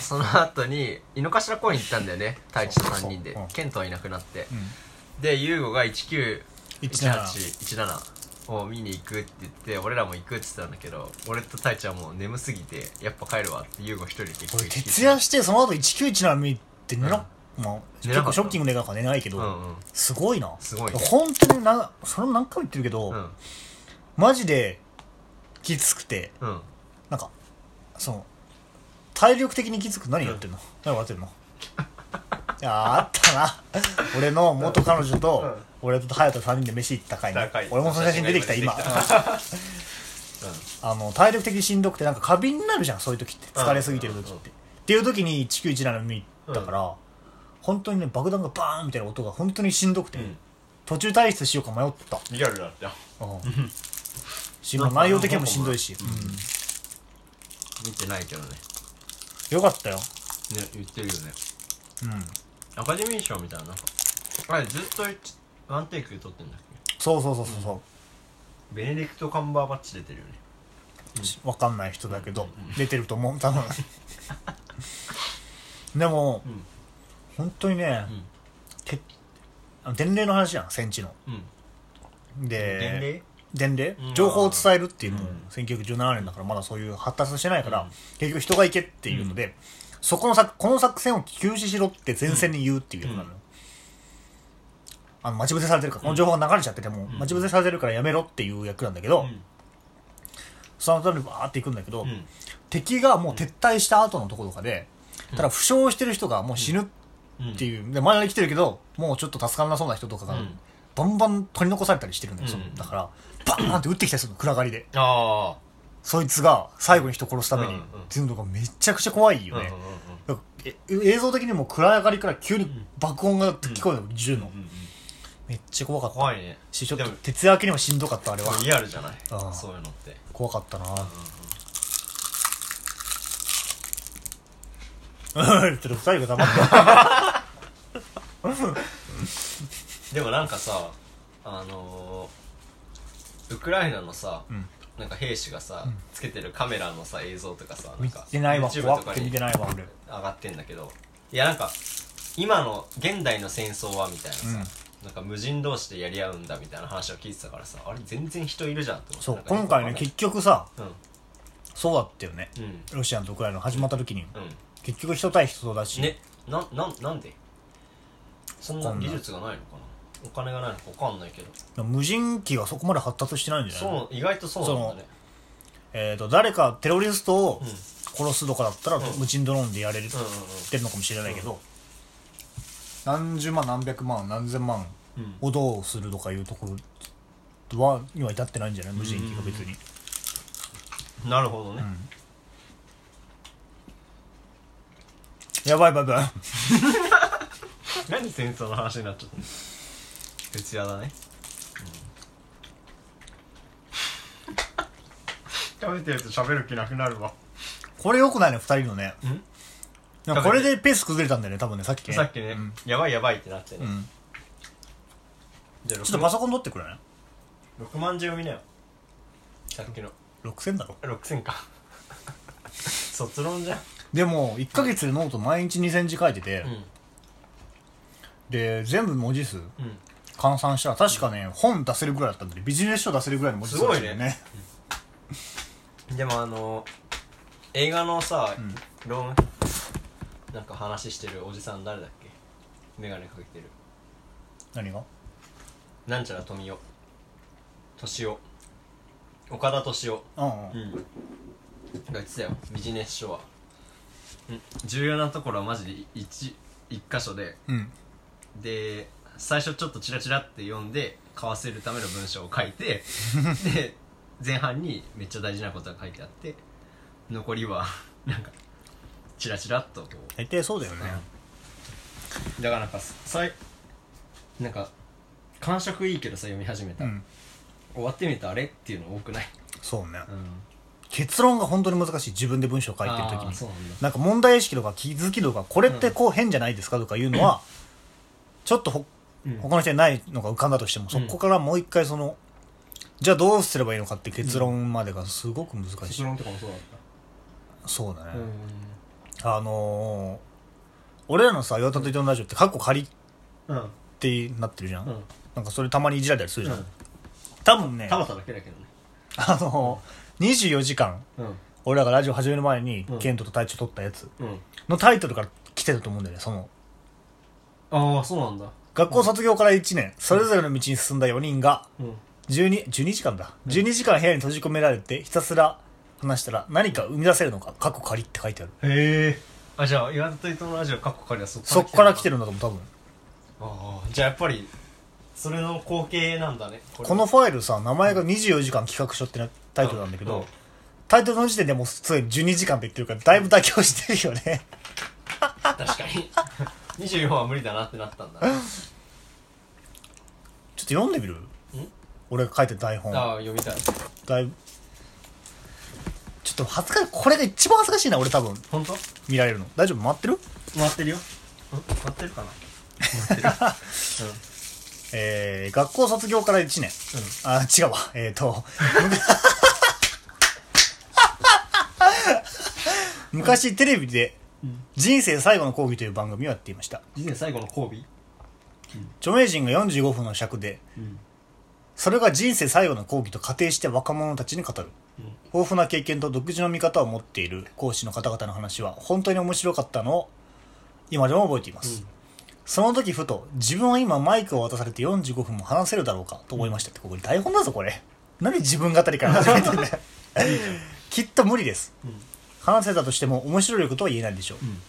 S2: その後に井の頭公園行ったんだよね。太一と3人で。
S3: そうそうう。ん。
S2: ケントはいなくなって。
S3: うん。
S2: で優吾が1917
S3: 17
S2: 17を見に行くって言って俺らも行くって言ってたんだけど俺と太一はもう眠すぎてやっぱ帰るわって優吾一人で結局
S3: 俺徹夜してその後1917見て寝な、まあ、結構ショッキングでなんか寝ないけど、
S2: うんうん。
S3: すごいな。
S2: すごいね。
S3: 本当になそれも何回も言ってるけど、
S2: うん。
S3: マジできつくて
S2: うん。
S3: なんかその体力的にきつく何やってんの、何やってんの？いやあったな。俺の元彼女と、俺と隼人3人で飯行った回に
S2: 高い。
S3: 俺もその写真出てきた今。あの体力的にしんどくてなんか過敏になるじゃんそういう時って。疲れすぎてる時って、っていう時に1917見たから、本当にね爆弾がバーンみたいな音が本当にしんどくて、
S2: うん。
S3: 途中退出しようか迷った、
S2: リアルだったよ。
S3: うん。しまあ内容的にもしんどいし、
S2: 見てないけどね。
S3: うんよかったよ。
S2: ね言ってるよね。
S3: うん。
S2: アカデミー賞みたいな。なんかあれずっとワンテイクで撮ってんだっ
S3: そうそうそうそうそう、
S2: けベネディクト・カンバーバッチ出てるよね。
S3: わかんない人だけど、出てると思う。多分。でも、
S2: うん
S3: 本当にね、
S2: うん。
S3: てあの伝令の話やん戦地の。
S2: うん。
S3: で
S2: 伝令？
S3: 伝令？
S2: うん。
S3: 情報を伝えるっていうのも、
S2: うん
S3: 1917年だからまだそういう発達してないから、
S2: うん。
S3: 結局人が行けっていうので、そこの作この作戦を休止しろって前線に言うっていう役なのよ、あの待ち伏せされてるからこの情報が流れちゃってても、待ち伏せされてるからやめろっていう役なんだけど、その後にバーって行くんだけど、
S2: うん。
S3: 敵がもう撤退した後のところとかで、ただ負傷してる人がもう死ぬ
S2: うん
S3: っていう、で前に来てるけどもうちょっと助からなそうな人とかが、
S2: うん。
S3: バンバン取り残されたりしてるんだよ、
S2: うん。
S3: だからバーンって撃ってきたりするの暗がりで。
S2: あ
S3: そいつが最後に人殺すために、っていうのがめちゃくちゃ怖いよね、映像的にも暗がりから急に爆音が聞こえるの、銃の、
S2: うんうん
S3: めっちゃ怖かった。
S2: 怖いね。
S3: しちょっと徹夜明けにもしんどかったあれは。
S2: リアルじゃない？
S3: ああ
S2: そういうのって。
S3: 怖かったな。うん ちょっと二人が黙って。
S2: でもなんかさあのーウクライナのさ、
S3: ん。
S2: なんか兵士がさ、つけてるカメラのさ映像とかさなん
S3: 見
S2: か
S3: てないわ。
S2: YouTube
S3: 怖くて見てないわ俺。
S2: 上がってんだけど。いやなんか今の現代の戦争はみたいなさ、なんか無人同士でやり合うんだみたいな話を聞いてたからさあれ全然人いるじゃんって思って。
S3: そう今回ね結局さ
S2: かん。
S3: そうだったよね。
S2: うん。うん
S3: ロシアとウクライナ始まった時に。
S2: うん
S3: 結局人対人だし、
S2: ねなななんで？そんな技術がないのかな？お金がないのか分かんないけど。
S3: 無人機がそこまで発達してないんじゃない
S2: そう意外とそうなんだね。
S3: えー、と誰かテロリストを
S2: うん。
S3: 殺すとかだったら、
S2: ん。
S3: 無人ドローンでやれる、
S2: うんうん
S3: ってるのかもしれないけど、何十万何百万何千万
S2: うん。
S3: をどうするとかいうところはには至ってないんじゃない？無人機が別に、
S2: うん。なるほどね、
S3: やばいやばいやばい
S2: 何戦争の話になっちゃったの？徹夜だね、食べてると喋る気なくなるわ。
S3: これよくないね二人のね。
S2: ん？
S3: なんかこれでペース崩れたんだよね多分ねさっきね。
S2: さっきね、
S3: うん。
S2: やばいやばいってなってね、
S3: うん。
S2: じゃあ
S3: ちょっとパソコン取ってくれない
S2: ？6万字読みなよ。さっきの。
S3: 6000だろ
S2: ？6000か。卒論じゃん
S3: でも1ヶ月でノート毎日2000字書いてて、
S2: うん。
S3: で全部文字数
S2: うん。
S3: 換算したら確かね、本出せるぐらいだったんでビジネス書出せるぐらいの文字数だったよね。
S2: でもあの映画のさ、
S3: ん。
S2: ローンなんか話してるおじさん誰だっけ？眼鏡かけてる。
S3: 何が？
S2: なんちゃら富代敏夫岡田敏夫
S3: うんうん。
S2: うん。が言ってたよビジネス書は、うん、重要なところはマジで一一箇所で。
S3: うん。
S2: で最初ちょっとチラチラって読んで買わせるための文章を書いて で前半にめっちゃ大事なことが書いてあって残りはなんかチラチラっとこ
S3: 大体そうだよね、
S2: うだからなんかさいなんか感触いいけどさ読み始めた、
S3: うん。
S2: 終わってみたらあれ？っていうの多くない、
S3: そうね。
S2: うん、
S3: 結論が本当に難しい自分で文章を書いてる時に。
S2: なん
S3: か問題意識とか気づきとかこれってこう変じゃないですかとかいうのは、ちょっとほ
S2: うん。
S3: 他の人にないのが浮かんだとしても、そこからもう一回そのじゃあどうすればいいのかって結論までがすごく難しい、
S2: 結論とかもそうだっ
S3: そうだね、
S2: た
S3: あのー、俺らのさ「岩田と伊藤のラジオ」ってカッコ仮ってなってるじゃん、
S2: うん。
S3: なんかそれたまにいじられたりするじゃん、
S2: うん。
S3: 多分ね
S2: たまただけだけどね。
S3: あのー、24時間
S2: うん。
S3: 俺らがラジオ始める前に、
S2: うん。
S3: ケントと隊長撮ったやつ。
S2: うん。
S3: のタイトルから来てると思うんだよねその。
S2: ああそうなんだ。
S3: 学校卒業から1年それぞれの道に進んだ4人が
S2: うん。
S3: 12 12時間だ。12時間部屋に閉じ込められてひたすら話したら何か生み出せるのか過去仮って書いてある。
S2: へえあじゃあ岩田と伊藤のラジオカッコ仮はそ
S3: そっから来て
S2: る
S3: るんだと思う多分。
S2: ああじゃあやっぱりそれの光景なんだねれ
S3: このファイルさ名前が24時間企画書ってなタイトルなんだけど、
S2: うん。うん
S3: タイトルの時点でもうすでに12時間って言ってるからだいぶ妥協してるよね。
S2: 確かに。24は無理だなってなったんだ。
S3: ちょっと読んでみる？俺が書いてる台本。
S2: ああ読みたい。
S3: だいぶ。ちょっと恥ずかしいこれが一番恥ずかしいな俺多分。
S2: 本当？
S3: 見られるの。大丈夫？回ってる？
S2: 回ってるよ。ん？回ってるかな？回ってる。
S3: えー、学校卒業から1年。あ違うわ。えっ、ー、と昔テレビで「人生最後の講義」という番組をやっていました。
S2: 人生最後の交尾
S3: 著名人が45分の尺で
S2: うん。
S3: それが人生最後の講義と仮定して若者たちに語る。豊富な経験と独自の見方を持っている講師の方々の話は本当に面白かったのを今でも覚えています、
S2: うん。
S3: その時ふと自分は今マイクを渡されて45分も話せるだろうかと思いましたってここ台本だぞこれ。何自分語りから始めてんだよ。きっと無理です。
S2: うん
S3: 話せたとしても面白いことは言えないでしょう、
S2: ん。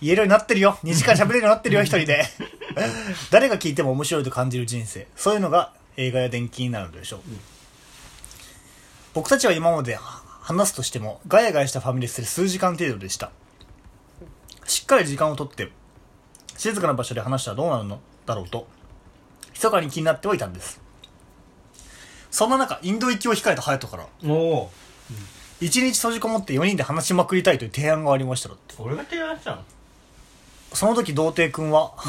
S3: 言えるようになってるよ。2時間喋れるようになってるよ一人で。誰が聞いても面白いと感じる人生。そういうのが映画や電気になるでしょう、僕たちは今まで話すとしてもガヤガヤしたファミレスで数時間程度でした。しっかり時間をとって静かな場所で話したらどうなるの？だろうと密かに気になってはいたんです。そんな中インド行きを控えた隼人から
S2: おお
S3: 一日閉じこもって4人で話しまくりたいという提案がありましただって。
S2: 俺が提案したの？
S3: その時童貞君は。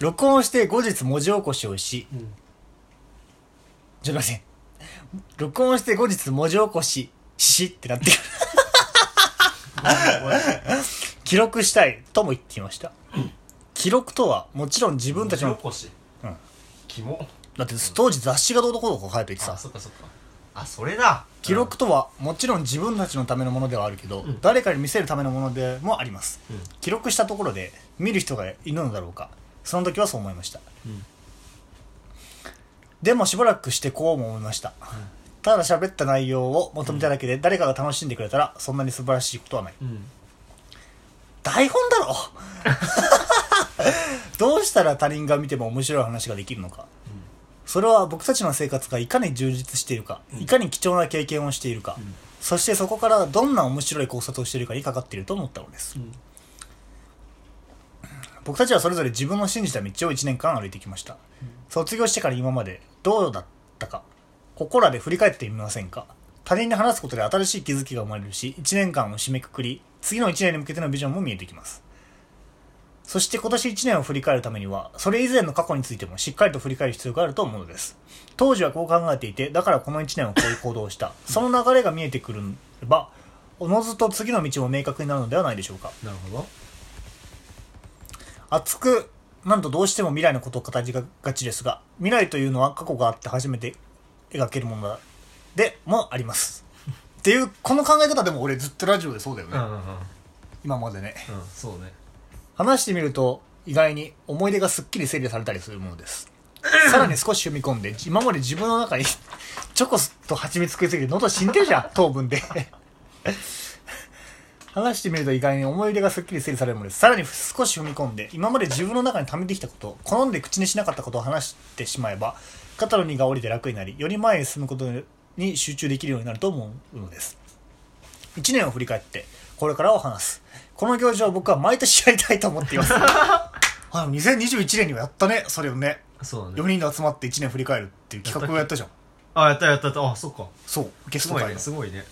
S3: 録音して後日文字起こしをし。
S2: うん。
S3: ちょっと待って。録音して後日文字起こししってなってる。記録したいとも言っていました。記録とはもちろん自分たちの。
S2: 起こし？
S3: うん。
S2: キモ
S3: だって当時雑誌がどうのこうのこう書いていて
S2: あ
S3: さ
S2: そっかそっか。あそれだ。
S3: 記録とはもちろん自分たちのためのものではあるけど、
S2: ん。
S3: 誰かに見せるためのものでもあります、
S2: うん。
S3: 記録したところで見る人がいるのだろうか。その時はそう思いました、
S2: うん。
S3: でもしばらくしてこうも思いました、ただ喋った内容を求めただけで誰かが楽しんでくれたらそんなに素晴らしいことはない。
S2: うん。
S3: 台本だろ どうしたら他人が見ても面白い話ができるのか、それは僕たちの生活がいかに充実しているか、いかに貴重な経験をしているか、そしてそこからどんな面白い考察をしているかにかかっていると思ったのです、
S2: ん。
S3: 僕たちはそれぞれ自分の信じた道を1年間歩いてきました、卒業してから今までどうだったかここらで振り返ってみませんか。他人に話すことで新しい気づきが生まれるし1年間を締めくくり次の1年に向けてのビジョンも見えてきますそして今年1年を振り返るためには、それ以前の過去についてもしっかりと振り返る必要があると思うのです。当時はこう考えていて、だからこの1年はこういう行動をした。その流れが見えてくれば、おのずと次の道も明確になるのではないでしょうか。
S2: なるほど
S3: 熱く、なんとどうしても未来のことを語りがちですが、未来というのは過去があって初めて描けるものだでもあります。っていう、この考え方でも俺ずっとラジオでそうだよね。
S2: うんうんうん
S3: 今までね。
S2: うんそうね
S3: 話してみると意外に思い出がすっきり整理されたりするものです。さらに少し踏み込んで今まで自分の中に チョコと蜂蜜食いすぎて喉死んでるじゃん糖分で。話してみると意外に思い出がすっきり整理されるものです。さらに少し踏み込んで今まで自分の中に溜めてきたこと好んで口にしなかったことを話してしまえば肩の荷が下りて楽になりより前に進むことに集中できるようになると思うのです。1年を振り返ってこれからを話すこの行事を僕は毎年やりたいと思っています。あ2021年にはやったね。それをね
S2: そうだ
S3: 4人で集まって1年振り返るっていう企画をやったじゃん。
S2: あやったやったやった。あそっか。
S3: そうゲス
S2: すごい
S3: ト会の
S2: ねすごいね。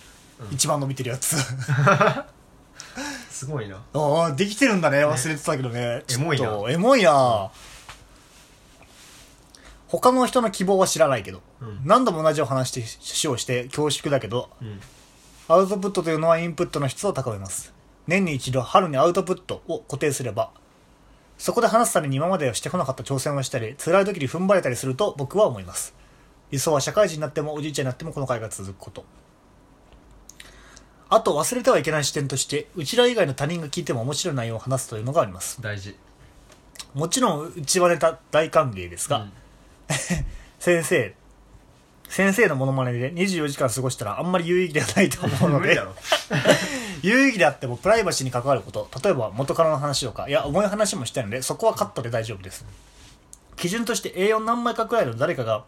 S3: 一番伸びてるやつ。
S2: すごいな。
S3: ああできてるんだね。忘れてたけどね。ちょっと
S2: エモいな。
S3: エモいな他の人の希望は知らないけど、
S2: うん。
S3: 何度も同じお話してしをして恐縮だけど
S2: うん。
S3: アウトプットというのはインプットの質を高めます年に一度春にアウトプットを固定すればそこで話すために今までしてこなかった挑戦をしたり辛い時に踏ん張れたりすると僕は思います。理想は社会人になってもおじいちゃんになってもこの会が続くこと。あと忘れてはいけない視点としてうちら以外の他人が聞いても面白い内容を話すというのがあります。
S2: 大事。
S3: もちろんうちはネタ大歓迎ですが、
S2: うん。
S3: 先生先生のモノマネで24時間過ごしたらあんまり有意義ではないと思うので
S1: 無理だろ
S3: 有意義であってもプライバシーに関わること例えば元カノの話とかいや重い話もしたいのでそこはカットで大丈夫です。基準として A4 何枚かくらいの誰かが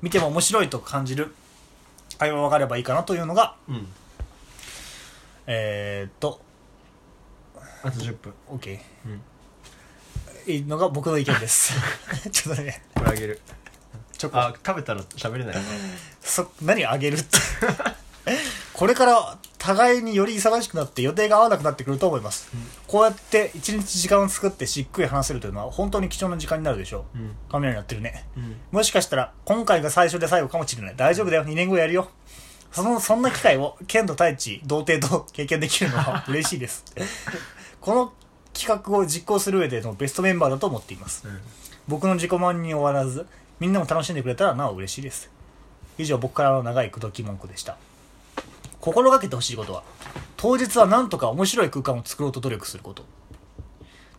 S3: 見ても面白いと感じる会話があればいいかなというのが
S1: うん。
S3: えー、っと
S1: あと10分。
S3: OK、
S1: うん。
S3: いいのが僕の意見です。ちょっとね。
S1: これあげる。
S3: ちょっと
S1: あ食べたら喋れない
S3: そ何あげるって。これから互いにより忙しくなって予定が合わなくなってくると思います、こうやって一日時間を作ってしっくり話せるというのは本当に貴重な時間になるでしょう、
S1: うん。
S3: 雷になってるね。
S1: うん。
S3: もしかしたら今回が最初で最後かもしれない。大丈夫だよ。2年後やるよ。そのそんな機会を剣と太一童貞と経験できるのは嬉しいです。この企画を実行する上でのベストメンバーだと思っています。
S1: うん。
S3: 僕の自己満に終わらずみんなも楽しんでくれたらなお嬉しいです。以上僕からの長い口説き文句でした心がけてほしいことは当日は何とか面白い空間を作ろうと努力すること。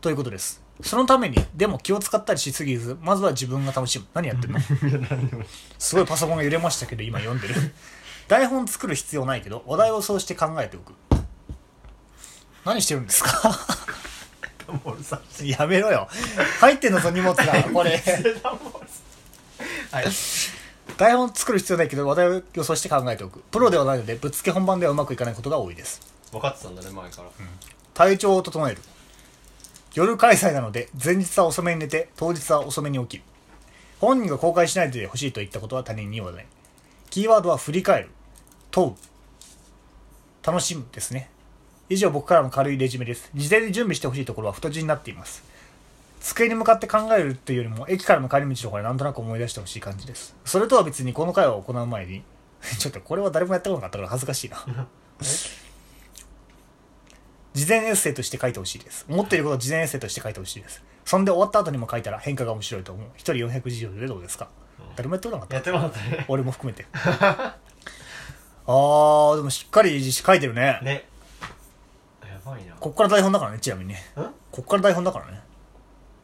S3: ということです。そのためにでも気を使ったりしすぎずまずは自分が楽しむ。何やってんの？すごいパソコンが揺れましたけど今読んでる。台本作る必要ないけどお題をそうして考えておく。何してるんですか？やめろよ。入ってんのその荷物が。これ。
S1: はい
S3: 台本作る必要ないけど話題を予想して考えておく。プロではないのでぶっつけ本番ではうまくいかないことが多いです。
S1: 分かってたんだね前から。
S3: 体調を整える。夜開催なので前日は遅めに寝て当日は遅めに起きる。本人が公開しないでほしいといったことは他人に言わない。キーワードは振り返る。問う。楽しむですね。以上僕からの軽いレジュメです。事前に準備してほしいところは太字になっています机に向かって考えるというよりも駅からの帰り道とかでなんとなく思い出してほしい感じです。それとは別にこの会話を行う前に ちょっとこれは誰もやったことなかったから恥ずかしいな。事前エッセイとして書いてほしいです。思っていることを事前エッセイとして書いてほしいです。そんで終わった後にも書いたら変化が面白いと思う。一人400字以上でどうですか？誰もやってこなかった。
S1: やってもらったね。
S3: 俺も含めて。あーでもしっかり書いてるね。
S1: ね。やばいな。
S3: こっから台本だからねちなみに。ねこっから台本だからね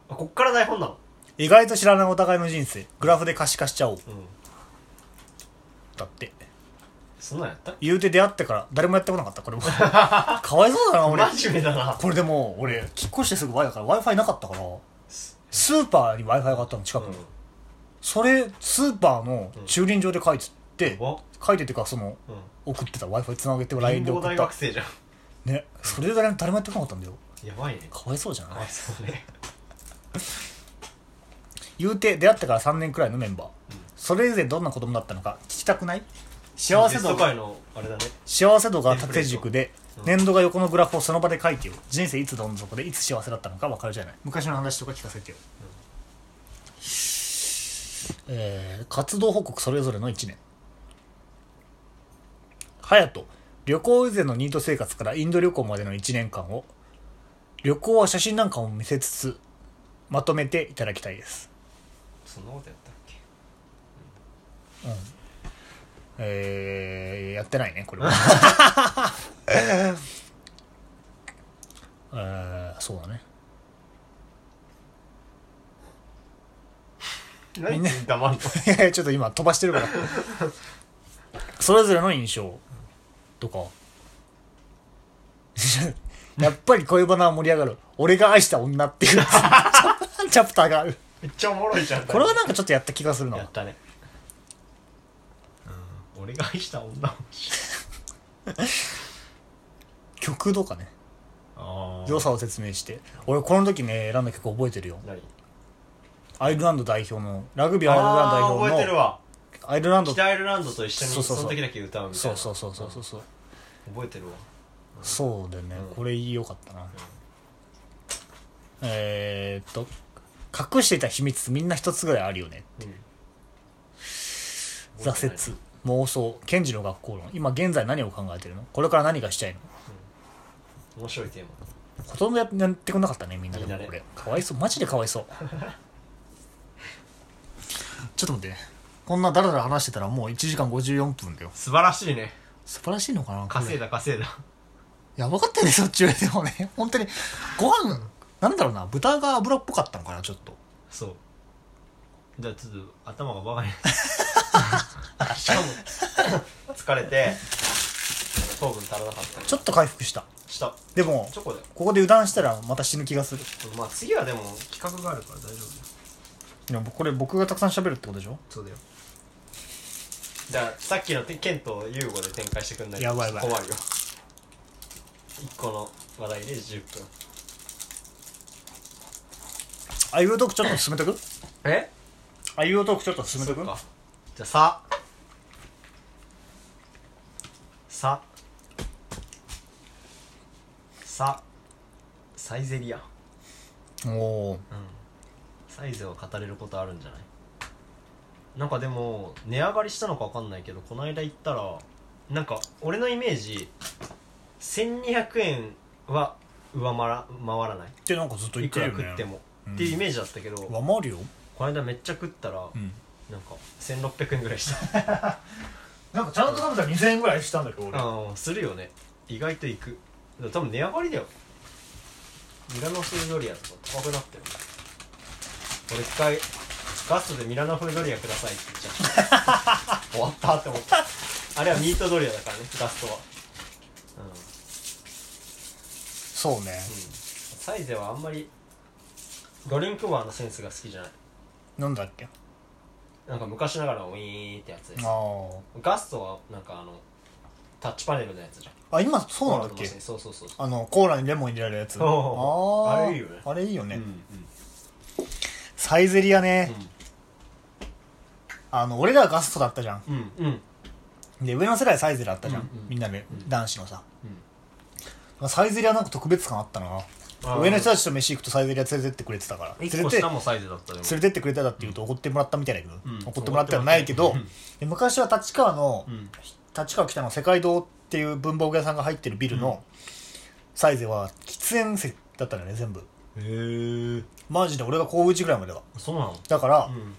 S1: こっから台本なの？
S3: 意外と知らないお互いの人生。グラフで可視化しちゃおう。
S1: うん。
S3: だって。
S1: そんなんやった？
S3: 言うて出会ってから誰もやってこなかったこれも。かわいそうだな俺。
S1: 真面目だな。
S3: これでも俺引っ越してすぐ i だから w i f i なかったからスーパーに w i f i があったの近くに、それスーパーの駐輪場で書いてて、
S1: やば。
S3: 書いててかその
S1: うん。
S3: 送ってた w i f i つなげて LINE で送った。
S1: 学生じゃん。
S3: ねそれで誰も誰もやってこなかったんだよ。
S1: やばいね。
S3: かわいそうじゃない？
S1: かわいそうね
S3: 言うて出会ってから3年くらいのメンバー、それ以前どんな子供だったのか聞きたくない？幸せ度。が
S1: ト界のあれだね。
S3: 幸せ度が縦軸で
S1: うん
S3: 年度が横のグラフをその場で書いてよ。人生いつどん底でいつ幸せだったのか分かるじゃない。昔の話とか聞かせてよ、えー活動報告それぞれの1年。隼人旅行以前のニート生活からインド旅行までの1年間を旅行は写真なんかも見せつつまとめていただきたいです。
S1: そんなことやったっけ？
S3: えー、やってないねこれは。えー、そうだね。
S1: 何黙るの？
S3: いやいやちょっと今飛ばしてるから。それぞれの印象とか やっぱり恋バナは盛り上がる。俺が愛した女っていうチャプターがある。
S1: めっちゃおもろいじゃん
S3: これはなんかちょっとやった気がするな。
S1: やったね。うん。俺が愛した女
S3: 曲とかね。
S1: あ
S3: 良さを説明して。俺この時ね選んだ曲覚えてるよ。
S1: 何？
S3: アイルランド代表のラグビーアイルランド代
S1: あー覚え
S3: 表の
S1: てるわ。
S3: アイルランド。
S1: 北アイルランドと一緒に
S3: そ
S1: の時だけ歌うみたいな。
S3: そうそうそうそうそうそう。
S1: 覚えてるわ。
S3: そうだよね、
S1: うん。
S3: これ良かったな、えー、っと隠していた秘密みんな一つぐらいあるよね
S1: うん。
S3: 挫折妄想賢治の学校論。今現在何を考えてるの？これから何がしたいの？
S1: 面白いテーマ。
S3: ほとんどややってくんなかったねみんなでも。これ。かわいそう。マジでかわいそう。ちょっと待ってね。こんなダラダラ話してたらもう1時間54分だよ。
S1: 素晴らしいね。
S3: 素晴らしいのかな
S2: 稼いだ稼いだ。
S3: やばかったよねそっちよりでもね。本当にご飯なんだろうな豚が油っぽかったのかなちょっと。
S2: そう。じゃあちょっと頭がバカに しかも疲れて糖分足らなかった。り
S3: ちょっと回復した。
S2: した。
S3: でも
S2: チョコだよ。
S3: ここで油断したらまた死ぬ気がする。
S2: まあ次はでも企画があるから大丈夫だよ。
S3: でもこれ僕がたくさん喋るってことでしょ？
S2: そうだよ。じゃあさっきのケンとユーゴで展開してくんないと
S3: やばいやばい。
S2: 困るよ。1個の話題で10分
S3: あいうトークちょっと進めとく？
S2: え？
S3: あいうトークちょっと進めとく？
S2: じゃあさ。さ。さ。サイゼリア。
S3: おお
S2: うん。サイゼを語れることあるんじゃない？なんかでも値上がりしたのか分かんないけどこの間行ったらなんか俺のイメージ1200円は上回ら回らない？
S3: ってなんかずっと言ってるよね。
S2: 食っても、
S3: うん
S2: っていうイメージだったけど、
S3: 上回るよ。
S2: この間めっちゃ食ったら、
S3: うん。
S2: なんか1600円ぐらいした。
S3: なんかちゃんと食べたら2000円ぐらいしたんだけど俺。
S2: ああするよね。意外といく。多分値上がりだよ。ミラノ風ドリアとか高くなってる。俺一回ガストでミラノ風ドリアくださいって言っちゃった。終わったって思った。あれはミートドリアだからねガストは。うん、うん、
S3: そうね
S2: サイゼはあんまりドリンクバーのセンスが好きじゃない。
S3: なんだっけ？
S2: なんか昔ながらのウィーンってやつです。
S3: あー。
S2: ガストはなんかあのタッチパネルのやつじゃん。
S3: あ今そうなんだっけ？
S2: そうそうそう
S3: あのコーラにレモン入れられるやつ。あー。
S2: あれいいよね。
S3: あれいいよね、
S2: うんうん。
S3: サイゼリアね、あの俺らはガストだったじゃん。
S2: うんうん。うん
S3: で上の世代サイゼリアあったじゃん、
S2: うんうん。
S3: みんなで、
S2: うん。
S3: 男子のさ。
S2: うん
S3: サイゼリアなんか特別感あったな上の人たちと飯行くとサイゼリア連れてってくれてたから。連
S2: 一
S3: れて連れてってくれただって言うと怒ってもらったみたいだけど、
S2: うん。
S3: 怒ってもらってはないけど、昔は立川の、
S2: うん。
S3: 立川北の世界堂っていう文房具屋さんが入ってるビルのサイゼは喫煙席だったんだよね全部。
S2: へえ
S3: マジで俺が高1ぐらいまでは。
S2: そうなの？
S3: だから、
S2: うん。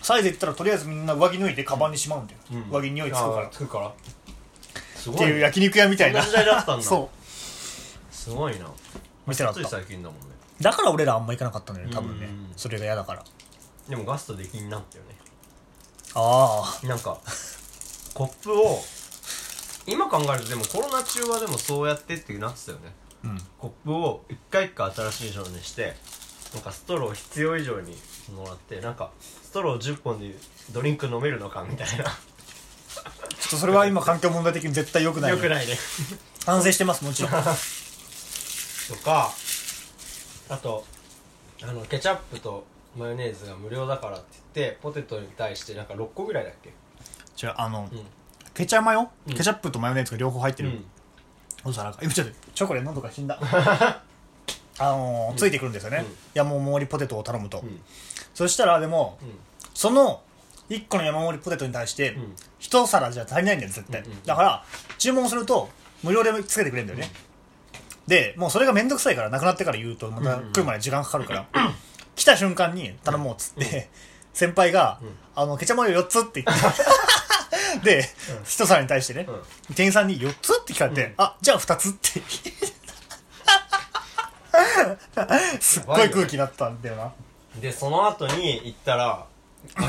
S3: サイゼ行ったらとりあえずみんな上着脱いでカバンにしまうんだよ、
S2: うん。
S3: 上着に匂いつくから。
S2: つくから。
S3: っていう焼肉屋みたいな。
S2: 時代だったんだ。
S3: そう。
S2: すごいな
S3: 店だった。
S2: 最近だもんね。
S3: だから俺らあんま行かなかったんだよね多分ね、
S2: うん
S3: それが嫌だから。
S2: でもガストで気になったよね。
S3: あ
S2: なんかコップを今考えるとでもコロナ中はでもそうやってってなってたよね。
S3: あうん。
S2: コップを一回一回新しいのにしてなんかストロー必要以上にもらってなんかストロー10本でドリンク飲めるのかみたいな。
S3: ちょっとそれは今環境問題的に絶対良くない
S2: よくないね。
S3: 反省してますもちろん
S2: とかあとあのケチャップとマヨネーズが無料だからって言ってポテトに対してなんか6個ぐらいだっけ？
S3: じゃああの、
S2: うん。
S3: ケチャマヨ、
S2: うん。
S3: ケチャップとマヨネーズが両方入ってる、
S2: うん。
S3: お皿が今ちょっとチョコレ喉が死んだ。あのーついてくるんですよね、
S2: うん。
S3: 山盛りポテトを頼むと、
S2: うん。
S3: そしたらでも
S2: うん。
S3: その1個の山盛りポテトに対して
S2: うん。
S3: 1皿じゃ足りないんだよ絶対、
S2: うんうん
S3: だから注文すると無料でつけてくれるんだよね、でもうそれが面倒くさいからなくなってから言うとまた来るまで時間かかるから、来た瞬間に頼もうっつって、先輩が、
S2: ん。
S3: あのケチャマヨ4つって言って。で、一皿に対してね、店員さんに4つって聞かれて、
S2: うん。
S3: あじゃあ2つって。すっごい空気になったんだよな。
S2: でその後に行ったら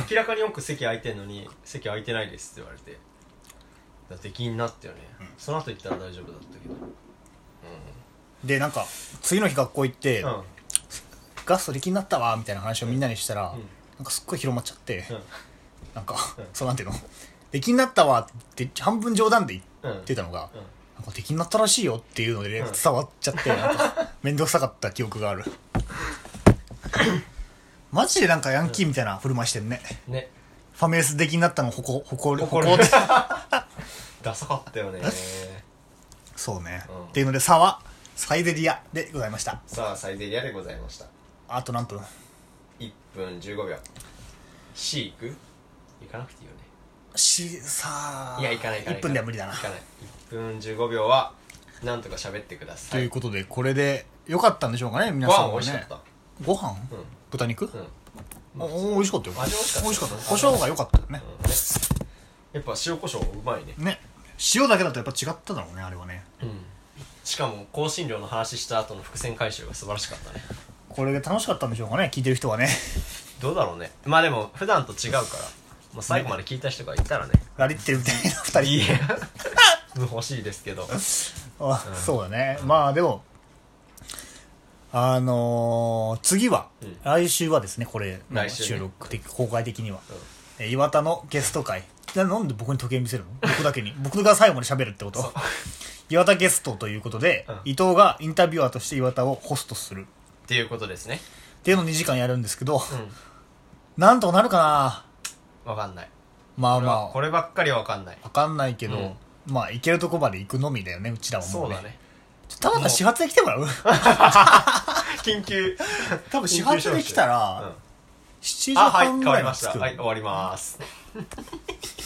S2: 明らかによく席空いてんのに席空いてないですって言われて。だって気になったよね、その後行ったら大丈夫だったけど
S3: でなんか次の日学校行って、
S2: うん。
S3: ガスト力になったわみたいな話をみんなにしたら、
S2: ん。
S3: なんかすっごい広まっちゃって、
S2: うん。
S3: なんか、
S2: うん。
S3: そうなんていうの？出来になったわって半分冗談で言
S2: うん。
S3: ってたのが、
S2: うん。
S3: なんか出来になったらしいよっていうので、
S2: うん。
S3: 伝わっちゃってなんか 面倒くさかった記憶がある。マジでなんかヤンキーみたいな振る舞いしてんね、
S2: ね。
S3: ファミレス出来になったのほこほこほこ
S2: 誇る
S3: って。
S2: ダサかったよね。
S3: そうね、
S2: うん。
S3: っていうので差はサイゼリアでございました。
S2: さあサイゼリアでございました。
S3: あと何分
S2: ？1分15秒。C 行く？行かなくていいよね。
S3: しさあ
S2: いや行かない行かない
S3: 1分では無理だな。
S2: 行かない。1分15秒はなんとか喋ってください。
S3: ということでこれで良かったんでしょうかね皆
S2: ご飯
S3: さんはね。
S2: 美味しかった。
S3: ご飯、
S2: うん。
S3: 豚肉、
S2: うん。
S3: おお美味しかったよ。
S2: 味美味しかった。
S3: 美味しかった。胡椒が良かったよね。
S2: うん。ねやっぱ塩コショウうまいね。
S3: ね。塩だけだとやっぱ違っただろうねあれはね。
S2: うんしかも香辛料の話した後の伏線回収が素晴らしかったね。
S3: これで楽しかったんでしょうかね聞いてる人はね。
S2: どうだろうね。まあでも普段と違うから、まあ、最後まで聞いた人がいたらね。
S3: ラリってるみたいな二人。
S2: いいえ。欲しいですけど。
S3: あそうだね。まあでもあのー次は、
S2: うん。
S3: 来週はですねこれ収録的、公開的には、え岩田のゲスト会ななんで僕に時計見せるの？僕だけに。僕が最後まで喋るってこと？岩田ゲストということで、
S2: うん。
S3: 伊藤がインタビュアーとして岩田をホストする。
S2: っていうことですね。
S3: っていうのを2時間やるんですけど、
S2: うん。
S3: なんとかなるかな？
S2: わかんない。
S3: まあまあ。
S2: こればっかりはわかんない。
S3: わかんないけど、
S2: うん。
S3: まあ行けるとこまで行くのみだよねうちらはもうね。
S2: そうだね。
S3: ちょ始発で来てもらう？
S2: 緊急。
S3: 多分始発で来たら、
S2: うん。
S3: 7時
S2: あはい
S3: 半
S2: 変わりま
S3: ぐらいに着く、
S2: した。はい終わります